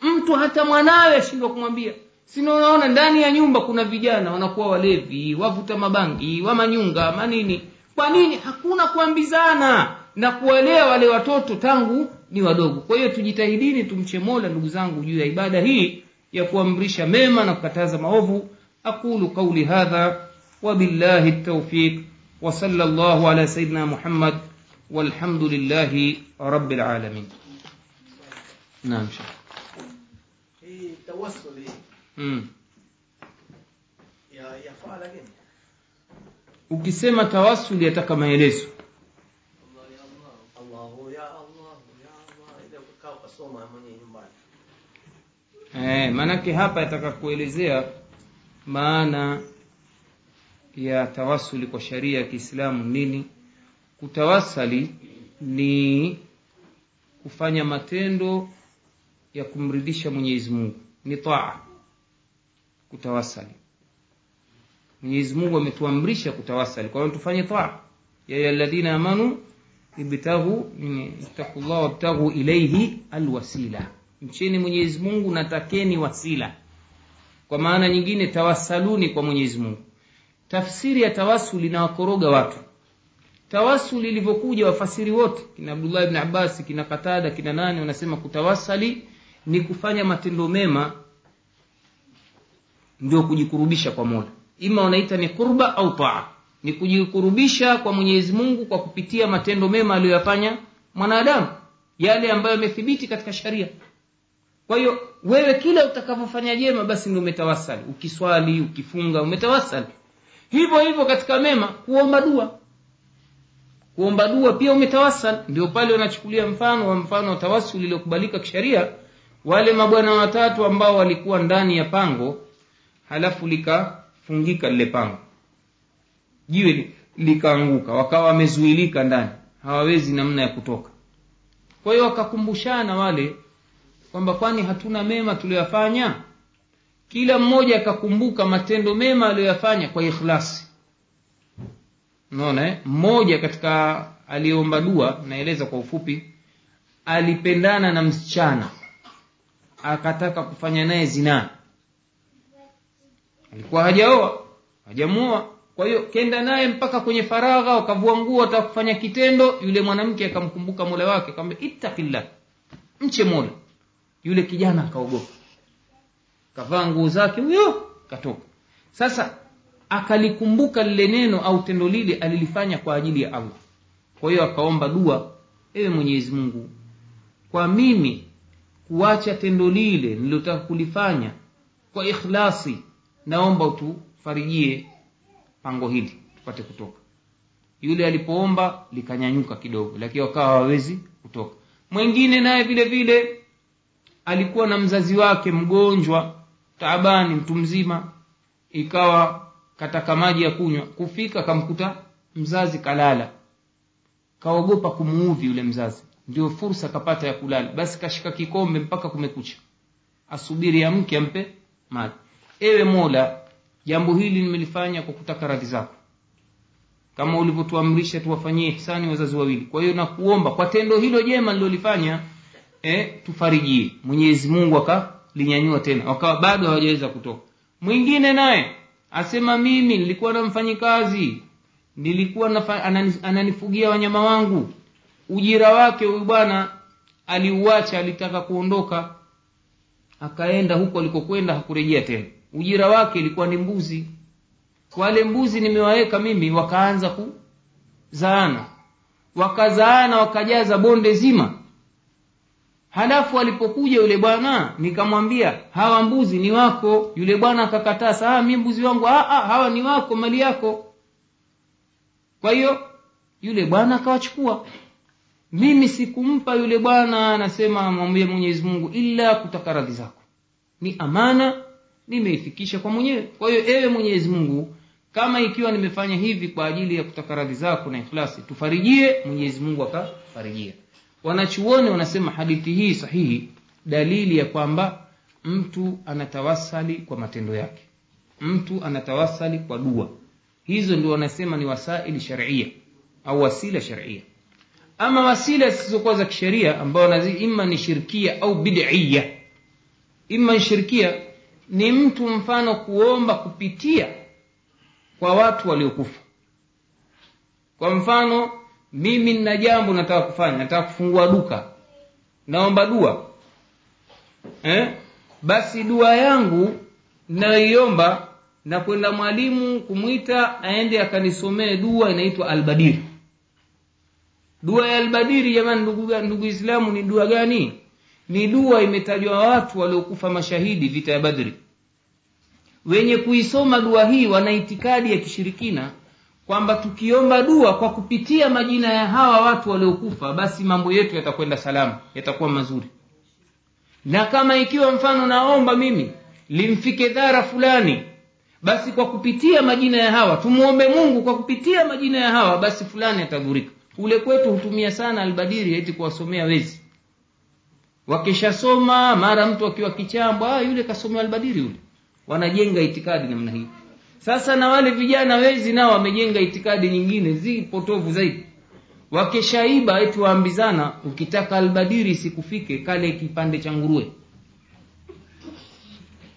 mtu hata mwanawe ashindwa kumwambia sina unaona ndani ya nyumba kuna vijana wanakuwa walevi wavuta mabangi wamanyunga manini kwa nini hakuna kuambizana na kuwalea wale watoto tangu ni wadogo kwa hiyo tujitahidini tumche mola ndugu zangu juu ya ibada hii ya kuamrisha mema na kukataza maovu aqulu qauli hadha wabillahi taufiq وصلى الله على سيدنا محمد والحمد لله رب العالمين نعم شيخ hii tawassuli mm. ya yafaa lakini ukisema tawasuli yataka maelezo Allah ya Allah Allahu ya Allah ya Allah ile ukaa ukasoma mwenyewe nyumbani eh, maanake hapa yataka kuelezea maana ya tawasuli kwa sharia ya kiislamu nini Kutawasali ni kufanya matendo ya kumridhisha mwenyezi mungu. Ni taa kutawasali. Mwenyezi mungu ametuamrisha kutawasali. Kwa hiyo tufanye taa. Ya ayuha alladhina amanu ibtaghu ittaqullah wabtaghu ilaihi alwasila. Mcheni mwenyezi mungu natakeni wasila. Kwa maana nyingine tawasaluni kwa mwenyezi mungu. Tafsiri ya tawasuli inawakoroga watu tawassul ilivyokuja wafasiri wote kina abdullah ibn abbas kina katada kina nani wanasema kutawasali ni kufanya matendo mema ndio kujikurubisha kwa mola. Ima wanaita ni qurba au taa. Ni kujikurubisha kwa mwenyezi mungu kwa kupitia matendo mema aliyoyafanya mwanadamu yale ambayo yamethibiti katika sharia. Kwa hiyo wewe kila utakavyofanya jema basi ndio umetawasali. Ukiswali ukifunga umetawasali. Hivyo hivyo katika mema kuomba dua kuomba dua pia umetawasal ndio pale wanachukulia mfano wa mfano wa tawasul iliokubalika kisheria. Wale mabwana watatu ambao walikuwa ndani ya pango halafu likafungika lile pango. Jiwe likaanguka wakawa wamezuilika ndani. Hawawezi namna ya kutoka. Kwa hiyo wakakumbushana wale kwamba kwani hatuna mema tuliyoyafanya kila mmoja akakumbuka matendo mema aliyoyafanya kwa ikhlasi unaona eh? mmoja katika aliyeomba dua naeleza kwa ufupi alipendana na msichana akataka kufanya naye zinaa alikuwa hajaoa hajamuoa. Kwa hiyo kenda naye mpaka kwenye faragha wakavua nguo wataka kufanya kitendo yule mwanamke akamkumbuka mola wake akamwambia ittaqillah mche mola. Yule kijana akaogopa. Kavaa nguo zake huyo katoka. Sasa akalikumbuka lile neno au tendo lile alilifanya kwa ajili ya allah. Kwa hiyo akaomba dua ewe mwenyezi mungu kwa mimi kuacha tendo lile nililotaka kulifanya kwa ikhlasi naomba utufarijie pango hili tupate kutoka. Yule alipoomba likanyanyuka kidogo lakini wakawa hawawezi kutoka. Mwingine naye vile vile alikuwa na mzazi wake mgonjwa taabani mtu mzima ikawa kataka maji ya kunywa. Kufika kamkuta mzazi kalala. Kaogopa kumuudhi yule mzazi. Ndio fursa kapata ya kulala. Basi kashika kikombe mpaka kumekucha. Asubiri amke ampe maji. Ewe mola jambo hili nimelifanya kwa kutaka radhi zako. Kama ulivyotuamrisha tuwafanyie ihsani wazazi wawili. Kwa hiyo nakuomba kwa tendo hilo jema lilolifanya eh, tufarijie. Mwenyezi mungu akalinyanyua tena. Wakawa bado hawajaweza kutoka. Mwingine naye asema mimi nilikuwa na mfanyikazi nilikuwa ananifugia wanyama wangu. Ujira wake huyu bwana aliuacha alitaka kuondoka. Akaenda huko alikokwenda hakurejea tena. Ujira wake ilikuwa ni mbuzi. Wale mbuzi nimewaweka mimi wakaanza kuzaana. Wakazaana wakajaza bonde zima halafu alipokuja yule bwana nikamwambia hawa mbuzi ni wako. Yule bwana akakataa saa mi mbuzi wangu ah, ah, hawa ni wako mali yako. Kwa hiyo yule bwana akawachukua. Mimi sikumpa yule bwana anasema mwambie mwenyezi mungu ila kutaka radhi zako. Ni amana nimeifikisha kwa mwenyewe. Kwa hiyo ewe mwenyezi mungu kama ikiwa nimefanya hivi kwa ajili ya kutaka radhi zako na ikhlasi tufarijie mwenyezi mungu akafarijia wanachuoni wanasema hadithi hii sahihi dalili ya kwamba mtu anatawasali kwa matendo yake. Mtu anatawasali kwa dua. Hizo ndio wanasema ni wasaili sharia au wasila sharia. Ama wasila zisizokuwa za kisheria ambao ima ni shirkia au bid'ia ima shirkia ni mtu mfano kuomba kupitia kwa watu waliokufa. Kwa mfano mimi nina jambo nataka kufanya nataka kufungua duka. Naomba dua. Eh? basi dua yangu nayoiomba na kwenda mwalimu kumwita aende akanisomee dua inaitwa albadiri. Dua ya albadiri jamani ndugu, ndugu islamu ni dua gani? Ni dua imetajwa watu waliokufa mashahidi vita ya badri. Wenye kuisoma dua hii wana itikadi ya kishirikina kwamba tukiomba dua kwa kupitia majina ya hawa watu waliokufa basi mambo yetu yatakwenda salama yatakuwa mazuri. Na kama ikiwa mfano naomba mimi limfike dhara fulani basi kwa kupitia majina ya hawa tumwombe mungu kwa kupitia majina ya hawa basi fulani atadhurika. Kule kwetu hutumia sana albadiri eti kuwasomea wezi. Wakishasoma mara mtu akiwa kichambo ah, yule kasomea albadiri yule. Wanajenga itikadi namna hii sasa na wale vijana wezi nao wamejenga itikadi nyingine zipotovu zaidi. Wakishaiba eti waambizana ukitaka albadiri sikufike kale kipande cha nguruwe.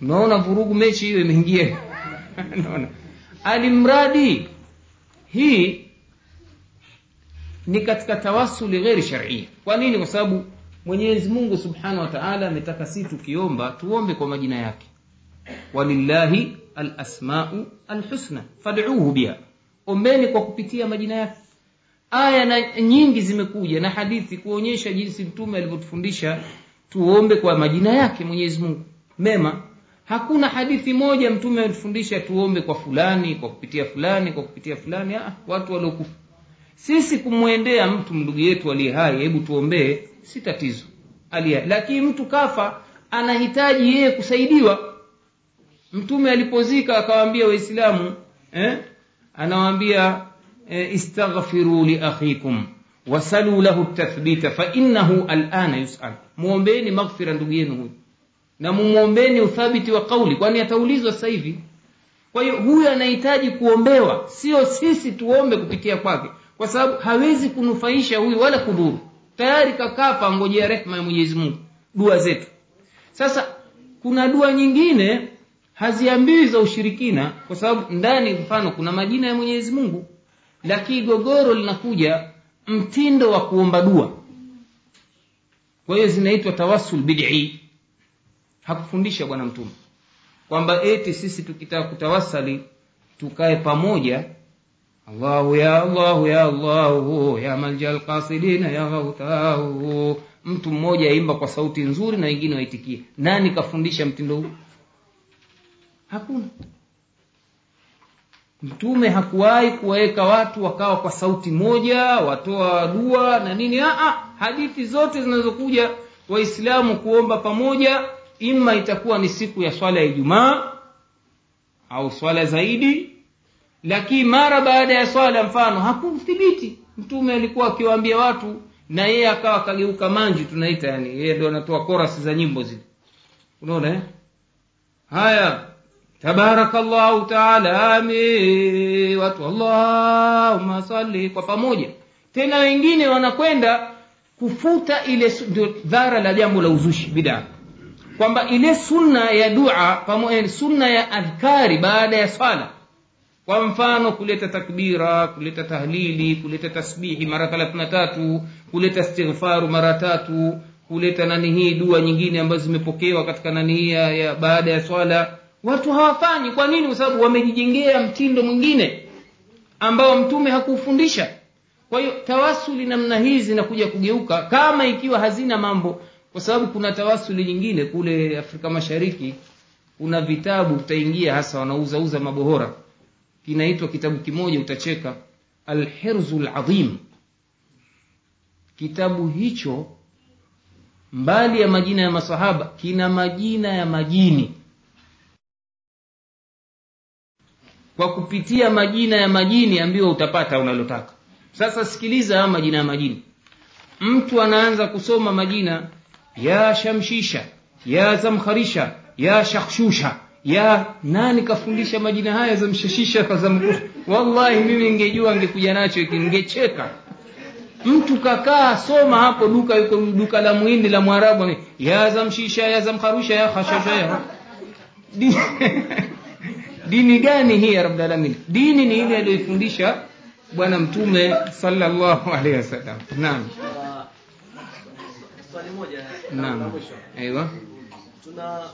Unaona vurugu mechi hiyo imeingia. Naona alimradi hii ni katika tawasuli ghairi sharia kwa nini? Kwa sababu mwenyezi mungu subhanahu wa ametaka si tukiomba tuombe kwa majina yake. Walillahi alasmau alhusna. Fad'uhu biha. Ombeni kwa kupitia majina yake. Aya na nyingi zimekuja na hadithi kuonyesha jinsi mtume alivyotufundisha tuombe kwa majina yake mwenyezi mungu. Mema. Hakuna hadithi moja mtume ametufundisha tuombe kwa fulani kwa kupitia fulani kwa kupitia fulani. Ah, watu waliokufa. Sisi kumwendea mtu ndugu yetu aliye hai hebu tuombee si tatizo. Aliye lakini mtu kafa anahitaji yeye kusaidiwa mtume alipozika akawaambia waislamu eh? anawaambia eh, istaghfiru liakhikum wasaluu lahu tathbita fainahu alana yusal. Mwombeni maghfira ndugu yenu huyu. Na mumwombeni uthabiti wa kauli kwani ataulizwa sasa hivi. Kwa hiyo huyu anahitaji kuombewa sio sisi tuombe kupitia kwake kwa sababu hawezi kunufaisha huyu wala kudhuru. Tayari kakafa ngojea rehma ya mwenyezi mungu dua zetu. Sasa kuna dua nyingine haziambiwi za ushirikina kwa sababu ndani mfano kuna majina ya mwenyezi mungu lakini gogoro linakuja mtindo wa kuomba dua. Kwa hiyo zinaitwa tawasul bid'i. Hakufundisha bwana mtume kwamba eti sisi tukitaka kutawasali tukae pamoja allahu ya allahu ya allahu ya malja ya ghautahu. Mtu mmoja aimba kwa sauti nzuri na wengine waitikie. Nani kafundisha mtindo huu hakuna. Mtume hakuwahi kuwaweka watu wakawa kwa sauti moja watoa dua na nini. Aa, hadithi zote zinazokuja waislamu kuomba pamoja ima itakuwa ni siku ya swala ya ijumaa au swala zaidi. Lakini mara baada ya swala mfano hakuthibiti mtume alikuwa akiwaambia watu na yeye akawa akageuka manji tunaita yani yeye ndo anatoa korasi za nyimbo zile. Unaona eh? haya tabarakallahu taala ami watu allahumma salli kwa pamoja. Tena wengine wanakwenda kufuta ile dhara la jambo la uzushi bidaa kwamba ile sunna ya dua pamoja sunna ya adhkari baada ya swala. Kwa mfano kuleta takbira kuleta tahlili kuleta tasbihi mara thelathini na tatu kuleta istighfaru mara tatu kuleta nani hii dua nyingine ambazo zimepokewa katika nani hii ya baada ya swala watu hawafanyi. Kwa nini? Kwa sababu wamejijengea mtindo mwingine ambao mtume hakufundisha. Kwa hiyo tawasuli namna hii zinakuja kugeuka kama ikiwa hazina mambo. Kwa sababu kuna tawasuli nyingine kule afrika mashariki kuna vitabu utaingia hasa wanauzauza mabohora. Kinaitwa kitabu kimoja utacheka. Alhirzu ladhim kitabu hicho mbali ya majina ya masahaba kina majina ya majini kwa kupitia majina ya majini ambiwa utapata unalotaka. Sasa sikiliza haya majina ya majini. Mtu anaanza kusoma majina ya shamshisha ya zamkharisha ya shakhshusha. Ya nani kafundisha majina haya zamshashisha kazamkusha wallahi mimi ngejua ngekuja nacho ngecheka mtu kakaa soma hapo duka yuko duka la muhindi la mwarabu ya zamshisha ya zamkharusha ya khashasha ya dini, gani hii ya rabbil alamin? Dini ni ile aliyoifundisha bwana mtume sallallahu alaihi wasallam. Naam. Swali moja. Naam. Aiwa tuna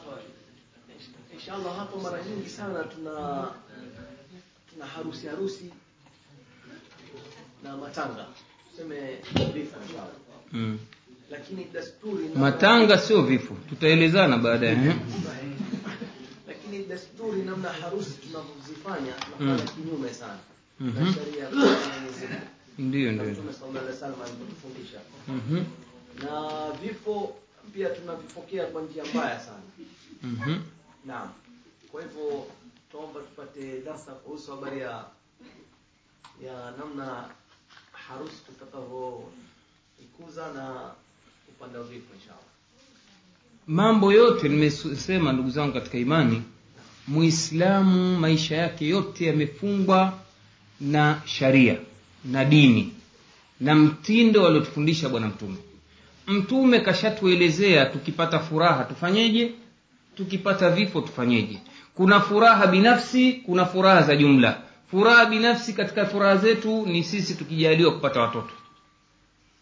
inshallah hapo mara nyingi sana tuna tuna harusi harusi na matanga. Tuseme vifo mm. lakini desturi matanga sio vifo. Tutaelezana baadaye eh? Desturi namna harusi tunavyozifanya tunafanya kinyume sana na Mhm. sheria ndio na ndio Mtume sallallahu alaihi wasallam alivyotufundisha Mhm. na vifo pia tunavipokea kwa njia mbaya sana Mhm. Naam. Kwa hivyo tuomba tupate darsa kuhusu habari ya ya namna harusi tutakavyoikuza na upande wa vifo inshallah. mambo yote nimesema ndugu zangu katika imani muislamu maisha yake yote yamefungwa na sharia na dini na mtindo aliotufundisha bwana mtume. Mtume kashatuelezea tukipata furaha tufanyeje tukipata vifo tufanyeje. Kuna furaha binafsi kuna furaha za jumla. Furaha binafsi katika furaha zetu ni sisi tukijaliwa kupata watoto.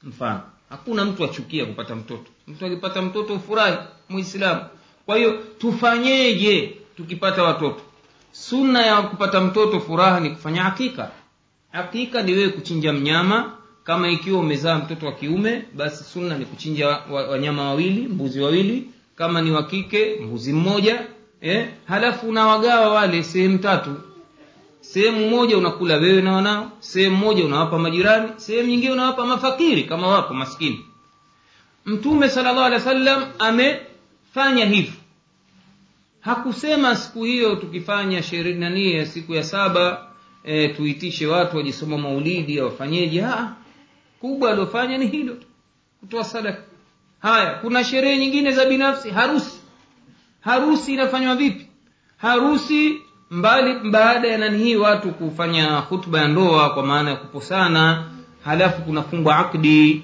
Mfano hakuna mtu achukia kupata mtoto. Mtu akipata mtoto ufurahi muislamu. Kwa hiyo tufanyeje tukipata watoto. Sunna ya kupata mtoto furaha ni kufanya hakika. Hakika ni wewe kuchinja mnyama. Kama ikiwa umezaa mtoto wa kiume basi sunna ni kuchinja wanyama wawili mbuzi wawili. Kama ni wa kike mbuzi mmoja eh? halafu unawagawa wale sehemu tatu. Sehemu moja unakula wewe na wanao sehemu moja unawapa majirani sehemu nyingine unawapa mafakiri kama wapo maskini. Mtume salllah alih wa sallam amefanya hivyo hakusema siku hiyo tukifanya sherehe nani ya siku ya saba e, tuitishe watu wajisoma maulidi wafanyeje kubwa aliofanya ni hilo kutoa sadaka. Haya kuna sherehe nyingine za binafsi. Harusi. Harusi inafanywa vipi? Harusi mbali baada ya nani hii watu kufanya hutuba ya ndoa kwa maana ya kuposana halafu kunafungwa akdi.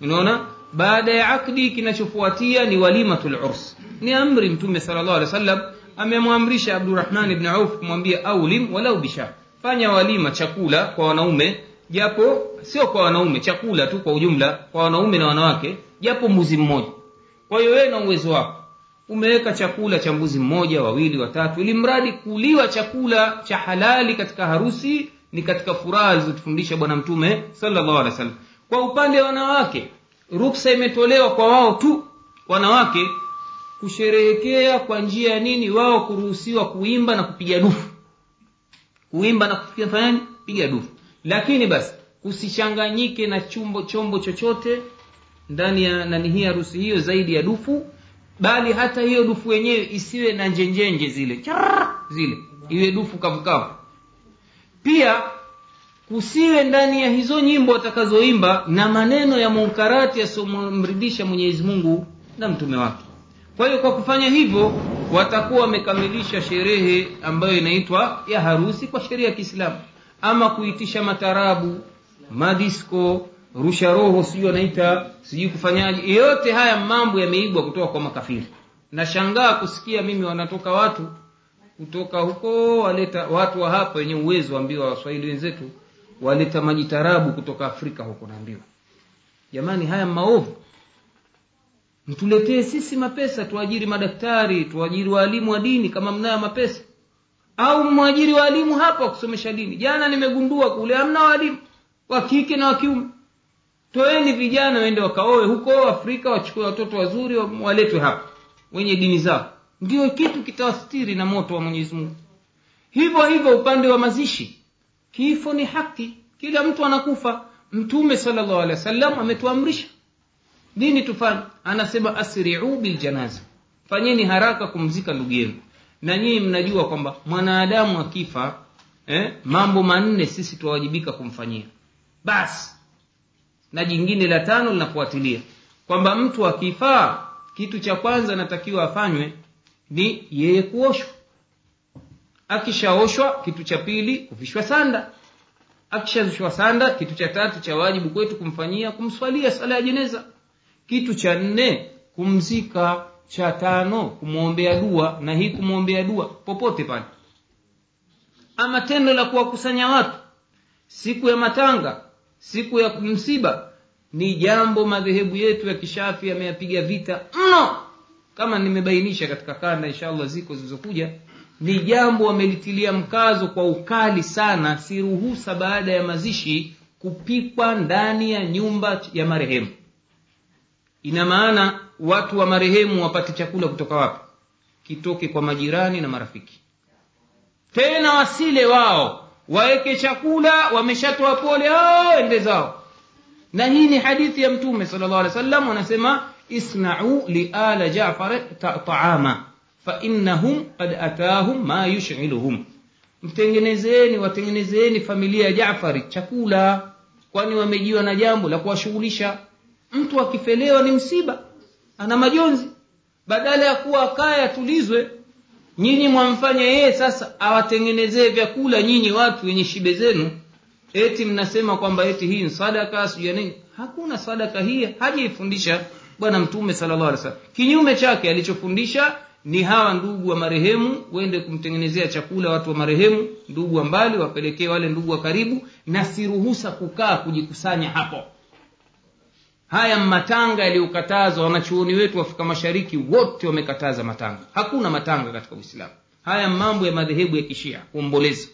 Unaona baada ya akdi kinachofuatia ni walimatul urs. Ni amri mtume sala llahu alih wa amemwamrisha abdurahman bni auf kumwambia aulim walau bisha. Fanya walima chakula kwa wanaume japo sio kwa wanaume chakula tu kwa ujumla kwa wanaume na wanawake japo mbuzi mmoja. Kwa hiyo wewe na uwezo wako umeweka chakula cha mbuzi mmoja wawili watatu ili mradi kuliwa chakula cha halali katika harusi ni katika furaha alizotufundisha bwana mtume salllahu alehi wa kwa upande wa wanawake ruksa imetolewa kwa wao tu wanawake kusherehekea kwa njia ya nini? Wao kuruhusiwa kuimba na kupiga dufu. Kuimba na kufanya piga dufu. Lakini basi kusichanganyike na chumbo chombo chochote ndani ya nani hii harusi hiyo zaidi ya dufu bali hata hiyo dufu yenyewe isiwe na njenjenje zile. Charrr, zile. Iwe dufu kavukavu pia kusiwe ndani ya hizo nyimbo watakazoimba na maneno ya munkarati yasiyomridhisha mwenyezi mungu na mtume wake. Kwa hiyo kwa kufanya hivyo watakuwa wamekamilisha sherehe ambayo inaitwa ya harusi kwa sheria ya kiislamu. Ama kuitisha matarabu madisko rusha roho sijui wanaita sijui kufanyaje yote haya mambo yameigwa kutoka kwa makafiri. Nashangaa kusikia mimi wanatoka watu kutoka huko waleta watu wa hapa wenye uwezo ambiwa waswahili wenzetu waleta majitarabu kutoka afrika huko naambiwa. Jamani haya maovu. Mtuletee sisi mapesa tuajiri madaktari tuajiri waalimu wa dini kama mnayo mapesa. Au mwajiri waalimu hapa wa kusomesha dini. Jana nimegundua kule hamna waalimu wa kike na wa kiume. Toeni vijana waende wakaoe huko afrika wachukue watoto wazuri waletwe hapa wenye dini zao. Ndio kitu kitawastiri na moto wa mwenyezi mungu. Hivyo hivyo upande wa mazishi kifo ni haki. Kila mtu anakufa. Mtume salllahu alehi wa sallam ametuamrisha. Nini tufanye. Anasema asriu biljanaza fanyeni haraka kumzika ndugu yenu na nyinyi mnajua kwamba mwanadamu akifa eh, mambo manne sisi tuwawajibika kumfanyia. Basi na jingine la tano linafuatilia. Kwamba mtu akifaa kitu cha kwanza anatakiwa afanywe ni yeye kuoshwa akishaoshwa kitu cha pili kuvishwa sanda. Akishavishwa sanda kitu cha tatu cha wajibu kwetu kumfanyia kumswalia sala ya jeneza. Kitu cha nne kumzika. Cha tano kumwombea dua na hii kumwombea dua popote pale. Ama tendo la kuwakusanya watu. Siku ya matanga siku ya msiba ni jambo madhehebu yetu ya kishafi yameyapiga vita mno. Kama nimebainisha katika kanda inshallah ziko zilizokuja ni jambo wamelitilia mkazo kwa ukali sana si ruhusa baada ya mazishi kupikwa ndani ya nyumba ya marehemu. Ina maana watu wa marehemu wapate chakula kutoka wapi? Kitoke kwa majirani na marafiki. Tena wasile wao waweke chakula wameshatoa pole ende zao. Na hii ni hadithi ya mtume sala llahu alih wasallam wanasema isnau liala jafar taama fainnahum qad atahum ma yushiluhum mtengenezeni watengenezeni familia ya jafari chakula. Kwani wamejiwa na jambo la kuwashughulisha? Mtu akifelewa ni msiba ana majonzi. Badala ya kuwa akaye atulizwe nyinyi mwamfanya yeye sasa awatengenezee vyakula nyinyi watu wenye shibe zenu. Eti mnasema kwamba eti hii ni sadaka nini. Hakuna sadaka hii hajaifundisha bwana mtume sallallahu alaihi wasallam. Kinyume chake alichofundisha ni hawa ndugu wa marehemu wende kumtengenezea chakula watu wa marehemu ndugu wa mbali wapelekee wale ndugu wa karibu na siruhusa kukaa kujikusanya hapo. Haya matanga yaliyokatazwa wanachuoni wetu afrika mashariki wote wamekataza matanga. Hakuna matanga katika uislamu. Haya mambo ya madhehebu ya kishia kuomboleza.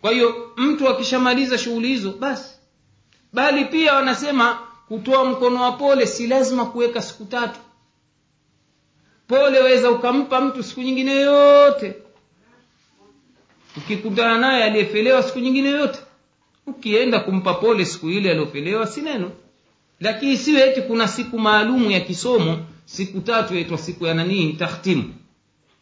Kwa hiyo mtu akishamaliza shughuli hizo basi. Bali pia wanasema kutoa mkono wa pole si lazima kuweka siku tatu pole waweza ukampa mtu siku nyingine yote. Ukikutana naye aliyefelewa siku nyingine yote ukienda kumpa pole siku ile aliyofelewa si neno. Lakini siwe eti kuna siku maalumu ya kisomo siku tatu yaitwa siku ya nanii takhtimu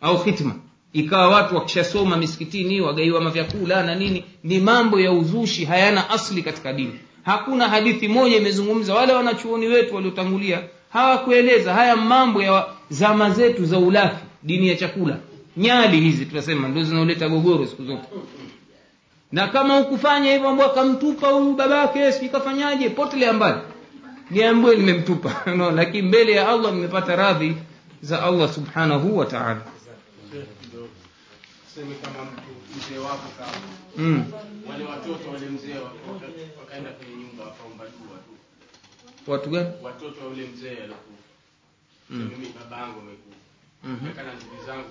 au khitma. Ikawa watu wakishasoma misikitini wagaiwa mavyakula na nini ni mambo ya uzushi hayana asli katika dini. Hakuna hadithi moja imezungumza wale wanachuoni wetu waliotangulia hawakueleza haya mambo ya zama zetu za ulafi dini ya chakula. Nyali hizi tunasema ndo zinaoleta gogoro siku zote. Na kama ukufanya hivyo ambao akamtupa huyu babake sijui kafanyaje potelea mbali niambue nimemtupa. No, lakini mbele ya allah nimepata radhi za allah subhanahu wa taala. Tuseme kama mtu mzee wako kama. Mm. wale watoto wale mzee waka- waka- wakaenda kwenye nyumba wakaomba dua tu. Watu gani? Watoto wa ule mzee alikufa Mm. mimi baba yangu amekufa. Nikana ndugu zangu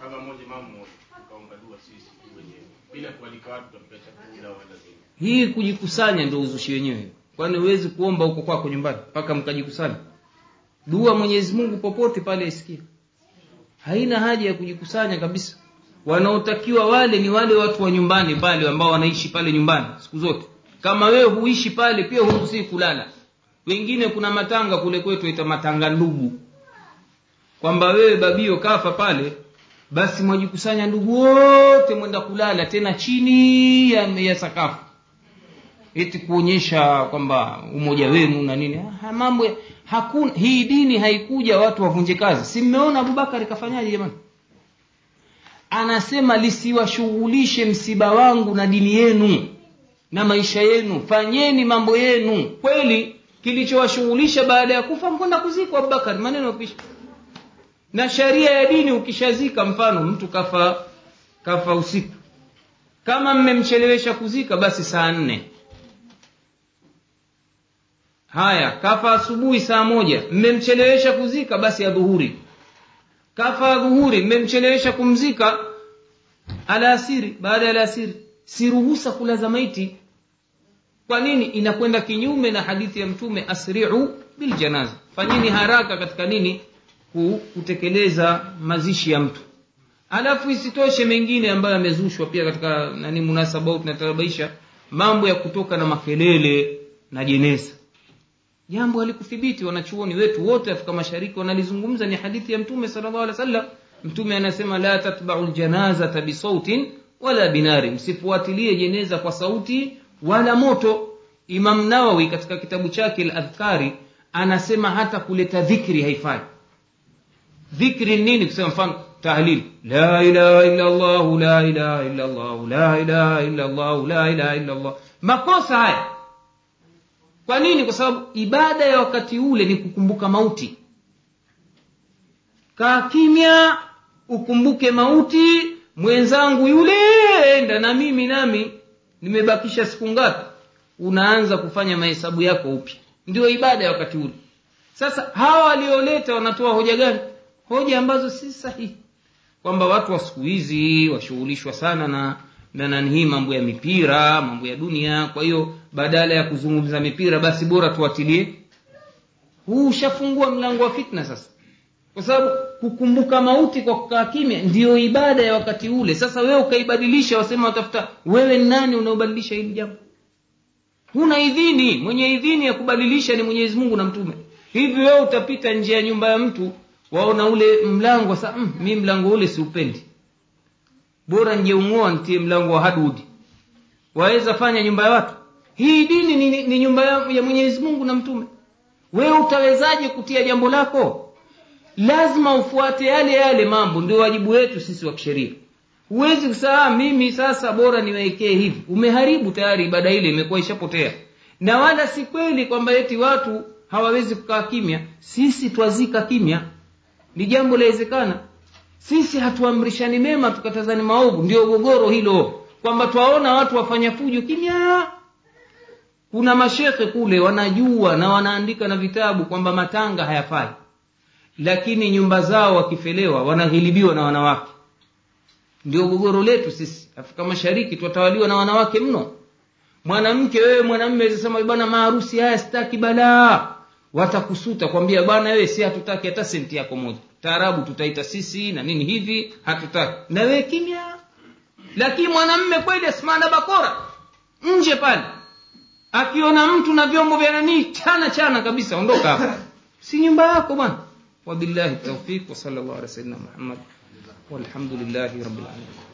baba mmoja mama mmoja. Tukaomba dua sisi wenyewe. Bila kualika watu tutapika chakula wala hii kujikusanya ndio uzushi wenyewe. Kwani huwezi kuomba huko kwako nyumbani mpaka mkajikusanya dua mwenyezi mungu popote pale isikia haina haja ya kujikusanya kabisa. Wanaotakiwa wale ni wale watu wa nyumbani pale ambao wanaishi pale nyumbani siku zote. Kama wewe huishi pale pia huruhusii kulala. Wengine kuna matanga kule kwetu ita matanga ndugu kwamba wewe babio kafa pale basi mwajikusanya ndugu wote mwenda kulala tena chini ya, ya sakafu. Eti kuonyesha kwamba umoja wenu na nini. Ha, mambo hakuna hii dini haikuja watu wavunje kazi. Si mmeona abubakari kafanyaje jamani? Anasema lisiwashughulishe msiba wangu na dini yenu na maisha yenu. Fanyeni mambo yenu. Kweli kilichowashughulisha baada ya kufa mkwenda kuzikwa abubakari. Maneno yakuisha na sharia ya dini ukishazika mfano mtu kafa kafa usiku. Kama mmemchelewesha kuzika basi saa nne. Haya kafa asubuhi saa moja. Mmemchelewesha kuzika basi adhuhuri. Kafa adhuhuri mmemchelewesha kumzika alaasiri baada ya alaasiri si ruhusa kulaza maiti. Kwa nini? Inakwenda kinyume na hadithi ya mtume asri'u biljanaza fanyeni haraka katika nini kutekeleza mazishi ya mtu. Alafu isitoshe mengine ambayo yamezushwa pia katika nani munasaba tunatarabaisha mambo ya kutoka na makelele na jeneza. Jambo halikuthibiti wanachuoni wetu wote afrika mashariki wanalizungumza ni hadithi ya mtume sallallahu alih wasallam. Mtume anasema la tatba'u ljanazata bisautin wala binari msifuatilie jeneza kwa sauti wala moto. Imam nawawi katika kitabu chake al-adhkari anasema hata kuleta dhikri haifai dhikri nini? Kusema mfano tahlil. La ilaha illa allah la ilaha illa allah la ilaha illa allah la ilaha illa allah makosa haya. Kwa nini? Kwa sababu ibada ya wakati ule ni kukumbuka mauti. Kaa kimya ukumbuke mauti mwenzangu yule enda na mimi nami. Nimebakisha siku ngapi? Unaanza kufanya mahesabu yako upya. Ndio ibada ya wakati ule. Sasa hawa walioleta wanatoa hoja gani hoja ambazo si sahihi. Kwamba watu wa siku hizi washughulishwa sana na na nani hii mambo ya mipira mambo ya dunia. Kwa hiyo badala ya kuzungumza mipira basi bora tuatilie. Huu ushafungua mlango wa fitna sasa. Kwa sababu kukumbuka mauti kwa kukaa kimya ndiyo ibada ya wakati ule. Sasa wewe ukaibadilisha wasema watafuta wewe ni nani unaobadilisha hili jambo? Huna idhini. Mwenye idhini ya kubadilisha ni mwenyezi mungu na mtume. Hivi wewe utapita nje ya nyumba ya mtu waona ule mlango sa mm, mi mlango ule siupendi bora njeung'oa ntie mlango wa hadudi. Waweza fanya nyumba ya watu? Hii dini ni, ni nyumba ya, ya mwenyezi mungu na mtume. Wewe utawezaje kutia jambo lako? Lazima ufuate yale yale mambo ndio wajibu wetu sisi wa kisheria. Huwezi kusaa mimi sasa bora niwekee hivi. Umeharibu tayari ibada ile imekuwa ishapotea. Na wala si kweli kwamba eti watu hawawezi kukaa kimya. Sisi twazika kimya ni jambo lawezekana sisi hatuamrishani mema tukatazani maovu. Ndio gogoro hilo kwamba twaona watu wafanya fujo kimya. Kuna mashekhe kule wanajua na wanaandika na vitabu kwamba matanga hayafai. Lakini nyumba zao wakifelewa wanaghilibiwa na wanawake. Ndio gogoro letu sisi. Afrika mashariki twatawaliwa na wanawake mno. Mwanamke wewe mwanamme bwana maarusi haya sitaki balaa watakusuta kwambia bwana wewe si hatutaki hata senti yako moja. Taarabu tutaita sisi na nini hivi hatutaki. Na wewe kimya. Lakini mwanamme kweli asimana bakora. Nje pale. Akiona mtu na vyombo vya nanii chana chana kabisa ondoka hapa. Si nyumba yako bwana. Wabillahi taufiq wa sallallahu alaihi wasallam muhammad. Walhamdulillahi rabbil alamin